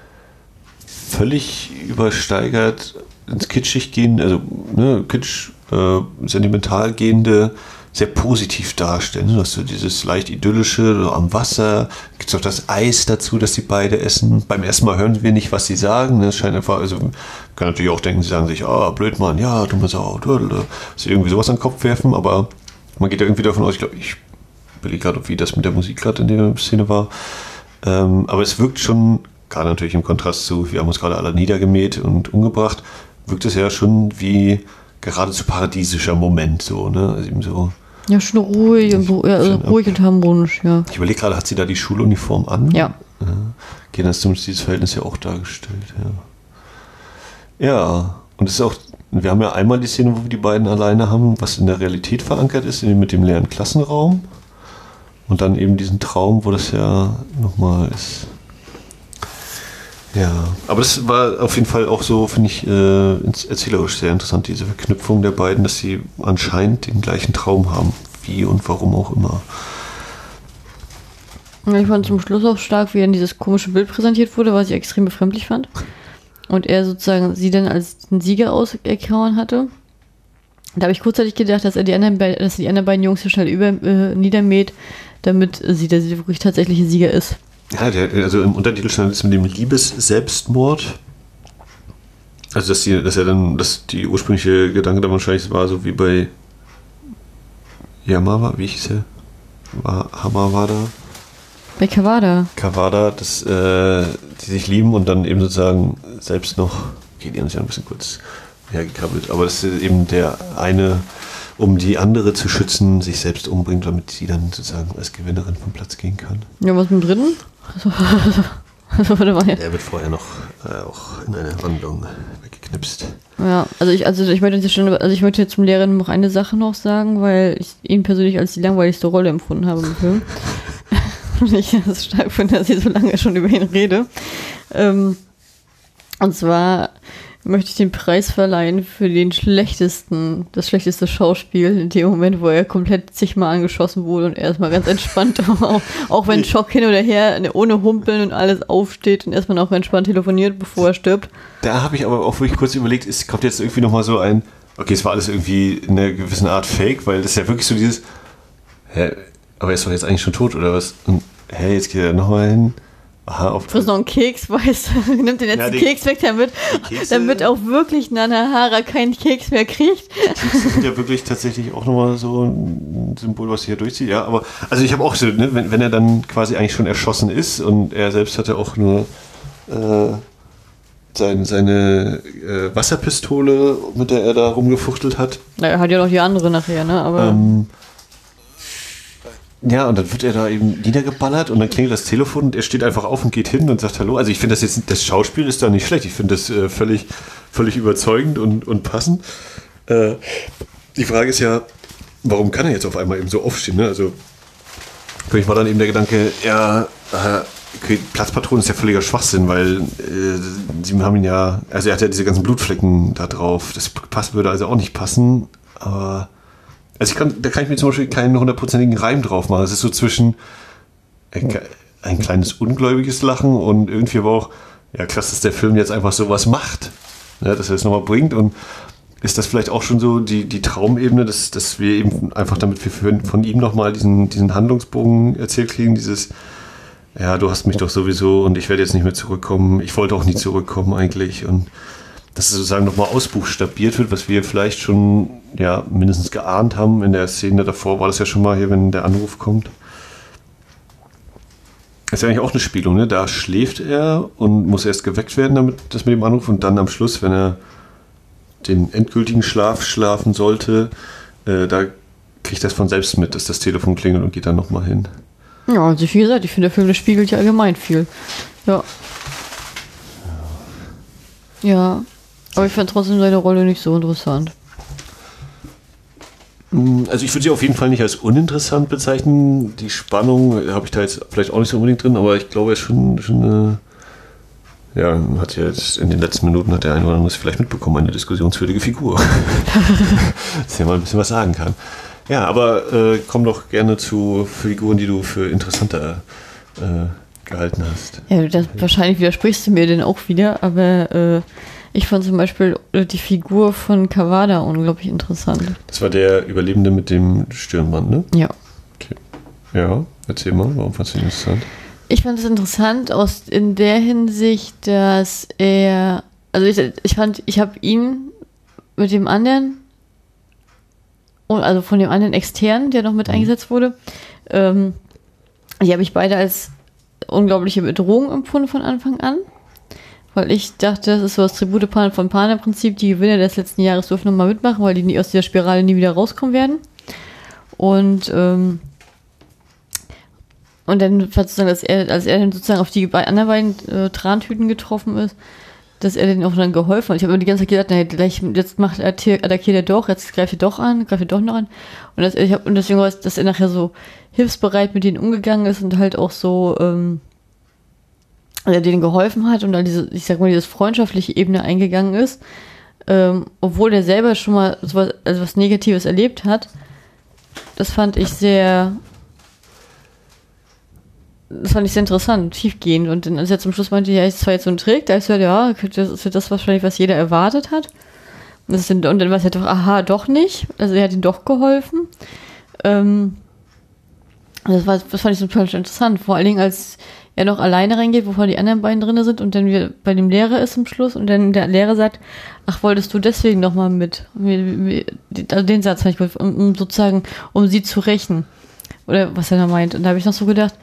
völlig übersteigert ins Kitschig gehende, also ne, Kitsch, äh, sentimental gehende sehr positiv darstellen. Du hast so dieses leicht idyllische so am Wasser, gibt es auch das Eis dazu, das die beide essen. Beim ersten Mal hören wir nicht, was sie sagen. Das scheint einfach, also kann natürlich auch denken, sie sagen sich, ah, blöd Mann, ja, dumme Sau, sie irgendwie sowas an den Kopf werfen, aber man geht ja irgendwie davon aus, ich glaube, ich überlege gerade, wie das mit der Musik gerade in der Szene war. Ähm, aber es wirkt schon, gerade natürlich im Kontrast zu, wir haben uns gerade alle niedergemäht und umgebracht, wirkt es ja schon wie geradezu paradiesischer Moment, so, ne? Also eben so ja, schon ruhig und, ja, also ruhig und harmonisch, ja. Ich überlege gerade, hat sie da die Schuluniform an? Ja. ja. Okay, dann ist zumindest dieses Verhältnis ja auch dargestellt, ja. Ja, und es ist auch, wir haben ja einmal die Szene, wo wir die beiden alleine haben, was in der Realität verankert ist, mit dem leeren Klassenraum. Und dann eben diesen Traum, wo das ja nochmal ist. Ja, aber das war auf jeden Fall auch so, finde ich, äh, erzählerisch sehr interessant, diese Verknüpfung der beiden, dass sie anscheinend den gleichen Traum haben. Wie und warum auch immer. Ich fand zum Schluss auch stark, wie dann dieses komische Bild präsentiert wurde, was ich extrem befremdlich fand. Und er sozusagen sie dann als den Sieger auserkoren hatte. Da habe ich kurzzeitig gedacht, dass er die anderen, dass die anderen beiden Jungs so schnell über, äh, niedermäht, damit sie der wirklich tatsächliche Sieger ist. Ja, der, also im Untertitel stand es mit dem Liebes-Selbstmord. Also, dass, die, dass er dann, dass die ursprüngliche Gedanke dann wahrscheinlich war, so wie bei Yamawa, wie hieß er? War, Hamawada? Bei Kawada. Kawada, dass äh, die sich lieben und dann eben sozusagen selbst noch, okay, die haben sich ja ein bisschen kurz hergekrabbelt, aber dass eben der eine, um die andere zu schützen, sich selbst umbringt, damit sie dann sozusagen als Gewinnerin vom Platz gehen kann. Ja, was mit dem dritten? Also, also Der wird vorher noch äh, auch in eine Wandlung weggeknipst. Ja, also ich, also ich möchte schon, also ich möchte zum Lehrern noch eine Sache noch sagen, weil ich ihn persönlich als die langweiligste Rolle empfunden habe im Film. ich es stark finde, dass ich so lange schon über ihn rede. Ähm, und zwar möchte ich den Preis verleihen für den schlechtesten, das schlechteste Schauspiel in dem Moment, wo er komplett zigmal angeschossen wurde und erstmal ganz entspannt, auch, auch wenn Schock hin oder her, ohne Humpeln und alles aufsteht und erstmal noch entspannt telefoniert, bevor er stirbt. Da habe ich aber auch wirklich kurz überlegt, es kommt jetzt irgendwie nochmal so ein, okay, es war alles irgendwie in einer gewissen Art Fake, weil das ist ja wirklich so dieses, hä, aber er ist doch jetzt eigentlich schon tot oder was? Und, hä, jetzt geht er nochmal hin Aha, auf Frisst noch einen Keks, weißt du, nimmt den letzten ja, Keks weg, damit, damit auch wirklich Nanahara keinen Keks mehr kriegt. Die sind ja wirklich tatsächlich auch nochmal so ein Symbol, was hier durchzieht. Ja, aber also ich habe auch so, ne, wenn, wenn er dann quasi eigentlich schon erschossen ist und er selbst hatte auch nur äh, sein, seine äh, Wasserpistole, mit der er da rumgefuchtelt hat. Na, er hat ja noch die andere nachher, ne? Aber. Ähm, ja, und dann wird er da eben niedergeballert und dann klingelt das Telefon und er steht einfach auf und geht hin und sagt Hallo. Also ich finde das jetzt, das Schauspiel ist da nicht schlecht. Ich finde das äh, völlig, völlig überzeugend und, und passend. Äh, die Frage ist ja, warum kann er jetzt auf einmal eben so aufstehen? Ne? Also für mich war dann eben der Gedanke, ja, äh, okay, Platzpatronen ist ja völliger Schwachsinn, weil äh, sie haben ihn ja, also er hat ja diese ganzen Blutflecken da drauf. Das passt, würde also auch nicht passen, aber also ich kann, da kann ich mir zum Beispiel keinen hundertprozentigen Reim drauf machen. Es ist so zwischen ein, ein, kleines ungläubiges Lachen und irgendwie aber auch, ja krass, dass der Film jetzt einfach sowas macht. Ja, dass er es nochmal bringt und ist das vielleicht auch schon so die, die Traumebene, dass, dass wir eben einfach damit wir von ihm nochmal diesen, diesen Handlungsbogen erzählt kriegen, dieses, ja, du hast mich doch sowieso und ich werde jetzt nicht mehr zurückkommen, ich wollte auch nie zurückkommen eigentlich und dass es sozusagen nochmal ausbuchstabiert wird, was wir vielleicht schon ja, mindestens geahnt haben. In der Szene davor war das ja schon mal hier, wenn der Anruf kommt. Das ist ja eigentlich auch eine Spielung, ne? Da schläft er und muss erst geweckt werden, damit das mit dem Anruf und dann am Schluss, wenn er den endgültigen Schlaf schlafen sollte, äh, da kriegt das von selbst mit, dass das Telefon klingelt und geht dann nochmal hin. Ja, also wie gesagt, ich finde, der Film der spiegelt ja allgemein viel. Ja. Ja. Aber ich fand trotzdem seine Rolle nicht so interessant. Mm, also ich würde sie auf jeden Fall nicht als uninteressant bezeichnen. Die Spannung habe ich da jetzt vielleicht auch nicht so unbedingt drin, aber ich glaube, er ist schon, schon äh, ja, hat ja jetzt in den letzten Minuten hat der eine oder andere vielleicht mitbekommen, eine diskussionswürdige Figur. Dass er mal ein bisschen was sagen kann. Ja, aber äh, komm doch gerne zu Figuren, die du für interessanter äh, gehalten hast. Ja, das, wahrscheinlich widersprichst du mir denn auch wieder, aber äh, Ich fand zum Beispiel die Figur von Kawada unglaublich interessant. Das war der Überlebende mit dem Stirnband, ne? Ja. Ja, erzähl mal, warum fandst du ihn interessant? Ich fand es interessant aus in der Hinsicht, dass er, also ich, ich fand, ich habe ihn mit dem anderen, also von dem anderen externen, der noch mit Mhm. eingesetzt wurde, ähm, die habe ich beide als unglaubliche Bedrohung empfunden von Anfang an. Weil ich dachte, das ist so das Tribute von Panem-Prinzip, die Gewinner des letzten Jahres dürfen nochmal mitmachen, weil die nie aus dieser Spirale nie wieder rauskommen werden. Und ähm, und dann sozusagen, dass er, als er dann sozusagen auf die anderen beiden äh, Trantüten getroffen ist, dass er denen auch dann geholfen hat. Ich habe mir die ganze Zeit gedacht, na, gleich, jetzt macht er, attackiert er doch, jetzt greift er doch an, greift er doch noch an. Und, das, ich hab, und deswegen war es, dass er nachher so hilfsbereit mit denen umgegangen ist und halt auch so, ähm, also er denen geholfen hat und dann diese, ich sag mal, dieses freundschaftliche Ebene eingegangen ist, ähm, obwohl er selber schon mal sowas, also was Negatives erlebt hat. Das fand ich sehr, das fand ich sehr interessant, tiefgehend. Und dann, als er zum Schluss meinte, ja, ist zwar jetzt so ein Trick, da ist ja, ja, das ist ja das wahrscheinlich, was jeder erwartet hat. Und, das sind, und dann war es ja doch, aha, doch nicht. Also er hat ihm doch geholfen. Ähm, das, war, das fand ich total interessant. Vor allen Dingen, als er noch alleine reingeht, wovon die anderen beiden drin sind und dann wieder bei dem Lehrer ist zum Schluss und dann der Lehrer sagt, ach, wolltest du deswegen noch mal mit? Also den Satz fand ich, um, um sozusagen, um sie zu rächen. Oder was er da meint. Und da habe ich noch so gedacht,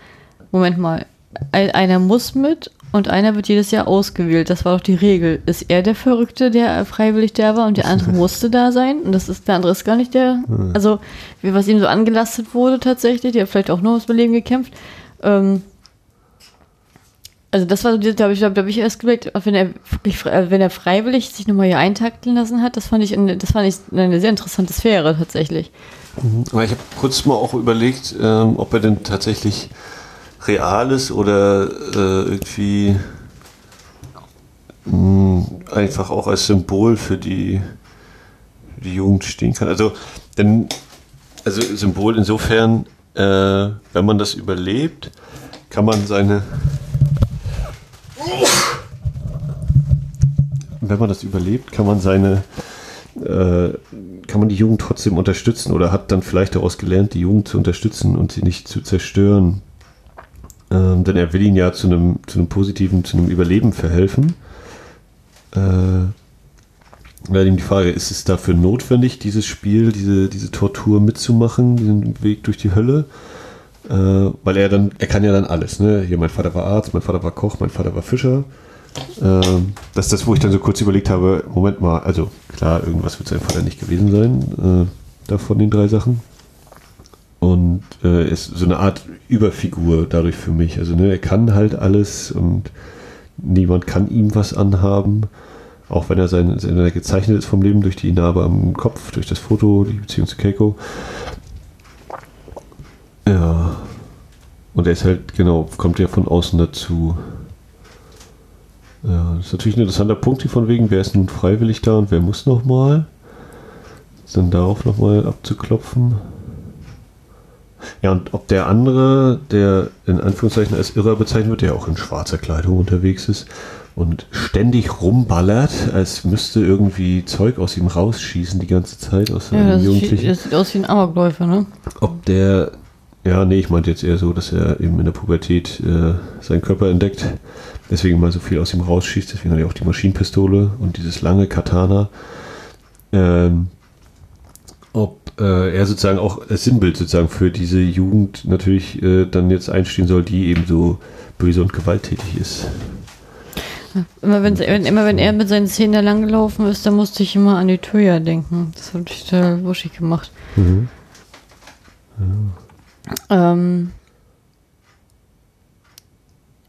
Moment mal, ein- einer muss mit und einer wird jedes Jahr ausgewählt. Das war doch die Regel. Ist er der Verrückte, der freiwillig da war und der andere musste da sein? Und das ist der andere ist gar nicht der. Also, wie was ihm so angelastet wurde tatsächlich, der hat vielleicht auch nur ums Überleben gekämpft. Ähm, also das war habe ich, hab ich erst gemerkt, wenn er äh, wenn er freiwillig sich nochmal hier eintakteln lassen hat, das fand ich, eine, das fand ich eine sehr interessante Sphäre tatsächlich. Aber ich habe kurz mal auch überlegt, ähm, ob er denn tatsächlich real ist oder äh, irgendwie mh, einfach auch als Symbol für die, für die Jugend stehen kann. Also, denn, also Symbol insofern, äh, wenn man das überlebt, kann man seine wenn man das überlebt, kann man seine äh, kann man die Jugend trotzdem unterstützen oder hat dann vielleicht daraus gelernt, die Jugend zu unterstützen und sie nicht zu zerstören. Ähm, denn er will ihnen ja zu einem, zu einem positiven, zu einem Überleben verhelfen. Äh, wäre ihm die Frage, ist es dafür notwendig, dieses Spiel, diese, diese Tortur mitzumachen, diesen Weg durch die Hölle? Äh, weil er dann, er kann ja dann alles, ne? Hier, mein Vater war Arzt, mein Vater war Koch, mein Vater war Fischer. Ähm, das ist das, wo ich dann so kurz überlegt habe, Moment mal, also klar, irgendwas wird sein Vater nicht gewesen sein, äh, da den drei Sachen. Und äh, ist so eine Art Überfigur dadurch für mich. Also ne, er kann halt alles und niemand kann ihm was anhaben. Auch wenn er sein, wenn er gezeichnet ist vom Leben durch die Narbe am Kopf, durch das Foto, die Beziehung zu Keiko. Ja. Und er ist halt, genau, kommt ja von außen dazu. Ja, das ist natürlich ein interessanter Punkt hier von wegen, wer ist nun freiwillig da und wer muss nochmal. Dann darauf nochmal abzuklopfen. Ja, und ob der andere, der in Anführungszeichen als Irrer bezeichnet wird, der auch in schwarzer Kleidung unterwegs ist und ständig rumballert, als müsste irgendwie Zeug aus ihm rausschießen die ganze Zeit aus seinem Ja, das, sieht, Jugendlichen. das sieht aus wie ein Amokläufer, ne? Ob der, ja, nee, ich meinte jetzt eher so, dass er eben in der Pubertät äh, seinen Körper entdeckt, deswegen mal so viel aus ihm rausschießt, deswegen hat er auch die Maschinenpistole und dieses lange Katana. Ähm, ob äh, er sozusagen auch als Sinnbild sozusagen für diese Jugend natürlich äh, dann jetzt einstehen soll, die eben so böse und gewalttätig ist. Immer wenn, immer wenn er mit seinen Zähnen da lang gelaufen ist, dann musste ich immer an die Töja denken. Das hat mich total wuschig gemacht. Ähm,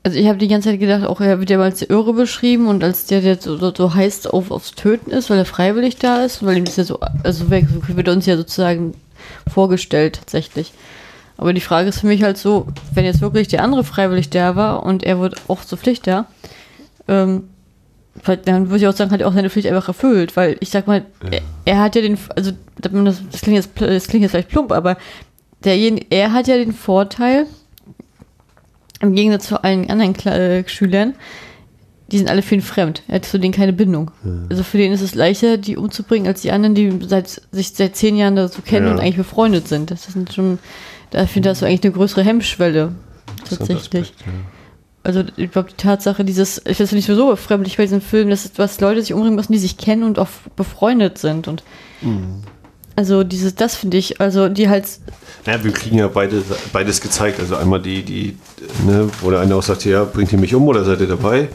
also ich habe die ganze Zeit gedacht, auch er wird ja als der Irre beschrieben und als der, der so, so, so heißt auf, aufs Töten ist, weil er freiwillig da ist, weil ihm das ja so, also wird uns ja sozusagen vorgestellt tatsächlich. Aber die Frage ist für mich halt so, wenn jetzt wirklich der andere freiwillig da war und er wird auch zur Pflicht da, ähm, dann würde ich auch sagen, hat er auch seine Pflicht einfach erfüllt, weil ich sag mal, er, er hat ja den, also das, das klingt jetzt, das klingt jetzt vielleicht plump, aber derjenige, er hat ja den Vorteil, im Gegensatz zu allen anderen Kla äh, Schülern, die sind alle für ihn fremd. Er hat zu denen keine Bindung. Also für den ist es leichter, die umzubringen, als die anderen, die seit, sich seit zehn Jahren da so kennen Ja. und eigentlich befreundet sind. Das sind schon, da finde ich, eigentlich eine größere Hemmschwelle. Tatsächlich. Aspekt, ja. Also ich glaube, die Tatsache, dieses, ich finde es nicht so befremdlich bei diesem Film, dass, was Leute sich umbringen müssen, die sich kennen und auch befreundet sind. Und Mhm. Also dieses, das finde ich, also die halt, Ja, wir kriegen ja beide, beides gezeigt. Also einmal die, die, ne, wo der eine auch sagt, ja, bringt ihr mich um oder seid ihr dabei?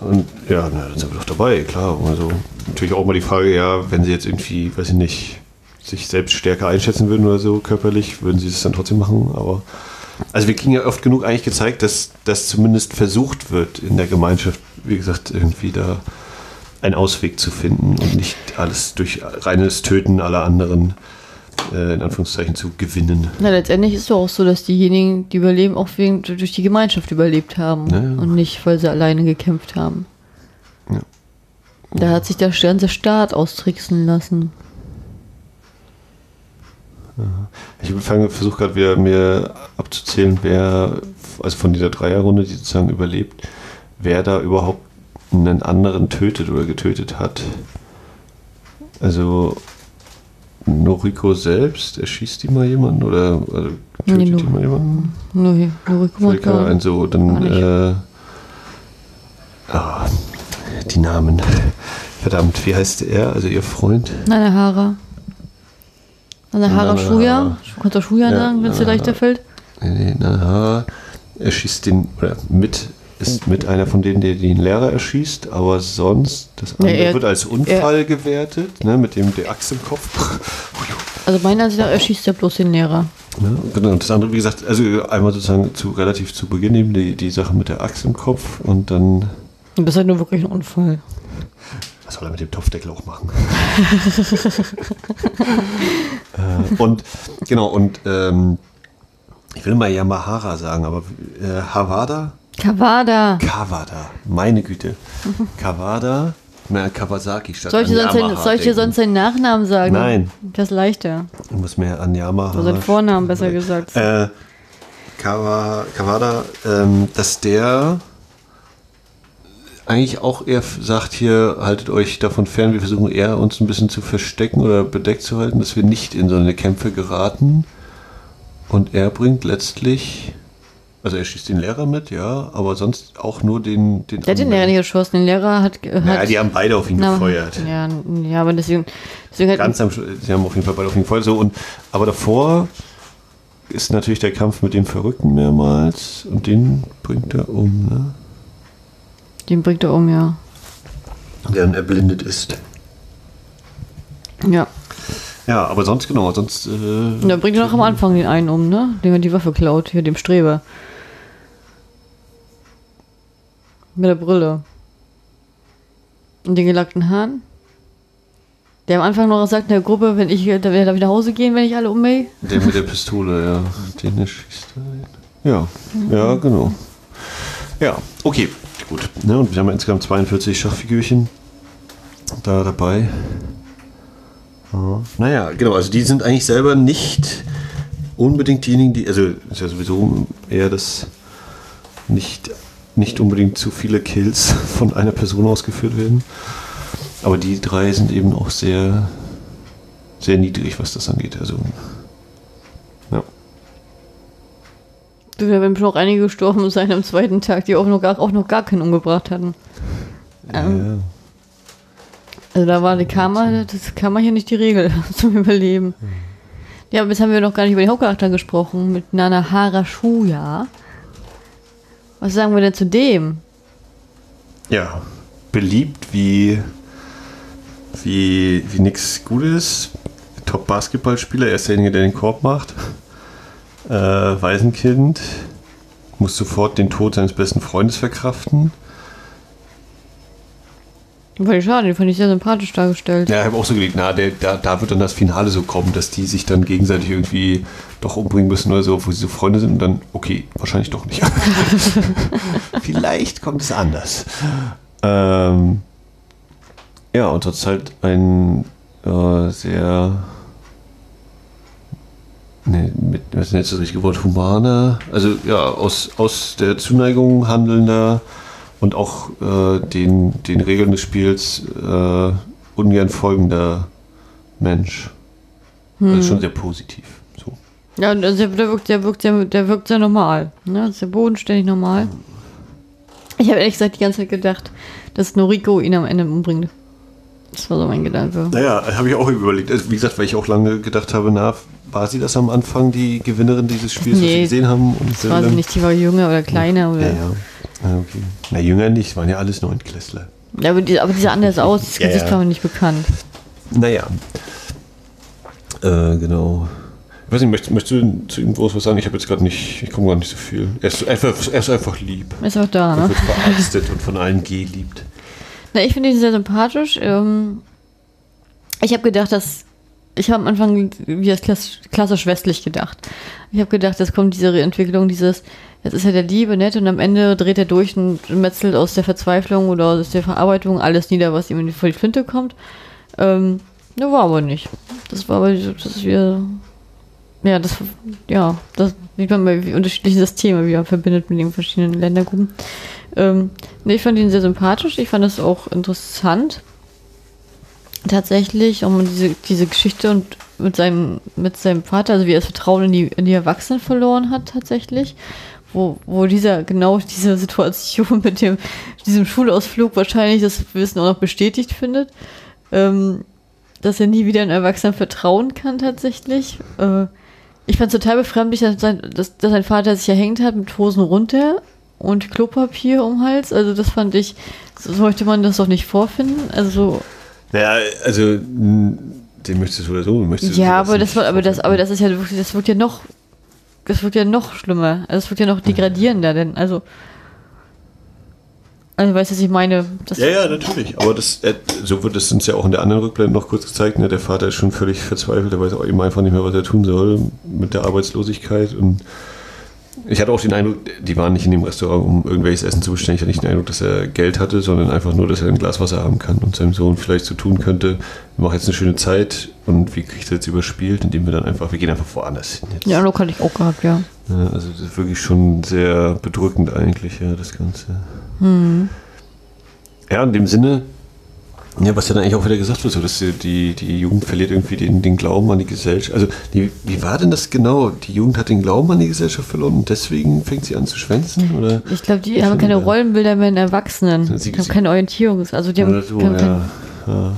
Und ja, na, dann sind wir doch dabei, klar. Also natürlich auch mal die Frage, ja, wenn sie jetzt irgendwie, weiß ich nicht, sich selbst stärker einschätzen würden oder so körperlich, würden sie es dann trotzdem machen. Aber also wir kriegen ja oft genug eigentlich gezeigt, dass das zumindest versucht wird in der Gemeinschaft, wie gesagt, irgendwie da einen Ausweg zu finden und nicht alles durch reines Töten aller anderen äh, in Anführungszeichen zu gewinnen. na letztendlich ist es doch auch so, dass diejenigen, die überleben, auch wegen, durch die Gemeinschaft überlebt haben Ja, ja. und nicht, weil sie alleine gekämpft haben. Ja. Da hat sich der ganze Staat austricksen lassen. Ich versuche gerade wieder mir abzuzählen, wer, also von dieser Dreierrunde, die sozusagen überlebt, wer da überhaupt einen anderen tötet oder getötet hat. Also Noriko selbst, erschießt die mal jemanden oder, oder tötet Nee, die mal jemanden? Nur hier, Fällt keiner Rückkommentar. ein, so, Gar dann äh, ah, die Namen. Verdammt, wie heißt er, also ihr Freund? Nanahara. Nanahara Nanahara. Shuya. Du kannst auch Shuya sagen, wenn es dir Nanahara. leichter fällt. Nee, nee, na, er schießt den, oder mit, ist mit einer von denen, der den Lehrer erschießt, aber sonst, das andere er- wird als Unfall gewertet, ne, mit dem der Axt im Kopf. Also meiner Ansicht nach erschießt er bloß den Lehrer. Ne, genau, und das andere, wie gesagt, also einmal sozusagen zu, relativ zu Beginn eben die, die Sache mit der Axt im Kopf und dann, das ist halt nur wirklich ein Unfall. was soll er mit dem Topfdeckel auch machen? äh, und, genau, und, ähm, ich will mal Yamahara sagen, aber äh, Havada? Kawada. Kawada, meine Güte. Kawada, na, Kawasaki statt Soll ich, dir an sonst ich dir sonst seinen Nachnamen sagen? Nein. Das ist leichter. Ich muss mehr an Yamaha. Oder seinen Vornamen besser gesagt. Äh, Kawa, Kawada, ähm, dass der eigentlich auch eher sagt hier, haltet euch davon fern, wir versuchen eher uns ein bisschen zu verstecken oder bedeckt zu halten, dass wir nicht in so eine Kämpfe geraten. Und er bringt letztlich, also er schießt den Lehrer mit, ja, aber sonst auch nur den... den Der hat den. Lehrer nicht geschossen. Den Lehrer hat. hat Ja, die haben beide auf ihn Na, gefeuert. Ja, ja, aber deswegen. deswegen Ganz am Schluss, sie haben auf jeden Fall beide auf ihn gefeuert. So, und, aber davor ist natürlich der Kampf mit dem Verrückten mehrmals und den bringt er um, ne? den bringt er um, ja. Der dann erblindet ist. Ja. Ja, aber sonst genau, sonst. Äh, Und dann bringt er noch am Anfang den einen um, ne? Dem er die Waffe klaut, hier dem Streber. Mit der Brille. Und den gelackten Haaren. Der am Anfang noch sagt in der Gruppe, wenn ich, da darf ich nach Hause gehen, wenn ich alle ummähe. Der mit der Pistole, ja. Den er schießt. er. Ja, ja, genau. Ja, okay, gut. Ne, und wir haben insgesamt 42 Schachfigürchen da dabei. Ja. Naja, genau, also die sind eigentlich selber nicht unbedingt diejenigen, die, also ist ja sowieso eher das nicht, nicht unbedingt zu viele Kills von einer Person ausgeführt werden. Aber die drei sind eben auch sehr, sehr niedrig, was das angeht. Also, ja. Da werden schon auch einige gestorben sein am zweiten Tag, die auch noch gar, auch noch gar keinen umgebracht hatten. Ähm, Also da war die Karma, das Karma hier nicht die Regel zum Überleben. Ja, aber jetzt haben wir noch gar nicht über den Hauptcharakter gesprochen, mit Nanahara Shuya. Was sagen wir denn zu dem? ja, beliebt wie, wie, wie nix Gutes. Top-Basketballspieler, er ist derjenige, der den Korb macht. Äh, Waisenkind, muss sofort den Tod seines besten Freundes verkraften. Den fand ich schade, den fand ich sehr sympathisch dargestellt. Ja, ich habe auch so gelegt, na, der, da, da wird dann das Finale so kommen, dass die sich dann gegenseitig irgendwie doch umbringen müssen oder so, wo sie so Freunde sind und dann, okay, wahrscheinlich doch nicht. Vielleicht kommt es anders. Ähm, ja, und das ist halt ein äh, sehr, ne, mit, was ist jetzt das richtige Wort, humaner, also ja, aus, aus der Zuneigung handelnder und auch äh, den, den Regeln des Spiels äh, ungern folgender Mensch. Hm. Das ist schon sehr positiv. So. Ja, und also der, der, wirkt, der, wirkt sehr, der wirkt sehr normal. Ne? Das ist sehr bodenständig normal. Ich habe ehrlich gesagt die ganze Zeit gedacht, dass Noriko ihn am Ende umbringt. Das war so mein Gedanke. Naja, habe ich auch überlegt. Also, wie gesagt, weil ich auch lange gedacht habe, na, war sie das am Anfang, die Gewinnerin dieses Spiels, was Nee, wir gesehen haben? Und Das war sie nicht, die war jünger oder kleiner. Oder, Ja, ja. Ah, okay. Na, jünger nicht, waren ja alles Neuntklässler. Ja, aber, die, aber die sah anders aus, das Gesicht ja. war mir nicht bekannt. Naja. Äh, genau. Ich weiß nicht, möchtest, möchtest du zu ihm groß was sagen? Ich habe jetzt gerade nicht, ich komme gar nicht so viel. Er ist einfach, er ist einfach lieb. Ist auch da, Er ne? wird verarztet und von allen geliebt. Na, ich finde ihn sehr sympathisch. Ähm, ich habe gedacht, dass. Ich habe am Anfang wie das klassisch, westlich gedacht. Ich habe gedacht, es kommt diese Entwicklung, dieses, jetzt ist er der Liebe, nett, und am Ende dreht er durch und metzelt aus der Verzweiflung oder aus der Verarbeitung alles nieder, was ihm vor die Flinte kommt. Ähm, ne, war aber nicht. Das war aber, das ist wieder. Ja, das, ja, das sieht man mal, wie unterschiedliche Systeme, wie er verbindet mit den verschiedenen Ländergruppen. Ähm, nee, ich fand ihn sehr sympathisch. Ich fand es auch interessant. Tatsächlich, um diese, diese Geschichte und mit seinem, mit seinem Vater, also wie er das Vertrauen in die, in die Erwachsenen verloren hat, tatsächlich. Wo, wo dieser, genau diese Situation mit dem, diesem Schulausflug wahrscheinlich das Wissen auch noch bestätigt findet. Ähm, dass er nie wieder einen Erwachsenen vertrauen kann, tatsächlich. Äh, ich fand es total befremdlich, dass sein, dass, dass sein Vater sich erhängt hat mit Hosen runter und Klopapier um den Hals. Also das fand ich, so sollte man das doch nicht vorfinden. Also Naja, also, den möchtest du oder so. Möchtest du ja, aber das war, aber das, aber das ist ja wirklich, das wird ja noch, das wird ja noch schlimmer. Also es wird ja noch degradierender, denn also, also weißt du, was ich meine? Ja, ja, natürlich. Aber das, äh, so wird es uns ja auch in der anderen Rückblende noch kurz gezeigt. Ne? Der Vater ist schon völlig verzweifelt. Er weiß auch eben einfach nicht mehr, was er tun soll mit der Arbeitslosigkeit. Und ich hatte auch den Eindruck, die waren nicht in dem Restaurant, um irgendwelches Essen zu bestellen. Ich hatte nicht den Eindruck, dass er Geld hatte, sondern einfach nur, dass er ein Glas Wasser haben kann und seinem Sohn vielleicht so tun könnte. Wir machen jetzt eine schöne Zeit und wie kriegt er jetzt überspielt, indem wir dann einfach, wir gehen einfach woanders hin. Jetzt. ja, hatte ich auch gehabt, ja. Ja, also das ist wirklich schon sehr bedrückend eigentlich, ja, das Ganze. Ja, in dem Sinne, ja, was ja dann eigentlich auch wieder gesagt wird, so dass die, die, Jugend verliert irgendwie den, den Glauben an die Gesellschaft. Also, die, wie war denn das genau? Die Jugend hat den Glauben an die Gesellschaft verloren und deswegen fängt sie an zu schwänzen? Oder, Ich glaube, die haben keine. Rollenbilder mehr in Erwachsenen. Sie- Die haben keine Orientierung. Also die haben, so, haben kein, ja, ja.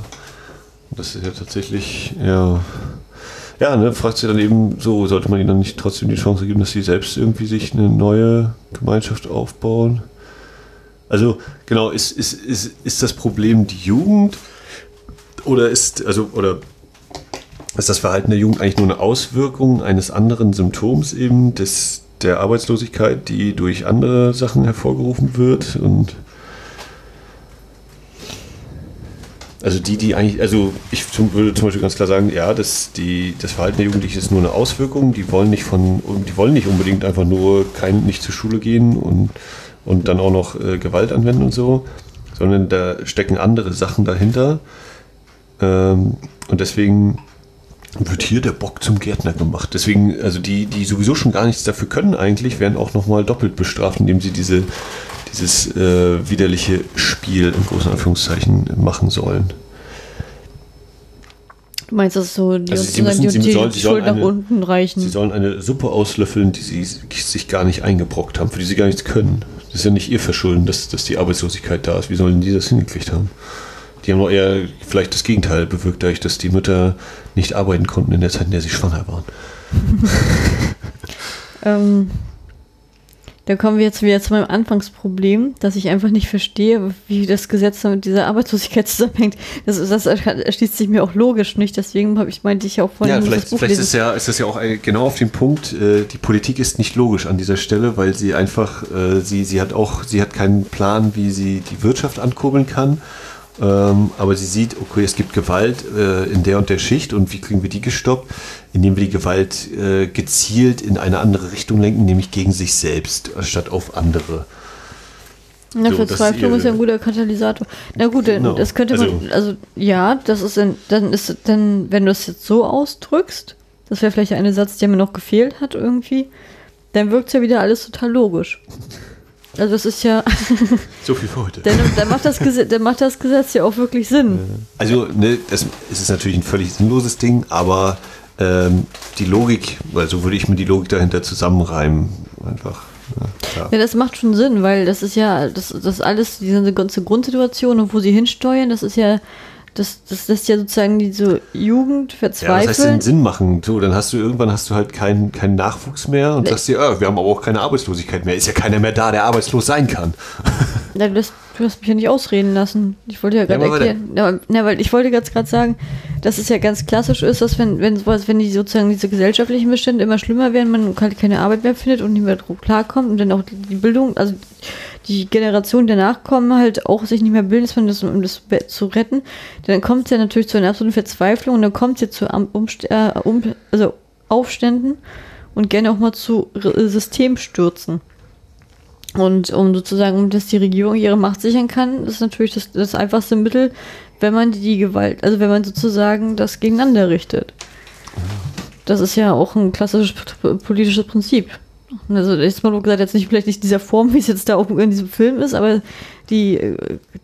Das ist ja tatsächlich, ja. Ja, ne, fragt sie dann eben so, sollte man ihnen dann nicht trotzdem die Chance geben, dass sie selbst irgendwie sich eine neue Gemeinschaft aufbauen? Also, genau, ist, ist, ist, ist das Problem die Jugend oder ist, also, oder ist das Verhalten der Jugend eigentlich nur eine Auswirkung eines anderen Symptoms eben des, der Arbeitslosigkeit, die durch andere Sachen hervorgerufen wird und Also die, die eigentlich, also ich zum, würde zum Beispiel ganz klar sagen, ja, das, die, das Verhalten der Jugendlichen ist nur eine Auswirkung. Die wollen nicht von, die wollen nicht unbedingt einfach nur kein, nicht zur Schule gehen und, und dann auch noch äh, Gewalt anwenden und so, sondern da stecken andere Sachen dahinter. Ähm, und deswegen wird hier der Bock zum Gärtner gemacht. Deswegen, also die, die sowieso schon gar nichts dafür können eigentlich, werden auch nochmal doppelt bestraft, indem sie diese, dieses äh, widerliche Spiel in großen Anführungszeichen machen sollen. du meinst das so, die, Also sie müssen- die, die sollen- Schuld sollen nach eine- unten reichen. Sie sollen eine Suppe auslöffeln, die sie sich gar nicht eingebrockt haben, für die sie gar nichts können. Das ist ja nicht ihr Verschulden, dass, dass die Arbeitslosigkeit da ist. Wie sollen die das hingekriegt haben? Die haben doch eher vielleicht das Gegenteil bewirkt, dadurch, dass die Mütter nicht arbeiten konnten in der Zeit, in der sie schwanger waren. Ähm, da kommen wir jetzt wieder zu meinem Anfangsproblem, dass ich einfach nicht verstehe, wie das Gesetz mit dieser Arbeitslosigkeit zusammenhängt. Das, das erschließt sich mir auch logisch nicht. Deswegen habe ich meinte ich auch vorhin, Ja, vielleicht, vielleicht ist, ja, ist das ja auch genau auf dem Punkt, äh, die Politik ist nicht logisch an dieser Stelle, weil sie einfach, äh, sie, sie hat auch, sie hat keinen Plan, wie sie die Wirtschaft ankurbeln kann. Ähm, aber sie sieht, okay, es gibt Gewalt äh, in der und der Schicht und wie kriegen wir die gestoppt? Indem wir die Gewalt äh, gezielt in eine andere Richtung lenken, nämlich gegen sich selbst, anstatt auf andere. Na, So, Verzweiflung ist ja ein guter Katalysator. Na gut, Genau. das könnte man, also ja, das ist ein, dann ist dann, wenn du es jetzt so ausdrückst, das wäre vielleicht ein Satz, der mir noch gefehlt hat irgendwie, dann wirkt es ja wieder alles total logisch. Also das ist ja, So viel für heute. dann, dann, macht das Gesetz, dann macht das Gesetz ja auch wirklich Sinn. Also, ne, das es ist natürlich ein völlig sinnloses Ding, aber ähm, die Logik, weil so würde ich mir die Logik dahinter zusammenreimen. Einfach. Ja, klar. Ja, das macht schon Sinn, weil das ist ja, das, das alles, diese ganze Grundsituation und wo sie hinsteuern, das ist ja, das, das lässt ja sozusagen diese Jugend Ja, das heißt den Sinn machen. So, dann hast du irgendwann hast du halt keinen keinen Nachwuchs mehr und sagst dir, ah, wir haben aber auch keine Arbeitslosigkeit mehr. Ist ja keiner mehr da, der arbeitslos sein kann. Ja, du, lässt, du hast mich ja nicht ausreden lassen. Ich wollte ja gerade weiter. erklären. Ja, na, weil ich wollte gerade sagen, dass es ja ganz klassisch ist, dass wenn, wenn sowas, wenn die sozusagen diese gesellschaftlichen Bestände immer schlimmer werden, man halt keine Arbeit mehr findet und nicht mehr drauf klarkommt und dann auch die Bildung, also die Generation der Nachkommen halt auch sich nicht mehr bilden, man das, um das zu retten, dann kommt es ja natürlich zu einer absoluten Verzweiflung und dann kommt es ja zu Umst äh, um, also Aufständen und gerne auch mal zu Re- Systemstürzen. Und um sozusagen, um dass die Regierung ihre Macht sichern kann, ist natürlich das, das einfachste Mittel, wenn man die Gewalt, also wenn man sozusagen das gegeneinander richtet. Das ist ja auch ein klassisches politisches Prinzip. Also jetzt mal gesagt, jetzt nicht vielleicht nicht in dieser Form, wie es jetzt da auch in diesem Film ist, aber die, äh,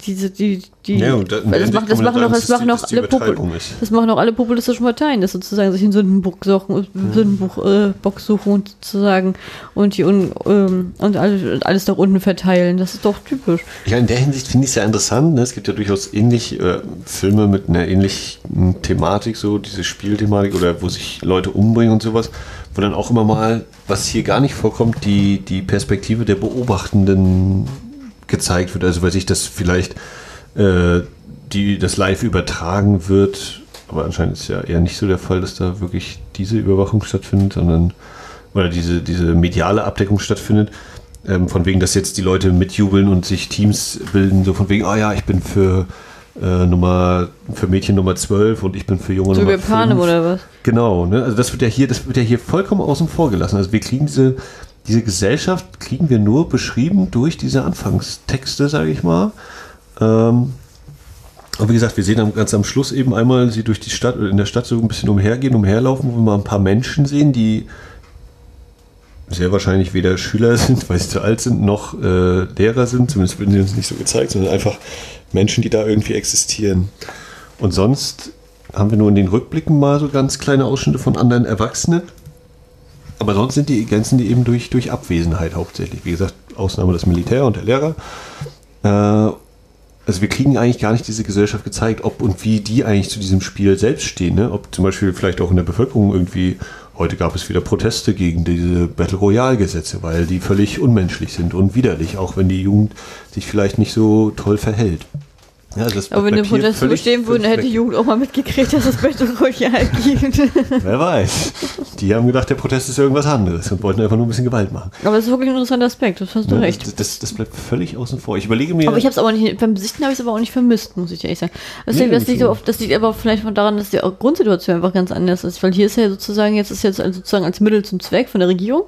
diese, die, die, Ja, und da- das, machen, das machen dass das machen die alle Popul Übertreibung ist. das machen auch alle populistischen Parteien, das sozusagen sich in Sündenbock suchen, Sündenbuch, äh, Bock suchen und sozusagen und die un, ähm, und alles, alles nach unten verteilen. Das ist doch typisch. Ja, in der Hinsicht finde ich es ja interessant. Ne? Es gibt ja durchaus ähnlich äh, Filme mit einer ähnlichen Thematik, so diese Spielthematik oder wo sich Leute umbringen und sowas, wo dann auch immer mal, was hier gar nicht vorkommt, die, die Perspektive der Beobachtenden gezeigt wird. Also weil sich das vielleicht äh, die, das live übertragen wird, aber anscheinend ist ja eher nicht so der Fall, dass da wirklich diese Überwachung stattfindet, sondern oder diese, diese mediale Abdeckung stattfindet. Ähm, von wegen, dass jetzt die Leute mitjubeln und sich Teams bilden, so von wegen, ah ja, ich bin für äh, Nummer, für Mädchen Nummer 12 und ich bin für Junge So Nummer wie Panem 5. oder was? Genau, ne? Also das wird ja hier, das wird ja hier vollkommen außen vor gelassen. Also wir kriegen diese, diese Gesellschaft kriegen wir nur beschrieben durch diese Anfangstexte, sage ich mal. Ähm, aber wie gesagt, wir sehen ganz am Schluss eben einmal sie durch die Stadt oder in der Stadt so ein bisschen umhergehen, umherlaufen, wo wir mal ein paar Menschen sehen, die sehr wahrscheinlich weder Schüler sind, weil sie zu alt sind, noch äh, Lehrer sind. Zumindest werden sie uns nicht so gezeigt, sondern einfach Menschen, die da irgendwie existieren. Und sonst haben wir nur in den Rückblicken mal so ganz kleine Ausschnitte von anderen Erwachsenen. Aber sonst sind die Grenzen die eben durch, durch Abwesenheit hauptsächlich. Wie gesagt, Ausnahme das Militär und der Lehrer. Äh, also wir kriegen eigentlich gar nicht diese Gesellschaft gezeigt, ob und wie die eigentlich zu diesem Spiel selbst stehen. Ne? Ob zum Beispiel vielleicht auch in der Bevölkerung irgendwie, heute gab es wieder Proteste gegen diese Battle Royale-Gesetze, weil die völlig unmenschlich sind und widerlich, auch wenn die Jugend sich vielleicht nicht so toll verhält. Ja, also das Aber wenn Proteste völlig- bestehen würden, völlig hätte die. Jugend auch mal mitgekriegt, dass es Royale gibt. Wer weiß. Die haben gedacht, der Protest ist irgendwas anderes und wollten einfach nur ein bisschen Gewalt machen. Aber das ist wirklich ein interessanter Aspekt, das hast du Ne? recht. Das, das, das bleibt völlig außen vor. Ich überlege mir. Aber ich habe es aber nicht, beim Sichten habe ich es aber auch nicht vermisst, muss ich ehrlich sagen. Das, Nee, liegt, das, liegt so. aber, das liegt aber vielleicht daran, dass die Grundsituation einfach ganz anders ist. Weil hier ist ja sozusagen, jetzt ist jetzt sozusagen als Mittel zum Zweck von der Regierung.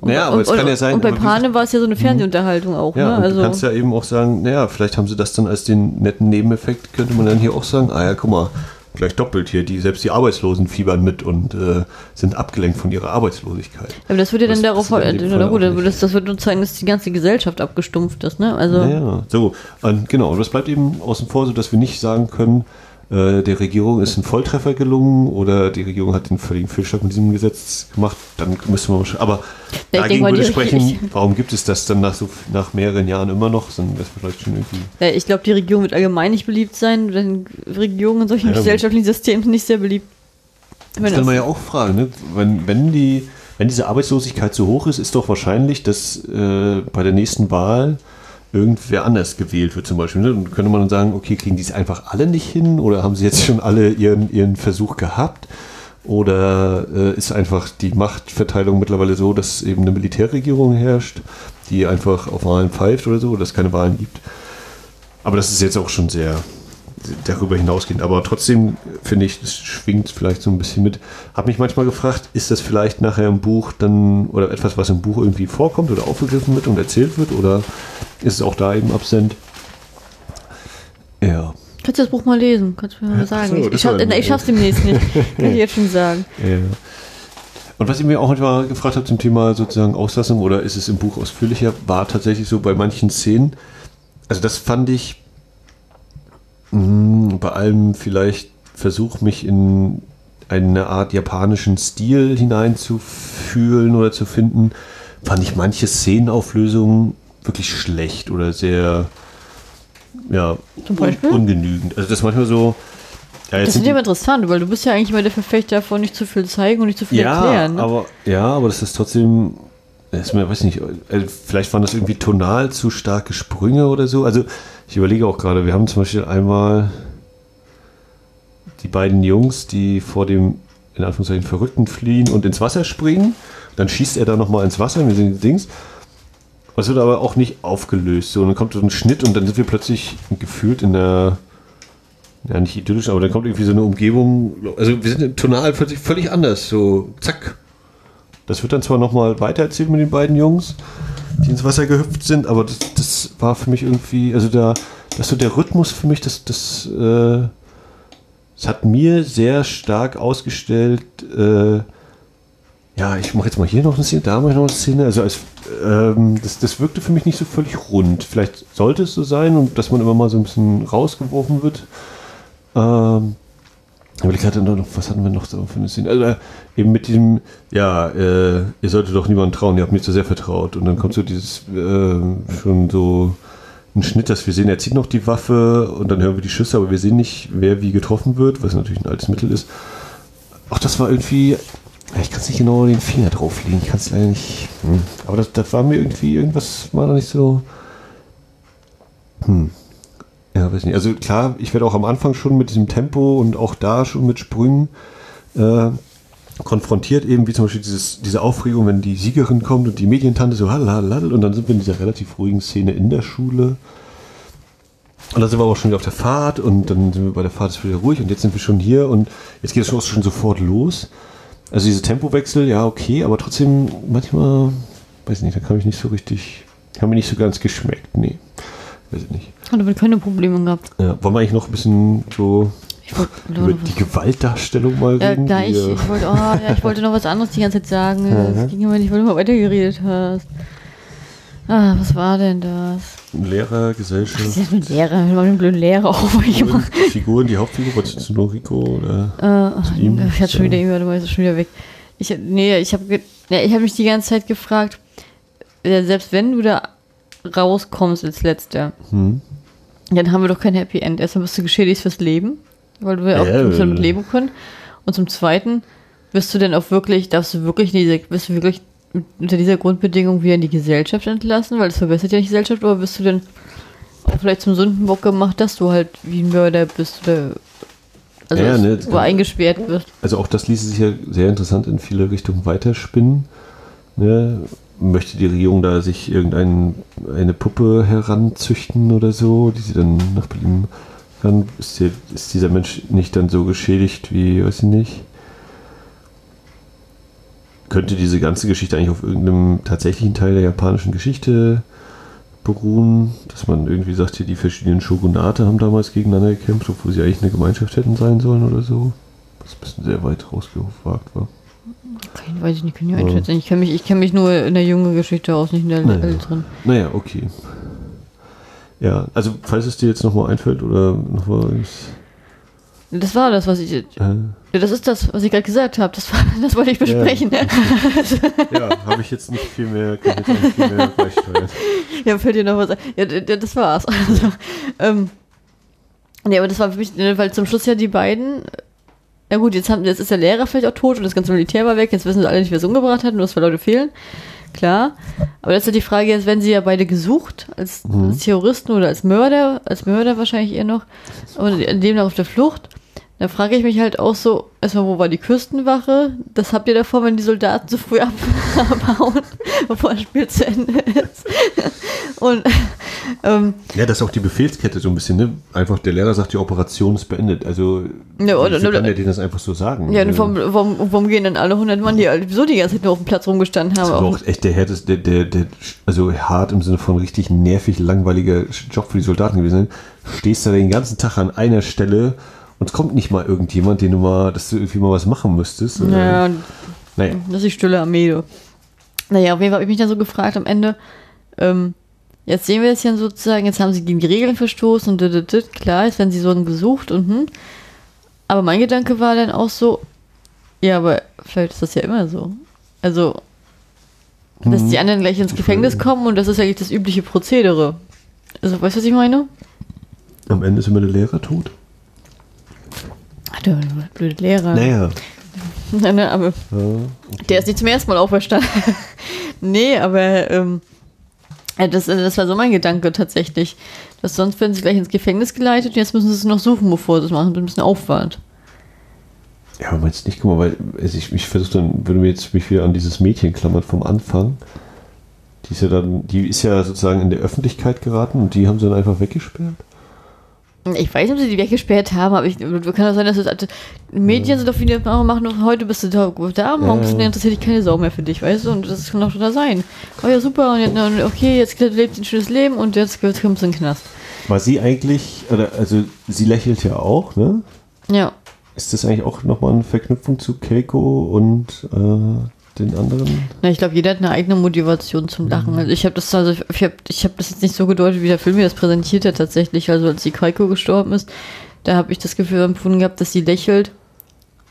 Und, Naja, aber es kann ja sein, Und bei Panem war es ja so eine Fernsehunterhaltung auch. ja, ne? und Also, du kannst ja eben auch sagen, naja, vielleicht haben sie das dann als den netten Nebeneffekt, könnte man dann hier auch sagen, ah ja, guck mal, gleich doppelt hier, die, selbst die Arbeitslosen fiebern mit und äh, sind abgelenkt von ihrer Arbeitslosigkeit. aber das würde ja dann darauf, äh, na gut, das, das würde nur zeigen, dass die ganze Gesellschaft abgestumpft ist. Ne? Also, Ja, so, und genau, und das bleibt eben außen vor, so dass wir nicht sagen können, äh, der Regierung ist ein Volltreffer gelungen oder die Regierung hat den völligen Fehlschlag mit diesem Gesetz gemacht, dann müsste man wahrscheinlich, aber ich dagegen mal, würde die- sprechen, ich- warum gibt es das dann nach, so, nach mehreren Jahren immer noch, dann wäre vielleicht schon irgendwie Ja, ich glaube, die Regierung wird allgemein nicht beliebt sein, denn Regierungen in solchen Ja, gesellschaftlichen Systemen sind nicht sehr beliebt. Wenn Das kann man ja auch fragen, ne? wenn, wenn, die, wenn diese Arbeitslosigkeit so hoch ist, ist doch wahrscheinlich, dass äh, bei der nächsten Wahl irgendwer anders gewählt wird zum Beispiel. Ne? Dann könnte man dann sagen, okay, kriegen die es einfach alle nicht hin oder haben sie jetzt schon alle ihren, ihren Versuch gehabt? Oder äh, ist einfach die Machtverteilung mittlerweile so, dass eben eine Militärregierung herrscht, die einfach auf Wahlen pfeift oder so, oder es keine Wahlen gibt? Aber das ist jetzt auch schon sehr darüber hinausgehend. Aber trotzdem finde ich, das schwingt vielleicht so ein bisschen mit. Habe mich manchmal gefragt, ist das vielleicht nachher im Buch dann oder etwas, was im Buch irgendwie vorkommt oder aufgegriffen wird und erzählt wird oder ist es auch da eben absent? Ja. Kannst du das Buch mal lesen? Kannst du mir mal sagen? so, ich, ich, war- nein, ich schaff's demnächst nicht. Kann ich jetzt schon sagen. Ja, Und was ich mir auch manchmal gefragt habe zum Thema sozusagen Auslassung oder ist es im Buch ausführlicher, war tatsächlich so bei manchen Szenen. Also das fand ich bei allem vielleicht Versuch, mich in eine Art japanischen Stil hineinzufühlen oder zu finden, fand ich manche Szenenauflösungen wirklich schlecht oder sehr ja, un ungenügend. Also das ist manchmal so. Ja, Das ja die- interessant, weil du bist ja eigentlich immer der Verfechter davon, nicht zu viel zeigen und nicht zu viel ja, erklären. Ne? aber ja, aber das ist trotzdem, das ist mir, weiß nicht, also vielleicht waren das irgendwie tonal zu starke Sprünge oder so. Also ich überlege auch gerade, wir haben zum Beispiel einmal die beiden Jungs, die vor dem in Anführungszeichen Verrückten fliehen und ins Wasser springen. Dann schießt er da nochmal ins Wasser mit den Dings. Es wird aber auch nicht aufgelöst. So, und dann kommt so ein Schnitt und dann sind wir plötzlich gefühlt in der, ja nicht idyllisch, aber dann kommt irgendwie so eine Umgebung. Also wir sind tonal plötzlich völlig anders. So, zack. Das wird dann zwar nochmal weitererzählt mit den beiden Jungs, die ins Wasser gehüpft sind, aber das, das war für mich irgendwie, also da, das so der Rhythmus für mich, das, das, äh, das hat mir sehr stark ausgestellt, äh, ja, ich mache jetzt mal hier noch eine Szene, da mache ich noch eine Szene. Also als, ähm, das, das wirkte für mich nicht so völlig rund. Vielleicht sollte es so sein und dass man immer mal so ein bisschen rausgeworfen wird. Ähm, aber ich hatte noch, was hatten wir noch so für eine Szene? Also äh, eben mit diesem, ja, äh, ihr solltet doch niemandem trauen, ihr habt mir zu sehr vertraut. Und dann kommt so dieses, äh, schon so ein Schnitt, dass wir sehen, er zieht noch die Waffe und dann hören wir die Schüsse, aber wir sehen nicht, wer wie getroffen wird, was natürlich ein altes Mittel ist. Auch das war irgendwie, ich kann es nicht genau den Finger drauflegen, ich kann es leider nicht. Hm. Aber das, das war mir irgendwie, irgendwas war da nicht so. Hm. Ja, weiß nicht. Also klar, ich werde auch am Anfang schon mit diesem Tempo und auch da schon mit Sprüngen äh, konfrontiert, eben wie zum Beispiel dieses, diese Aufregung, wenn die Siegerin kommt und die Medientante so halalal und dann sind wir in dieser relativ ruhigen Szene in der Schule. Und dann sind wir aber schon wieder auf der Fahrt und dann sind wir bei der Fahrt ist wieder ruhig und jetzt sind wir schon hier und jetzt geht es schon, schon sofort los. Also diese Tempowechsel, ja, okay, aber trotzdem manchmal, weiß nicht, da kam ich nicht so richtig, haben mir nicht so ganz geschmeckt, nee. Weiß ich nicht. Hat damit keine Probleme gehabt. Ja, wollen wir eigentlich noch ein bisschen so Ich wollte, über die Gewaltdarstellung mal ja, reden? gleich. Ich wollte, oh, ja, ich wollte noch was anderes die ganze Zeit sagen. Es ging immer nicht, weil du mal weitergeredet hast. Ah, was war denn das? Lehrer, Was Gesellschaft, ist mit Lehrer? Mit meinem blöden Lehrer auch mal Figuren, gemacht. Figuren, die Hauptfigur, was zu Noriko oder Äh, ach, ihm, ich hatte schon wieder, mal, ist schon wieder weg. Ich, nee, ich habe ja, ich hab mich die ganze Zeit gefragt, äh, selbst wenn du da rauskommst als Letzter, hm? dann haben wir doch kein Happy End. Erstmal bist du geschädigt fürs Leben, weil du ja auch äh. leben können. Und zum Zweiten, wirst du denn auch wirklich, darfst du wirklich, diese, wirst du wirklich mit- unter dieser Grundbedingung wieder in die Gesellschaft entlassen, weil es verbessert ja nicht die Gesellschaft, oder wirst du denn auch vielleicht zum Sündenbock gemacht, dass du halt wie ein Mörder bist oder also Ja, ne, das oder kann- eingesperrt wirst. Also auch das ließe sich ja sehr interessant in viele Richtungen weiterspinnen. Ne? Möchte die Regierung da sich irgendeine eine Puppe heranzüchten oder so, die sie dann nach Belieben kann? Ist, der, ist dieser Mensch nicht dann so geschädigt wie, weiß ich nicht? Könnte diese ganze Geschichte eigentlich auf irgendeinem tatsächlichen Teil der japanischen Geschichte beruhen, dass man irgendwie sagt, hier die verschiedenen Shogunate haben damals gegeneinander gekämpft, obwohl sie eigentlich eine Gemeinschaft hätten sein sollen oder so? Was ein bisschen sehr weit rausgewagt war. Kein, weiß ich nicht, kann ich nicht Ja. einschätzen. Ich kenne mich, ich kenn mich nur in der jungen Geschichte aus, nicht in der Naja. älteren. Naja, okay. Ja, also falls es dir jetzt nochmal einfällt oder noch was. Das war das, was ich. Äh, Ja, Das ist das, was ich gerade gesagt habe. Das, war- das wollte ich besprechen. ja, habe ich jetzt nicht viel mehr, kann ich jetzt nicht viel mehr beisteuern. Ja, fällt dir noch was ein? Ja, das war's. Also, ähm, nee, aber das war für mich, ne, weil zum Schluss ja die beiden. Ja gut, jetzt, haben, jetzt ist der Lehrer vielleicht auch tot und das ganze Militär war weg. Jetzt wissen sie alle nicht, wer es umgebracht hat, nur dass zwei Leute fehlen. Klar. Aber jetzt ist ja die Frage, jetzt werden sie ja beide gesucht, als, als Terroristen oder als Mörder, als Mörder wahrscheinlich eher noch. Und noch auf der Flucht. Da frage ich mich halt auch so, erstmal, wo war die Küstenwache? Das habt ihr davor, wenn die Soldaten so früh ab abhauen, bevor das Spiel zu Ende ist. Und ähm, Ja, das ist auch die Befehlskette so ein bisschen, ne? Einfach der Lehrer sagt, die Operation ist beendet. Also, Ja, oder- wieso kann der denen das einfach so sagen? ja, und warum, warum, warum gehen dann alle 100 Mann, die so die ganze Zeit nur auf dem Platz rumgestanden Das haben? ist aber Auch, auch echt der härteste, der, der, der, also hart im Sinne von richtig nervig, langweiliger Job für die Soldaten gewesen. Stehst da den ganzen Tag an einer Stelle und es kommt nicht mal irgendjemand, den du mal, dass du irgendwie mal was machen müsstest. ja, Naja. Das ist die stille Armee. du. Naja, auf jeden Fall habe ich mich dann so gefragt am Ende, ähm, jetzt sehen wir es ja sozusagen, jetzt haben sie gegen die Regeln verstoßen und dit, dit, dit. klar, jetzt werden sie so gesucht und hm. Aber mein Gedanke war dann auch so, ja, aber vielleicht ist das ja immer so. Also, dass die anderen gleich ins Gefängnis kommen und das ist eigentlich das übliche Prozedere. Also, weißt du, was ich meine? Am Ende ist immer der Lehrer tot. Ach, der blöde Lehrer. Naja. Nein, nein, aber Ja, Der ist nicht zum ersten Mal auferstanden. nee, aber ähm, das, das war so mein Gedanke tatsächlich. Dass sonst werden sie gleich ins Gefängnis geleitet und jetzt müssen sie es noch suchen, bevor sie es machen. Ein bisschen Aufwand. Ja, aber du nicht, guck mal, weil also ich, ich versuche dann, würde mir jetzt mich wieder an dieses Mädchen klammern vom Anfang. Die ist ja dann, die ist ja sozusagen in der Öffentlichkeit geraten und die haben sie dann einfach weggesperrt. Ich weiß nicht, ob sie die weggesperrt haben, aber ich, kann doch sein, dass es also, Medien sind doch wie die machen, heute bist du da, da morgen bist du, interessiert dich keine Sau mehr für dich, weißt du? Und das kann doch da sein. Oh ja, super, und jetzt, und okay, jetzt lebt ein schönes Leben und jetzt, jetzt kommt sie in den Knast. War sie eigentlich, oder also sie lächelt ja auch, ne? Ja. Ist das eigentlich auch nochmal eine Verknüpfung zu Keiko und äh, den anderen? Na, ich glaube, jeder hat eine eigene Motivation zum Mhm. Lachen. Also ich habe das also ich habe ich habe das jetzt nicht so gedeutet, wie der Film mir das präsentiert hat tatsächlich. Also als die Kaiko gestorben ist, da habe ich das Gefühl empfunden gehabt, dass sie lächelt,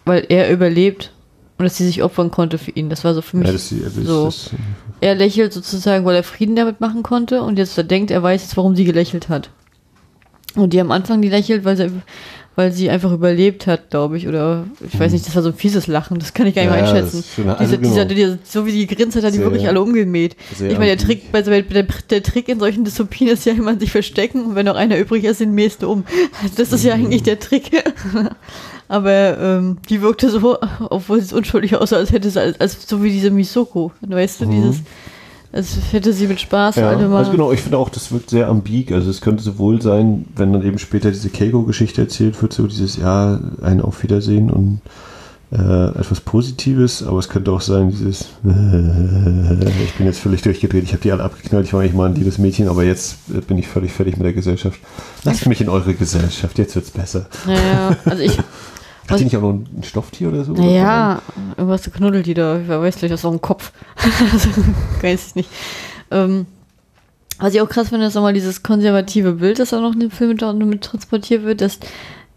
weil er überlebt und dass sie sich opfern konnte für ihn. Das war so für mich. Ja, das, das, so. das, er lächelt sozusagen, weil er Frieden damit machen konnte und jetzt denkt, er weiß jetzt, warum sie gelächelt hat. Und die am Anfang die lächelt, weil sie weil sie einfach überlebt hat, glaube ich, oder ich weiß nicht, das war so ein fieses Lachen, das kann ich gar nicht. Ja, mehr ja, einschätzen. schon- also dieser, so wie sie gegrinst hat, hat die Sehr, wirklich alle umgemäht. ich meine, der. Trick, also der, der Trick in solchen Dystopien ist ja immer sich verstecken und wenn noch einer übrig ist, den mähst du um. Das ist ja Mhm. eigentlich der Trick. Aber ähm, die wirkte so, obwohl sie unschuldig aussah, als hätte sie, als, als so wie diese Misoko, weißt du, Mhm. dieses, als hätte sie mit Spaß ja, alle mal. also genau, ich finde auch, das wirkt sehr ambig. Also es könnte sowohl sein, wenn dann eben später diese Keiko-Geschichte erzählt wird, so dieses, ja, ein Auf Wiedersehen und äh, etwas Positives, aber es könnte auch sein, dieses, äh, ich bin jetzt völlig durchgedreht, ich habe die alle abgeknallt, ich war eigentlich mal ein liebes Mädchen, aber jetzt äh, bin ich völlig fertig mit der Gesellschaft. Lasst mich in eure Gesellschaft, jetzt wird's besser. Naja, also ich, Hat die nicht auch noch ein Stofftier oder so? naja, irgendwas knuddelt die da, wer weiß vielleicht, das ist auch ein Kopf. also, weiß ich nicht. Ähm, was ich auch krass finde, ist nochmal dieses konservative Bild, das auch noch in dem Film mit, transportiert wird, dass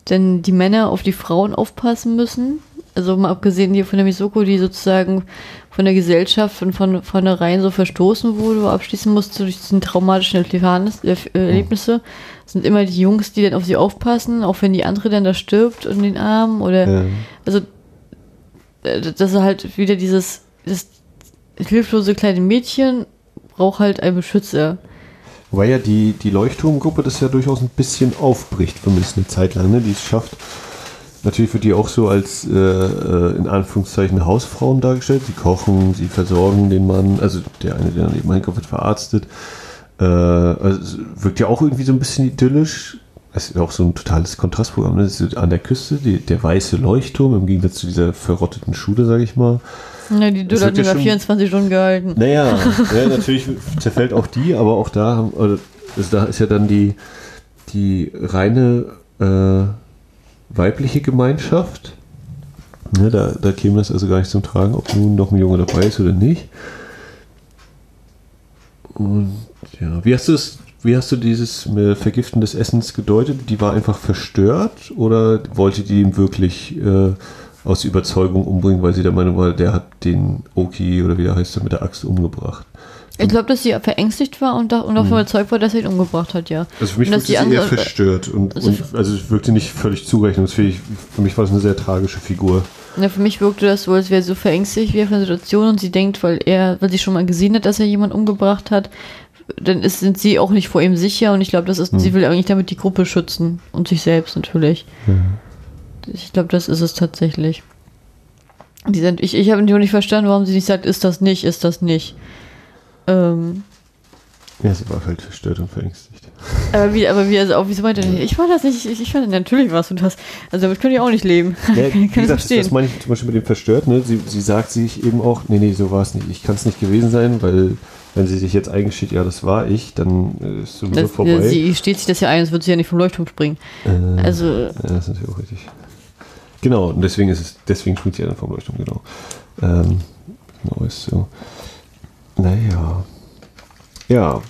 denn die Männer auf die Frauen aufpassen müssen. Also mal abgesehen hier von der Misoko, die sozusagen von der Gesellschaft und von vornherein so verstoßen wurde, abschließen musste durch diese traumatischen äh, Erlebnisse, sind immer die Jungs, die dann auf sie aufpassen, auch wenn die andere dann da stirbt in den Armen oder Ja. also äh, das ist halt wieder dieses das hilflose kleine Mädchen braucht halt einen Beschützer. Wobei ja die, die Leuchtturmgruppe das ja durchaus ein bisschen aufbricht, zumindest eine Zeit lang, ne? die es schafft. Natürlich wird die auch so als äh, äh, in Anführungszeichen Hausfrauen dargestellt. Sie kochen, sie versorgen den Mann, also der eine, der daneben reinkommt, wird verarztet. Äh, also wirkt ja auch irgendwie so ein bisschen idyllisch. Es ist auch so ein totales Kontrastprogramm. Ne? An der Küste, die, der weiße Leuchtturm, im Gegensatz zu dieser verrotteten Schule, sage ich mal. Ja, die Döder hat über schon- 24 Stunden gehalten. Naja, ja, natürlich zerfällt auch die, aber auch da, haben, oder, also da ist ja dann die, die reine äh, weibliche Gemeinschaft. Ne, da, da käme das also gar nicht zum Tragen, ob nun noch ein Junge dabei ist oder nicht. Und ja, wie hast du es, wie hast du dieses äh, Vergiften des Essens gedeutet? Die war einfach verstört oder wollte die ihn wirklich äh, aus Überzeugung umbringen, weil sie der Meinung war, der hat den Oki oder wie der heißt, mit der Axt umgebracht? Ich glaube, dass sie verängstigt war und, da, und davon überzeugt war, dass er ihn umgebracht hat, ja. Also für mich wirkte sie eher verstört und, Also- und also es wirkte nicht völlig zurechnungsfähig. Für mich war das eine sehr tragische Figur. Ja, für mich wirkte das so, als wäre sie so verängstigt wie von der Situation und sie denkt, weil er, weil sie schon mal gesehen hat, dass er jemanden umgebracht hat, dann ist, sind sie auch nicht vor ihm sicher und ich glaube, das ist, Hm. sie will eigentlich damit die Gruppe schützen und sich selbst natürlich. Ich glaube, das ist es tatsächlich. Die sind, ich ich habe nur nicht verstanden, warum sie nicht sagt, ist das nicht, ist das nicht. Ähm, Ja, sie war halt verstört und verängstigt. aber wie, aber wie, also auch, wieso meinte er, ich war das nicht, ich, ich fand, natürlich warst du das. Also damit könnte ich auch nicht leben. Ja, kann wie gesagt, das, verstehen. das meine ich zum Beispiel mit dem verstört. Ne? Sie, sie sagt sich eben auch, nee, nee, so war es nicht. Ich kann es nicht gewesen sein, weil wenn sie sich jetzt eingesteht, ja, das war ich, dann äh, ist sowieso Das, vorbei. sie steht sich das ja ein, sonst wird sie ja nicht vom Leuchtturm springen. Äh, Also, Ja, das ist natürlich auch richtig. Genau, und deswegen ist es, deswegen springt sie ja dann vom Leuchtturm, genau. Ähm, genau ist so. Naja. Ja.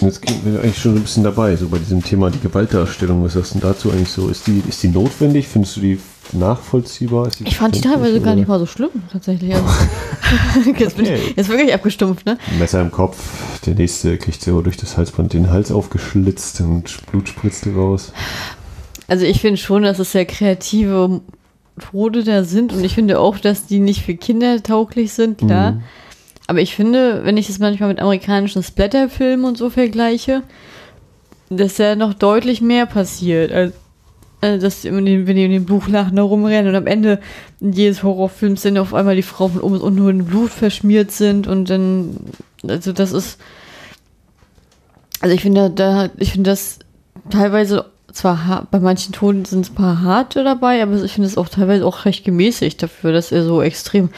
Jetzt sind wir eigentlich schon ein bisschen dabei, so bei diesem Thema die Gewaltdarstellung. Was sagst du denn dazu eigentlich so? Ist die, ist die notwendig? Findest du die nachvollziehbar? Die ich fand die teilweise gar nicht mal so schlimm, tatsächlich. Also, jetzt bin ich jetzt wirklich abgestumpft, ne? Messer im Kopf, der nächste kriegt so durch das Halsband den Hals aufgeschlitzt und Blut spritzt raus. Also ich finde schon, dass es sehr kreative Tode da sind und ich finde auch, dass die nicht für Kinder tauglich sind, klar. Mhm. Aber ich finde, wenn ich das manchmal mit amerikanischen Splatterfilmen und so vergleiche, dass da noch deutlich mehr passiert. Also, dass wenn die in dem Buchlachen rumrennen und am Ende jedes Horrorfilms sind auf einmal die Frauen von oben und nur in Blut verschmiert sind und dann, also das ist, also ich finde da, ich finde das teilweise zwar bei manchen Toten sind es ein paar harte dabei, aber ich finde es auch teilweise auch recht gemäßigt dafür, dass er so extrem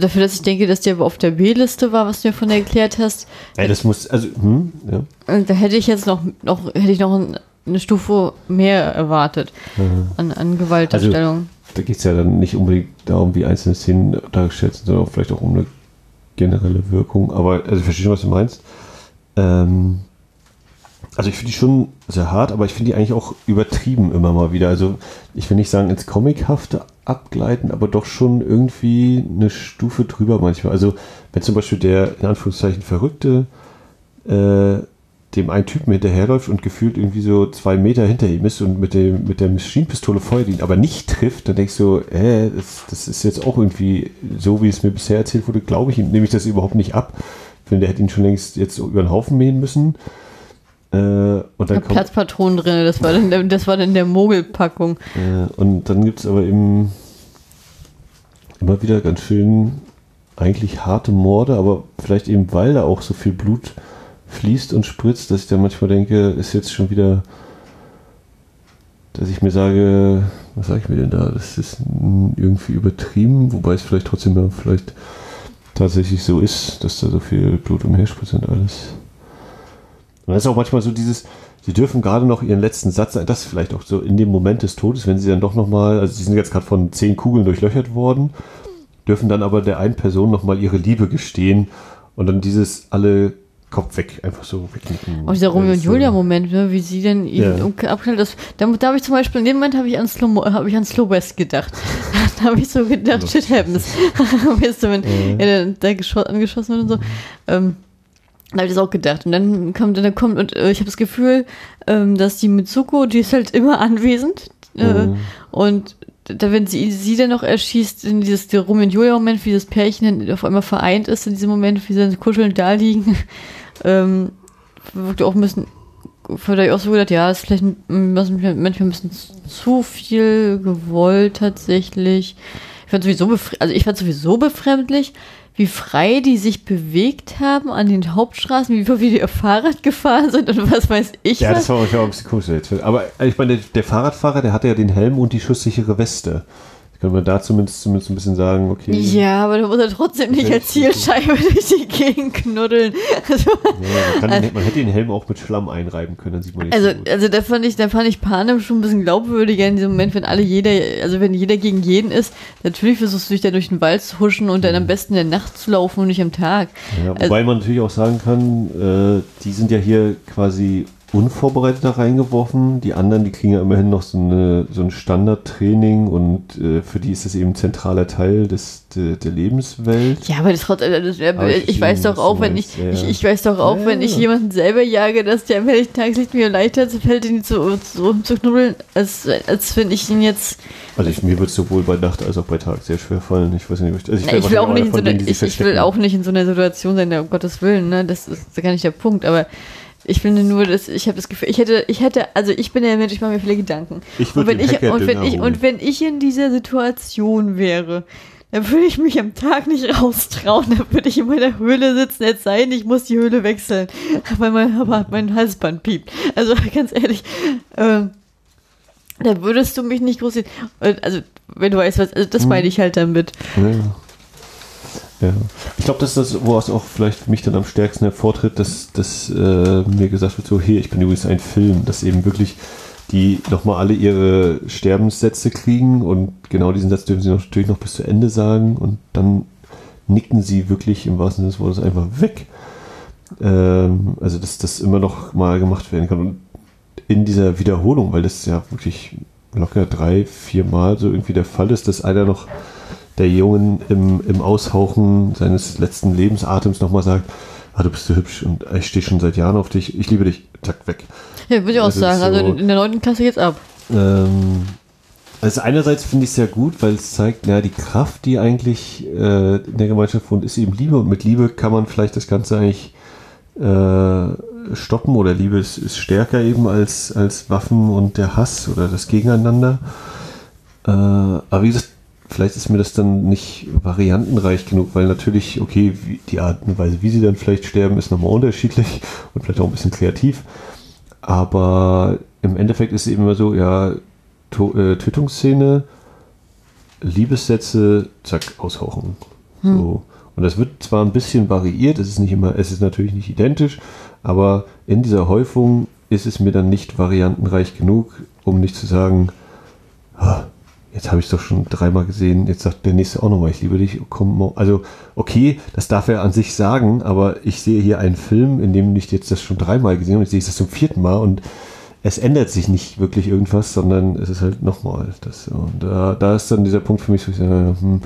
dafür, dass ich denke, dass der auf der B-Liste war, was du mir von erklärt hast. Ja, das muss, also, hm, ja. Da hätte ich jetzt noch, noch hätte ich noch eine Stufe mehr erwartet mhm. an, an Gewaltdarstellung. Also, da geht es ja dann nicht unbedingt darum, wie einzelne Szenen dargestellt sind, sondern auch vielleicht auch um eine generelle Wirkung. Aber, also ich verstehe schon, was du meinst. Ähm, also ich finde die schon sehr hart, aber ich finde die eigentlich auch übertrieben immer mal wieder. Also ich will nicht sagen ins Comichafte abgleiten, aber doch schon irgendwie eine Stufe drüber manchmal. Also wenn zum Beispiel der in Anführungszeichen Verrückte äh, dem einen Typen hinterherläuft und gefühlt irgendwie so zwei Meter hinter ihm ist und mit, dem, mit der Maschinenpistole feuert ihn, aber nicht trifft, dann denkst du, äh, das, das ist jetzt auch irgendwie so, wie es mir bisher erzählt wurde, glaube ich ihm, nehme ich das überhaupt nicht ab. Ich finde, der hätte ihn schon längst jetzt über den Haufen mähen müssen. Äh, und dann kommt, Platzpatronen drin, das war dann, das war dann der Mogelpackung. Äh, und dann gibt es aber eben immer wieder ganz schön eigentlich harte Morde, aber vielleicht eben, weil da auch so viel Blut fließt und spritzt, dass ich da manchmal denke, ist jetzt schon wieder, dass ich mir sage, was sage ich mir denn da? Das ist irgendwie übertrieben, wobei es vielleicht trotzdem ja vielleicht tatsächlich so ist, dass da so viel Blut umherspritzt und alles. Und das ist auch manchmal so dieses, sie dürfen gerade noch ihren letzten Satz, das vielleicht auch so in dem Moment des Todes, wenn sie dann doch nochmal, also sie sind jetzt gerade von zehn Kugeln durchlöchert worden, dürfen dann aber der einen Person nochmal ihre Liebe gestehen und dann dieses alle Kopf weg, einfach so wegnicken. Auch dieser Romeo und Julia-Moment, ne, wie sie denn ja. abknallt, das, da, da habe ich zum Beispiel, in dem Moment habe ich an Slow, habe ich an Slow West gedacht. da habe ich so gedacht, shit happens. weißt du, wenn ja. er da angeschossen wird und so. Ähm, habe ich das auch gedacht. Und dann kommt, dann kommt, und äh, ich habe das Gefühl, ähm, dass die Mitsuko, die ist halt immer anwesend. Äh, mhm. Und da, wenn sie sie dann noch erschießt, in dieses der Romeo und Julia-Moment, wie das Pärchen auf einmal vereint ist, in diesem Moment, wie sie dann kuschelnd da liegen, ähm, wirkt auch ein bisschen, vielleicht auch so gedacht, ja, ist vielleicht manchmal ein bisschen zu viel gewollt tatsächlich. Ich fand sowieso, also ich fand sowieso befremdlich, wie frei die sich bewegt haben an den Hauptstraßen, wie die auf Fahrrad gefahren sind und was weiß ich. Ja, was. das war auch ein bisschen komisch. Aber ich meine, der, der Fahrradfahrer, der hatte ja den Helm und die schusssichere Weste. Können wir da zumindest, zumindest ein bisschen sagen, okay. Ja, aber du musst ja trotzdem nicht als Zielscheibe durch die Gegend knuddeln. Also, ja, man, kann, man, hätte den Helm auch mit Schlamm einreiben können, dann sieht man nicht Also, so also da fand ich, da fand ich Panem schon ein bisschen glaubwürdiger in diesem Moment, wenn alle jeder, also wenn jeder gegen jeden ist, natürlich versuchst du dich da durch den Wald zu huschen und dann am besten in der Nacht zu laufen und nicht am Tag. Ja, wobei also, man natürlich auch sagen kann, äh, die sind ja hier quasi unvorbereitet da reingeworfen. Die anderen, die kriegen ja immerhin noch so, eine, so ein Standardtraining und äh, für die ist das eben ein zentraler Teil des, de, der Lebenswelt. Ja, aber das, äh, das äh, ich, ich weiß doch auch, wenn ich, ja. ich, ich weiß doch auch, ja, wenn ich jemanden selber jage, dass der am helllichen Tageslicht mir leichter fällt, ihn zu, zu, zu knuddeln, als, als wenn ich ihn jetzt. Also ich, mir wird es sowohl bei Nacht als auch bei Tag sehr schwer fallen. Ich weiß nicht, also ich, ich will auch nicht in so einer, ich, ich will auch nicht in so einer Situation sein, um Gottes Willen, ne? Das ist gar nicht der Punkt, aber ich finde nur, dass ich habe das Gefühl, ich hätte, ich hätte, also ich bin der Mensch, ich mache mir viele Gedanken. Ich und wenn ich und wenn ich und wenn ich in dieser Situation wäre, dann würde ich mich am Tag nicht raustrauen, dann würde ich in meiner Höhle sitzen, jetzt sein, ich muss die Höhle wechseln, weil mein, aber mein Halsband piept. Also ganz ehrlich, äh, da würdest du mich nicht groß sehen. Also wenn du weißt, was, also das hm. meine ich halt damit. Ja. Ja. Ich glaube, das ist das, wo es auch vielleicht für mich dann am stärksten hervortritt, dass, dass äh, mir gesagt wird, so, hier, ich bin übrigens ein Film, dass eben wirklich die nochmal alle ihre Sterbenssätze kriegen und genau diesen Satz dürfen sie natürlich noch bis zu Ende sagen und dann nicken sie wirklich im wahrsten Sinne des Wortes einfach weg. Ähm, also, dass das immer noch mal gemacht werden kann. Und in dieser Wiederholung, weil das ja wirklich locker drei, vier Mal so irgendwie der Fall ist, dass einer noch der Jungen im, im Aushauchen seines letzten Lebensatems nochmal sagt, ah, du bist so hübsch und ich stehe schon seit Jahren auf dich, ich liebe dich, zack, weg. Ja, würde ich auch Also sagen. so- Also in der neunten Klasse jetzt ab. Ähm, also einerseits finde ich es sehr gut, weil es zeigt, ja, die Kraft, die eigentlich äh, in der Gemeinschaft wohnt, ist eben Liebe und mit Liebe kann man vielleicht das Ganze eigentlich äh, stoppen oder Liebe ist, ist stärker eben als, als Waffen und der Hass oder das Gegeneinander. Äh, aber wie gesagt, vielleicht ist mir das dann nicht variantenreich genug, weil natürlich, okay, wie, die Art und Weise, wie sie dann vielleicht sterben, ist nochmal unterschiedlich und vielleicht auch ein bisschen kreativ. Aber im Endeffekt ist es eben immer so, ja, to äh, Tötungsszene, Liebessätze, zack, aushauchen. So. Und das wird zwar ein bisschen variiert, es ist nicht immer, es ist natürlich nicht identisch, aber in dieser Häufung ist es mir dann nicht variantenreich genug, um nicht zu sagen, "Ah, jetzt habe ich es doch schon dreimal gesehen, jetzt sagt der nächste auch nochmal, ich liebe dich. Komm, also, okay, das darf er an sich sagen, aber ich sehe hier einen Film, in dem ich jetzt das schon dreimal gesehen habe, jetzt sehe ich das zum vierten Mal und es ändert sich nicht wirklich irgendwas, sondern es ist halt nochmal das. Und da, da ist dann dieser Punkt für mich, wo ich sage, hm,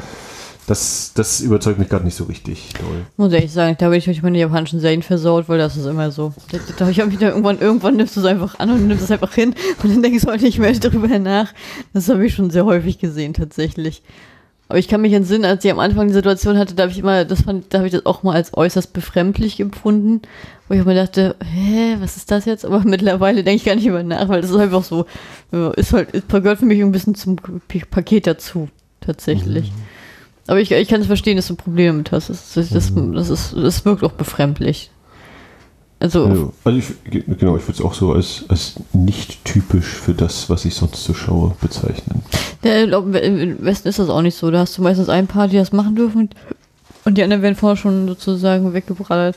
das, das überzeugt mich gerade nicht so richtig doll. Muss ich ehrlich sagen, da bin ich durch meine japanischen Serien versaut, weil das ist immer so. Da, da ich habe mich da irgendwann, irgendwann nimmst du es einfach an und nimmst es einfach hin und dann denkst du halt nicht mehr darüber nach. Das habe ich schon sehr häufig gesehen, tatsächlich. Aber ich kann mich entsinnen, als ich am Anfang die Situation hatte, da habe ich immer, das fand, da habe ich das auch mal als äußerst befremdlich empfunden, wo ich mir dachte, hä, was ist das jetzt? Aber mittlerweile denke ich gar nicht mehr nach, weil das ist einfach so, ja, ist halt, ist, gehört für mich ein bisschen zum Paket dazu, tatsächlich. Aber ich, ich kann es verstehen, dass du Probleme mit hast. Das, das, das, das, ist, das wirkt auch befremdlich. Also, Also, also ich, genau, ich würde es auch so als, als nicht typisch für das, was ich sonst so schaue, bezeichnen. glaub, im Westen ist das auch nicht so. Da hast du meistens ein paar, die das machen dürfen und die anderen werden vorher schon sozusagen weggebrallert.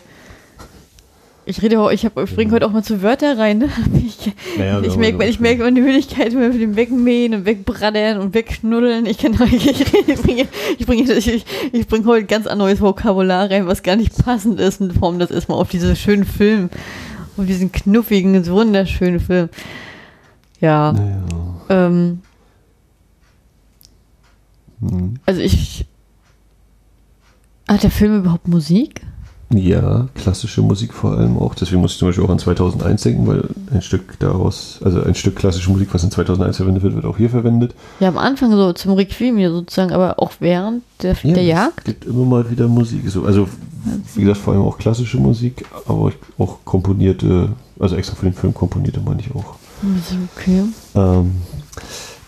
Ich rede ich, hab- ich bringe heute auch mal zu Wörter rein. Ne? Ich, Naja, ich merke ich merk meine Müdigkeit immer mit dem Wegmähen und Wegbraddern und Wegknuddeln. Ich, kann, ich, ich bringe ich bringe ich, ich, bringe heute ganz ein neues Vokabular rein, was gar nicht passend ist in Form das erstmal auf diesen schönen Film, auf diesen knuffigen, wunderschönen Film. Ja, Naja, ähm, hm. also ich. Hat der Film überhaupt Musik? Ja, klassische Musik vor allem auch. Deswegen muss ich zum Beispiel auch an 2001 denken, weil ein Stück daraus, also ein Stück klassische Musik, was in 2001 verwendet wird, wird auch hier verwendet. Ja, am Anfang so zum Requiem hier sozusagen, aber auch während der, der es Jagd. gibt immer mal wieder Musik. So, also, wie gesagt, vor allem auch klassische Musik, aber auch komponierte, also extra für den Film komponierte, meine ich auch. Okay. Ähm,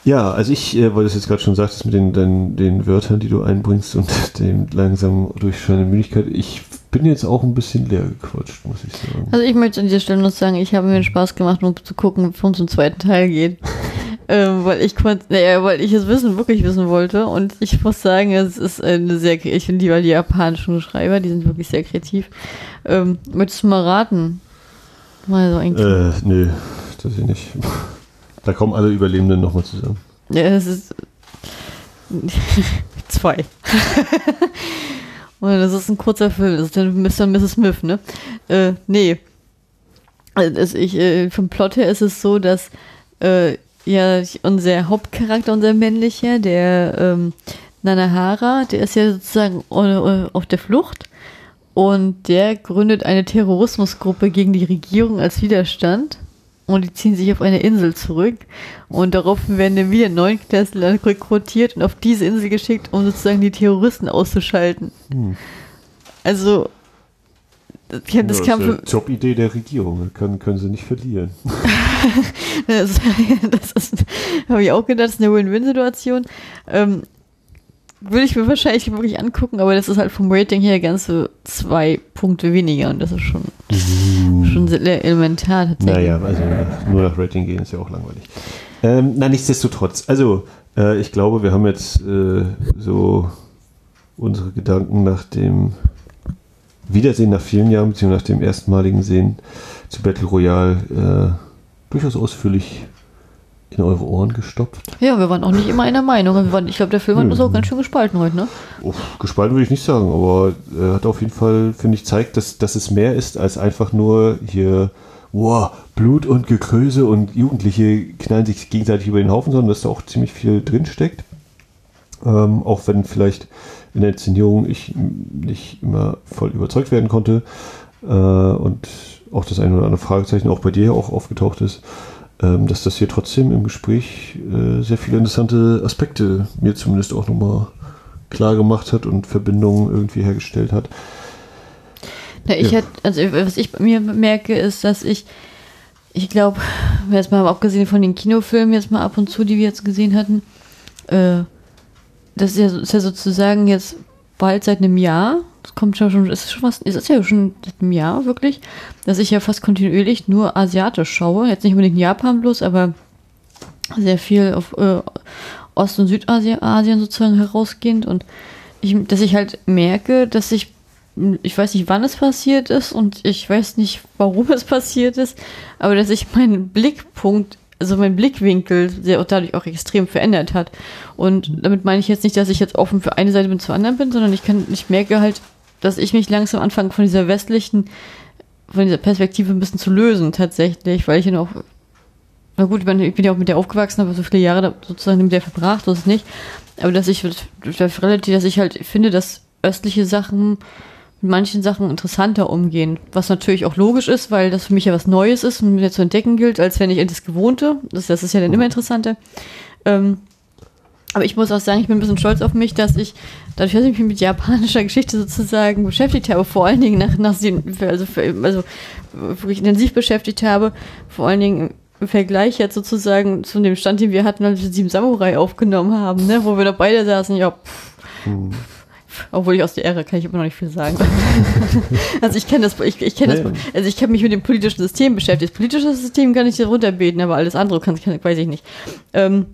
ja, also ich, äh, weil du es jetzt gerade schon sagtest mit den, den, den Wörtern, die du einbringst und dem langsam durchscheinenden Müdigkeit, ich bin jetzt auch ein bisschen leer gequatscht, muss ich sagen. Also ich möchte an dieser Stelle noch sagen, ich habe mir Spaß gemacht, um zu gucken, worum es im zweiten Teil geht. ähm, weil ich konnte, naja, weil ich es wissen, wirklich wissen wollte. Und ich muss sagen, es ist eine sehr, ich finde die, weil die japanischen Schreiber, die sind wirklich sehr kreativ. Ähm, möchtest du mal raten? Mal so ein Äh, nö, das ich nicht. Da kommen alle Überlebenden nochmal zusammen. Ja, es ist zwei. Und das ist ein kurzer Film. Das ist dann Mr. und Mrs. Smith, ne? Äh, nee. Also ich, äh, vom Plot her ist es so, dass äh, ja unser Hauptcharakter, unser männlicher, der ähm, Nanahara, der ist ja sozusagen äh, auf der Flucht und der gründet eine Terrorismusgruppe gegen die Regierung als Widerstand und die ziehen sich auf eine Insel zurück und daraufhin werden dann wieder Neunklässler rekrutiert und auf diese Insel geschickt, um sozusagen die Terroristen auszuschalten. Hm. Also das, ja, das kam ist eine Jobidee der Regierung, können, können sie nicht verlieren. Das, das ist, habe ich auch gedacht, das ist eine Win-Win-Situation. Ähm, würde ich mir wahrscheinlich wirklich angucken, aber das ist halt vom Rating her ganze zwei Punkte weniger und das ist schon, schon sehr elementar tatsächlich. Naja, also nur nach Rating gehen ist ja auch langweilig. Ähm, na, nichtsdestotrotz. Also, äh, ich glaube, wir haben jetzt äh, so unsere Gedanken nach dem Wiedersehen nach vielen Jahren, beziehungsweise nach dem erstmaligen Sehen zu Battle Royale äh, durchaus ausführlich in eure Ohren gestopft. Ja, wir waren auch nicht immer einer Meinung. Wir waren, ich glaube, der Film hat uns auch ganz schön gespalten heute, ne? Oh, gespalten würde ich nicht sagen, aber er hat auf jeden Fall, finde ich, zeigt, dass, dass es mehr ist als einfach nur hier, wow, Blut und Gekröse und Jugendliche knallen sich gegenseitig über den Haufen, sondern dass da auch ziemlich viel drinsteckt. Ähm, auch wenn vielleicht in der Inszenierung ich nicht immer voll überzeugt werden konnte äh, und auch das eine oder andere Fragezeichen auch bei dir auch aufgetaucht ist, dass das hier trotzdem im Gespräch äh, sehr viele interessante Aspekte mir zumindest auch nochmal klar gemacht hat und Verbindungen irgendwie hergestellt hat. Ja, ich ja. hätte, also was ich bei mir merke, ist, dass ich, ich glaube, jetzt mal abgesehen von den Kinofilmen jetzt mal ab und zu, die wir jetzt gesehen hatten, äh, das ist ja, ist ja sozusagen jetzt bald seit einem Jahr, das kommt ja schon, ist schon was, ist ja schon seit einem Jahr wirklich, dass ich ja fast kontinuierlich nur asiatisch schaue. Jetzt nicht unbedingt Japan bloß, aber sehr viel auf äh, Ost- und Südasien sozusagen herausgehend und ich, dass ich halt merke, dass ich ich weiß nicht, wann es passiert ist und ich weiß nicht, warum es passiert ist, aber dass ich meinen Blickpunkt also mein Blickwinkel sehr dadurch auch extrem verändert hat. Und damit meine ich jetzt nicht, dass ich jetzt offen für eine Seite bin zur anderen bin, sondern ich kann, ich merke halt, dass ich mich langsam anfange von dieser westlichen, von dieser Perspektive ein bisschen zu lösen tatsächlich, weil ich ja noch, na gut, ich bin, ich bin ja auch mit der aufgewachsen, habe so viele Jahre sozusagen mit der verbracht, so ist es nicht. Aber dass ich relativ, dass ich halt finde, dass östliche Sachen mit manchen Sachen interessanter umgehen. Was natürlich auch logisch ist, weil das für mich ja was Neues ist und mir zu entdecken gilt, als wenn ich das Gewohnte. Das, das ist ja dann immer interessanter. Ähm, aber ich muss auch sagen, ich bin ein bisschen stolz auf mich, dass ich, dadurch, dass ich mich mit japanischer Geschichte sozusagen beschäftigt habe, vor allen Dingen nach, nach also, also wirklich intensiv beschäftigt habe, vor allen Dingen im Vergleich jetzt sozusagen zu dem Stand, den wir hatten, als wir Sieben Samurai aufgenommen haben, ne, wo wir da beide saßen, ja, pff, hm. Obwohl ich aus der Ära kann ich immer noch nicht viel sagen. also ich kenne das, ich, ich kenne das, also ich habe mich mit dem politischen System beschäftigt. Das politische System kann ich hier runterbeten, aber alles andere kann, kann weiß ich nicht. Ähm,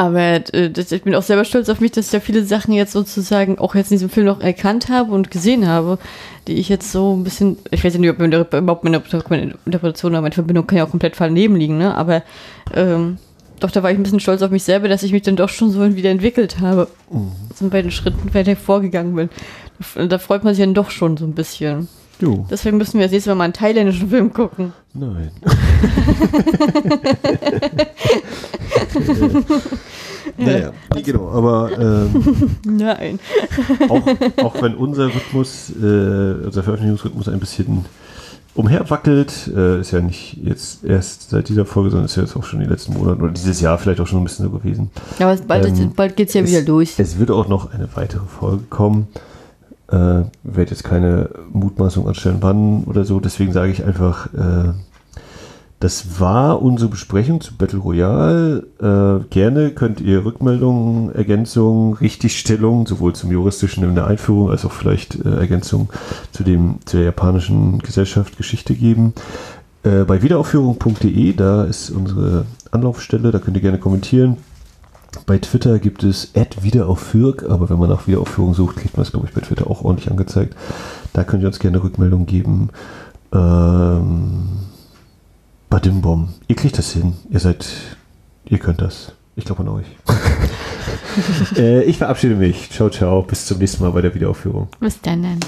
aber äh, das, ich bin auch selber stolz auf mich, dass ich da viele Sachen jetzt sozusagen auch jetzt in diesem Film noch erkannt habe und gesehen habe, die ich jetzt so ein bisschen, ich weiß nicht, ob überhaupt meine, meine Interpretation oder meine Verbindung kann ja auch komplett daneben liegen, ne? Aber ähm, doch da war ich ein bisschen stolz auf mich selber, dass ich mich dann doch schon so wieder entwickelt habe. Mhm. So bei den Schritten weiter vorgegangen bin. Da freut man sich dann doch schon so ein bisschen. Jo. Deswegen müssen wir jetzt nächstes Mal mal einen thailändischen Film gucken. Nein. naja, ja. genau, aber ähm, Nein. auch, auch wenn unser Rhythmus, äh, unser Veröffentlichungsrhythmus ein bisschen umherwackelt. Äh, ist ja nicht jetzt erst seit dieser Folge, sondern ist ja jetzt auch schon in den letzten Monaten oder dieses Jahr vielleicht auch schon ein bisschen so gewesen. Aber bald, ähm, bald geht es ja wieder los. Es wird auch noch eine weitere Folge kommen. Äh, werde jetzt keine Mutmaßung anstellen, wann oder so. Deswegen sage ich einfach, äh, das war unsere Besprechung zu Battle Royale. Äh, gerne könnt ihr Rückmeldungen, Ergänzungen, Richtigstellungen, sowohl zum juristischen in der Einführung als auch vielleicht äh, Ergänzungen zu, dem, zu der japanischen Gesellschaft Geschichte geben. Äh, bei wiederaufführung.de, da ist unsere Anlaufstelle, da könnt ihr gerne kommentieren. Bei Twitter gibt es @wiederaufführg, aber wenn man nach Wiederaufführung sucht, kriegt man es, glaube ich, bei Twitter auch ordentlich angezeigt. Da könnt ihr uns gerne Rückmeldungen geben. Ähm, Badimbom. Ihr kriegt das hin. Ihr seid, ihr könnt das. Ich glaube an euch. äh, ich verabschiede mich. Ciao, ciao. Bis zum nächsten Mal bei der Wiederaufführung. Bis dann. dann.